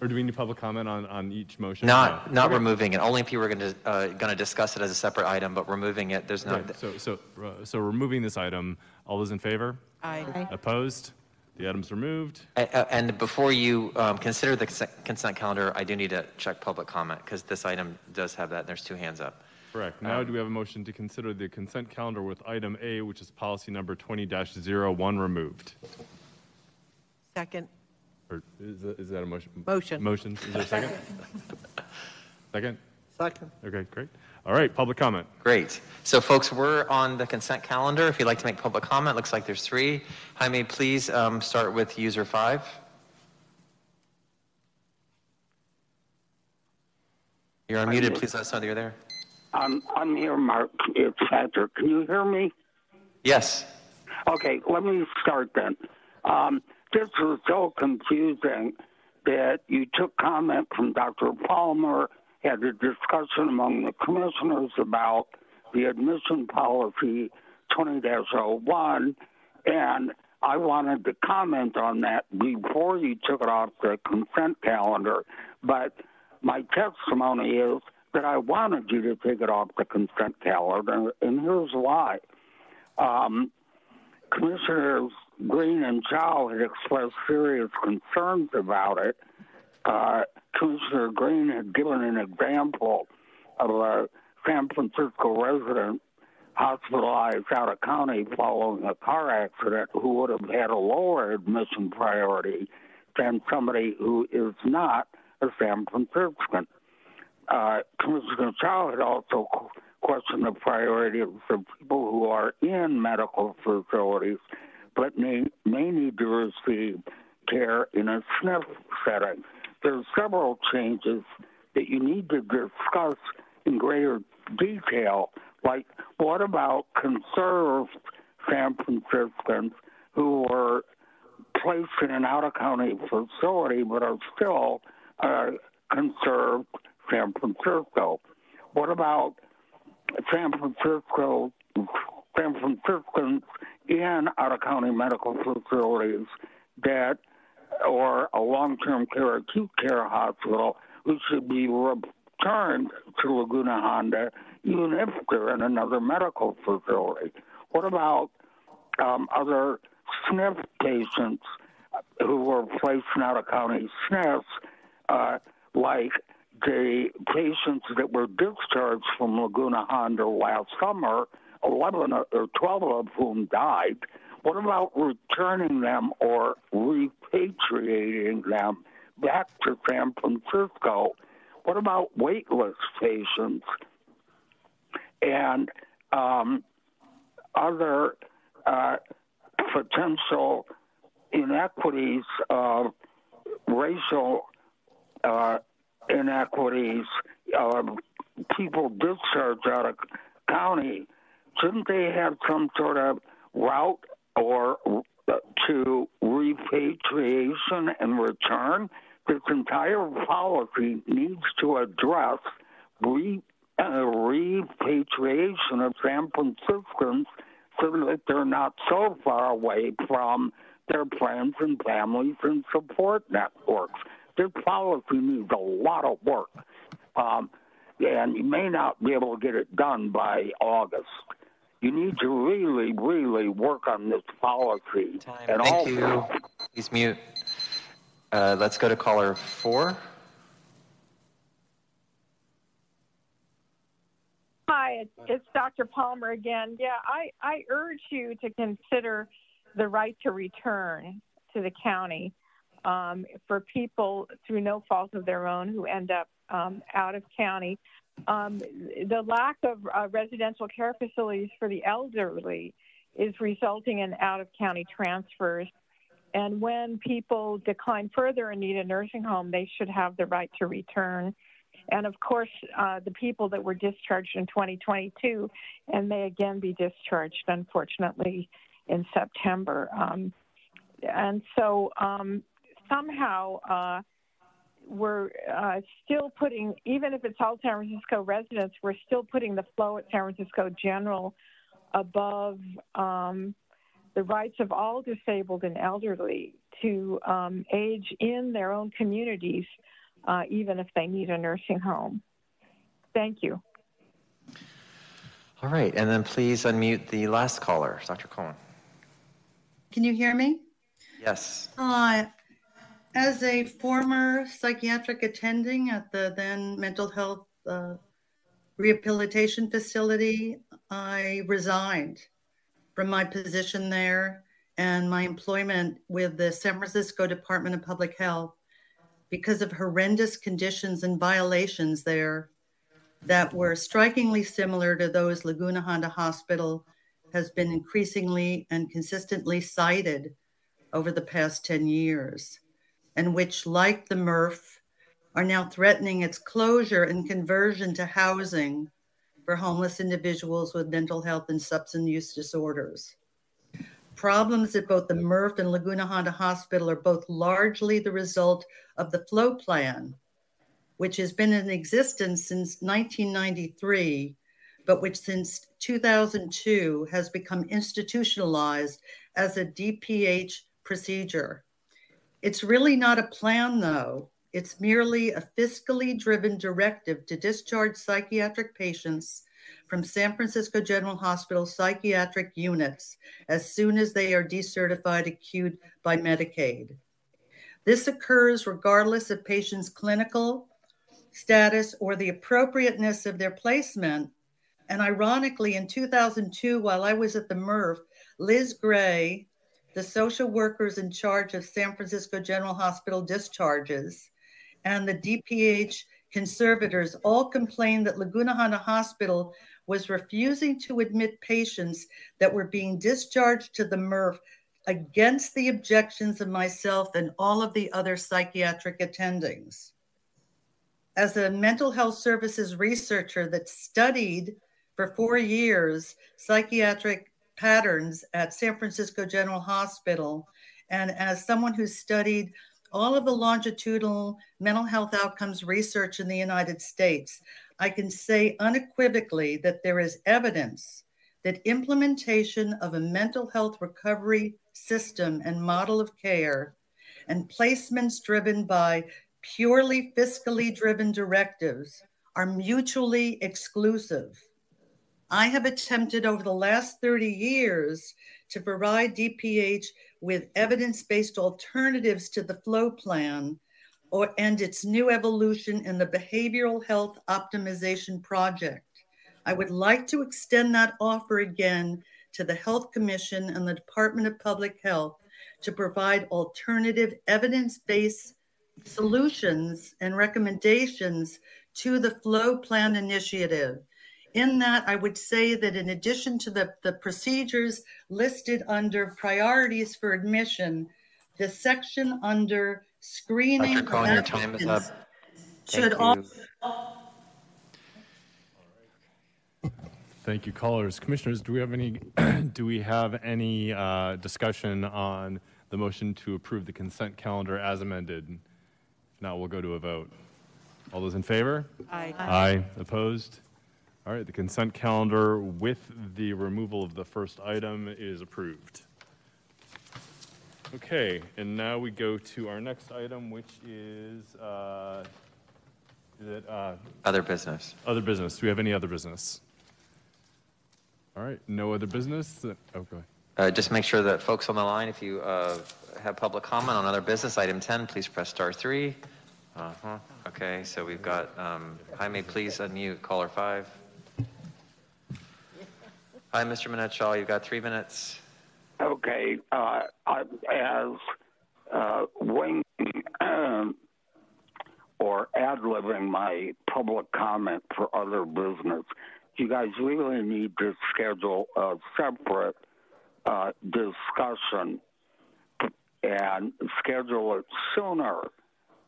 Or do we need public comment on, on each motion? Not, No. not Okay. removing it, only if you were going to, uh, going to discuss it as a separate item, but removing it, there's no, Right, So, so, uh, so removing this item, all those in favor? Aye. Opposed? The item's removed. A- a- And before you um, consider the consent- consent calendar, I do need to check public comment, because this item does have that, and there's two hands up. Correct. Now, do we have a motion to consider the consent calendar with item A, which is policy number 20-01 removed? Second. Or is that, is that a motion? Motion. Motion. Is there a second? Second? Second. Okay, great. All right, public comment. Great. So folks, we're on the consent calendar. If you'd like to make public comment, looks like there's three. Jaime, please um, start with user five. You're unmuted. Please let us know that you're there. I'm, I'm here, Mark. It's Patrick. Can you hear me? Yes. Okay, let me start then. Um, this was so confusing that you took comment from Dr. Palmer, had a discussion among the commissioners about the admission policy 20-01, and I wanted to comment on that before you took it off the consent calendar. But my testimony is that I wanted you to take it off the consent calendar, and here's why. Um, Commissioners Green and Chow had expressed serious concerns about it. Commissioner Green had given an example of a San Francisco resident hospitalized out of county following a car accident who would have had a lower admission priority than somebody who is not a San Franciscan. Uh, Commissioner Chow had also questioned the priority of people who are in medical facilities but may, may need to receive care in a SNF setting. There are several changes that you need to discuss in greater detail, like what about conserved San Franciscans who were placed in an out of county facility but are still uh, conserved San Francisco? What about San Francisco, San Franciscans in out of county medical facilities that, or a long term care acute care hospital who should be returned to Laguna Honda even if they're in another medical facility? What about um, other SNF patients who were placed in out of county SNFs, uh, like the patients that were discharged from Laguna Honda last summer, 11 or 12 of whom died. What about returning them or repatriating them back to San Francisco? What about waitlist patients and um, other uh, potential inequities of racial uh, inequities, uh, people discharged out of county, shouldn't they have some sort of route or to repatriation and return? This entire policy needs to address re, uh, repatriation of San Franciscans so that they're not so far away from their friends and families and support networks this policy needs a lot of work. Um, and you may not be able to get it done by August. You need to really, really work on this policy. And Thank also, you. Please mute. Uh, let's go to caller four. Hi, it's, it's Dr. Palmer again. Yeah, I, I urge you to consider the right to return to the county um, for people through no fault of their own who end up um, out of county. Um, the lack of uh, residential care facilities for the elderly is resulting in out of county transfers. And when people decline further and need a nursing home, they should have the right to return. And of course, uh, the people that were discharged in 2022 and may again be discharged, unfortunately, in September. Um, and so um, somehow uh, we're uh, still putting, even if it's all San Francisco residents, we're still putting the flow at San Francisco General above um, the rights of all disabled and elderly to um, age in their own communities, uh, even if they need a nursing home. Thank you. All right, and then please unmute the last caller, Dr. Cohen. Can you hear me? Yes. Uh, as a former psychiatric attending at the then mental health uh, Rehabilitation Facility, I resigned from my position there and my employment with the San Francisco Department of Public Health because of horrendous conditions and violations there that were strikingly similar to those Laguna Honda Hospital has been increasingly and consistently cited over the past 10 years, and which, like the MRF, are now threatening its closure and conversion to housing for homeless individuals with mental health and substance use disorders. Problems at both the MRF and Laguna Honda Hospital are both largely the result of the flow plan, which has been in existence since 1993, but which since 2002 has become institutionalized as a DPH procedure. It's really not a plan, though. It's merely a fiscally driven directive to discharge psychiatric patients from San Francisco General Hospital psychiatric units as soon as they are decertified acute by Medicaid. This occurs regardless of patients' clinical status or the appropriateness of their placement. And ironically, in 2002, while I was at the MRF, Liz Gray, the social workers in charge of San Francisco General Hospital discharges, and the DPH conservators all complained that Laguna Honda Hospital was refusing to admit patients that were being discharged to the MRF against the objections of myself and all of the other psychiatric attendings. As a mental health services researcher that studied for four years psychiatric patterns at San Francisco General Hospital, and as someone who studied all of the longitudinal mental health outcomes research in the United States, I can say unequivocally that there is evidence that implementation of a mental health recovery system and model of care and placements driven by purely fiscally driven directives are mutually exclusive. I have attempted over the last 30 years to provide DPH with evidence based alternatives to the flow plan or, and its new evolution in the Behavioral Health Optimization Project. I would like to extend that offer again to the Health Commission and the Department of Public Health to provide alternative evidence based solutions and recommendations to the Flow Plan Initiative. In that, I would say that in addition to the, the procedures listed under priorities for admission, the section under screening Dr. Cohen, your time is up. should Thank also you. Thank you, callers. Commissioners, do we have any, do we have any uh, discussion on the motion to approve the consent calendar as amended? If not, we'll go to a vote. All those in favor? Aye. Aye. Opposed? All right, the consent calendar with the removal of the first item is approved. Okay, and now we go to our next item, which is, uh, is it, uh, Other business. other business. Do we have any other business? All right, no other business? Uh, Oh, go ahead. Uh, Just make sure that folks on the line, if you uh, have public comment on other business, item 10, please press star three. Uh-huh, okay, so we've got, um, Jaime, please unmute caller five. Hi, Mr. Monette-Shaw, you've got three minutes. Okay, uh, I, as uh, wing or ad libbing my public comment for other business, you guys really need to schedule a separate uh, discussion and schedule it sooner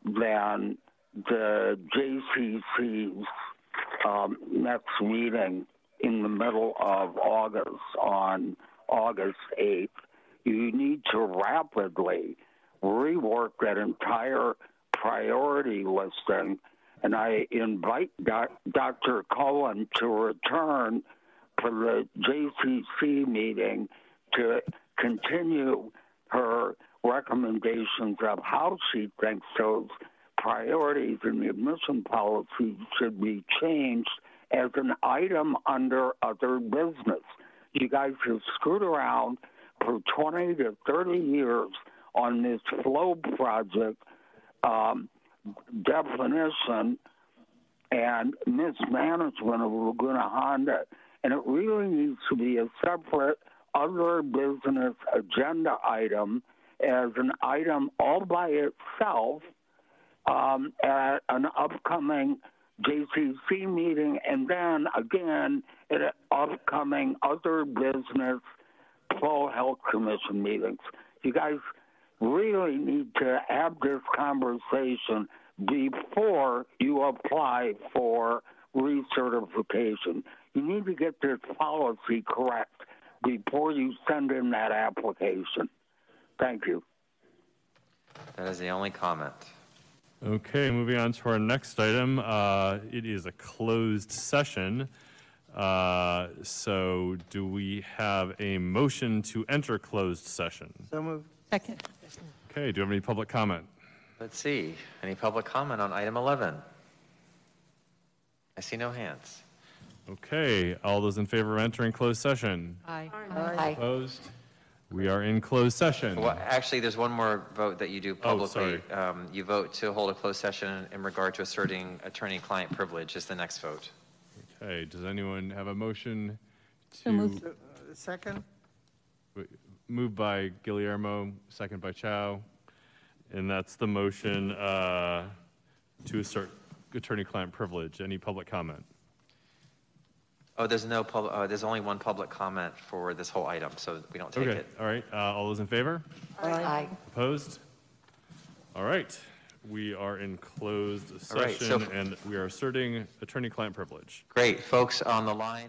than the JCC's um, next meeting in the middle of August on August 8th. You need to rapidly rework that entire priority listing. And I invite doc, Dr. Cullen to return for the JCC meeting to continue her recommendations of how she thinks those priorities in the admission policy should be changed as an item under other business. You guys have screwed around for 20 to 30 years on this flow project um, definition, and mismanagement of Laguna Honda. And it really needs to be a separate other business agenda item as an item all by itself um, at an upcoming JCC meeting and then again at upcoming other business full health commission meetings. You guys really need to have this conversation before you apply for recertification. You need to get this policy correct before you send in that application. Thank you. That is the only comment. Okay, moving on to our next item. Uh, It is a closed session. Uh, So do we have a motion to enter closed session? So moved. Second. Okay, do you have any public comment? Let's see. Any public comment on item 11? I see no hands. Okay, all those in favor of entering closed session? Aye. Opposed? We are in closed session. Well, actually, there's one more vote that you do Oh, publicly. Um, You vote to hold a closed session in regard to asserting attorney-client privilege is the next vote. Okay, does anyone have a motion So moved. to, Uh, Second? moved by Guillermo, second by Chow, and that's the motion uh, to assert attorney-client privilege. Any public comment? Oh, there's no public, uh, there's only one public comment for this whole item, so we don't take Okay, it. all right, uh, all those in favor? Aye. Opposed? All right, we are in closed All right, so- session, and we are asserting attorney-client privilege. Great, folks on the line.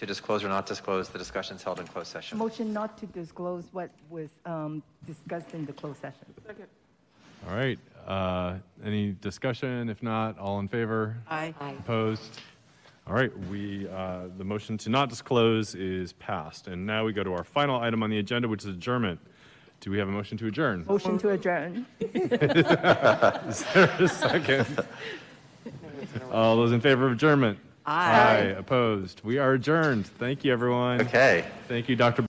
To disclose or not disclose the discussions held in closed session. Motion not to disclose what was um, discussed in the closed session. Second. All right, uh, any discussion? If not, all in favor? Aye. Opposed? All right, we, uh, the motion to not disclose is passed. And now we go to our final item on the agenda, which is adjournment. Do we have a motion to adjourn? Motion to adjourn. Is there a second? All those in favor of adjournment? Aye. Opposed? We are adjourned. Thank you, everyone. Okay. Thank you, Dr.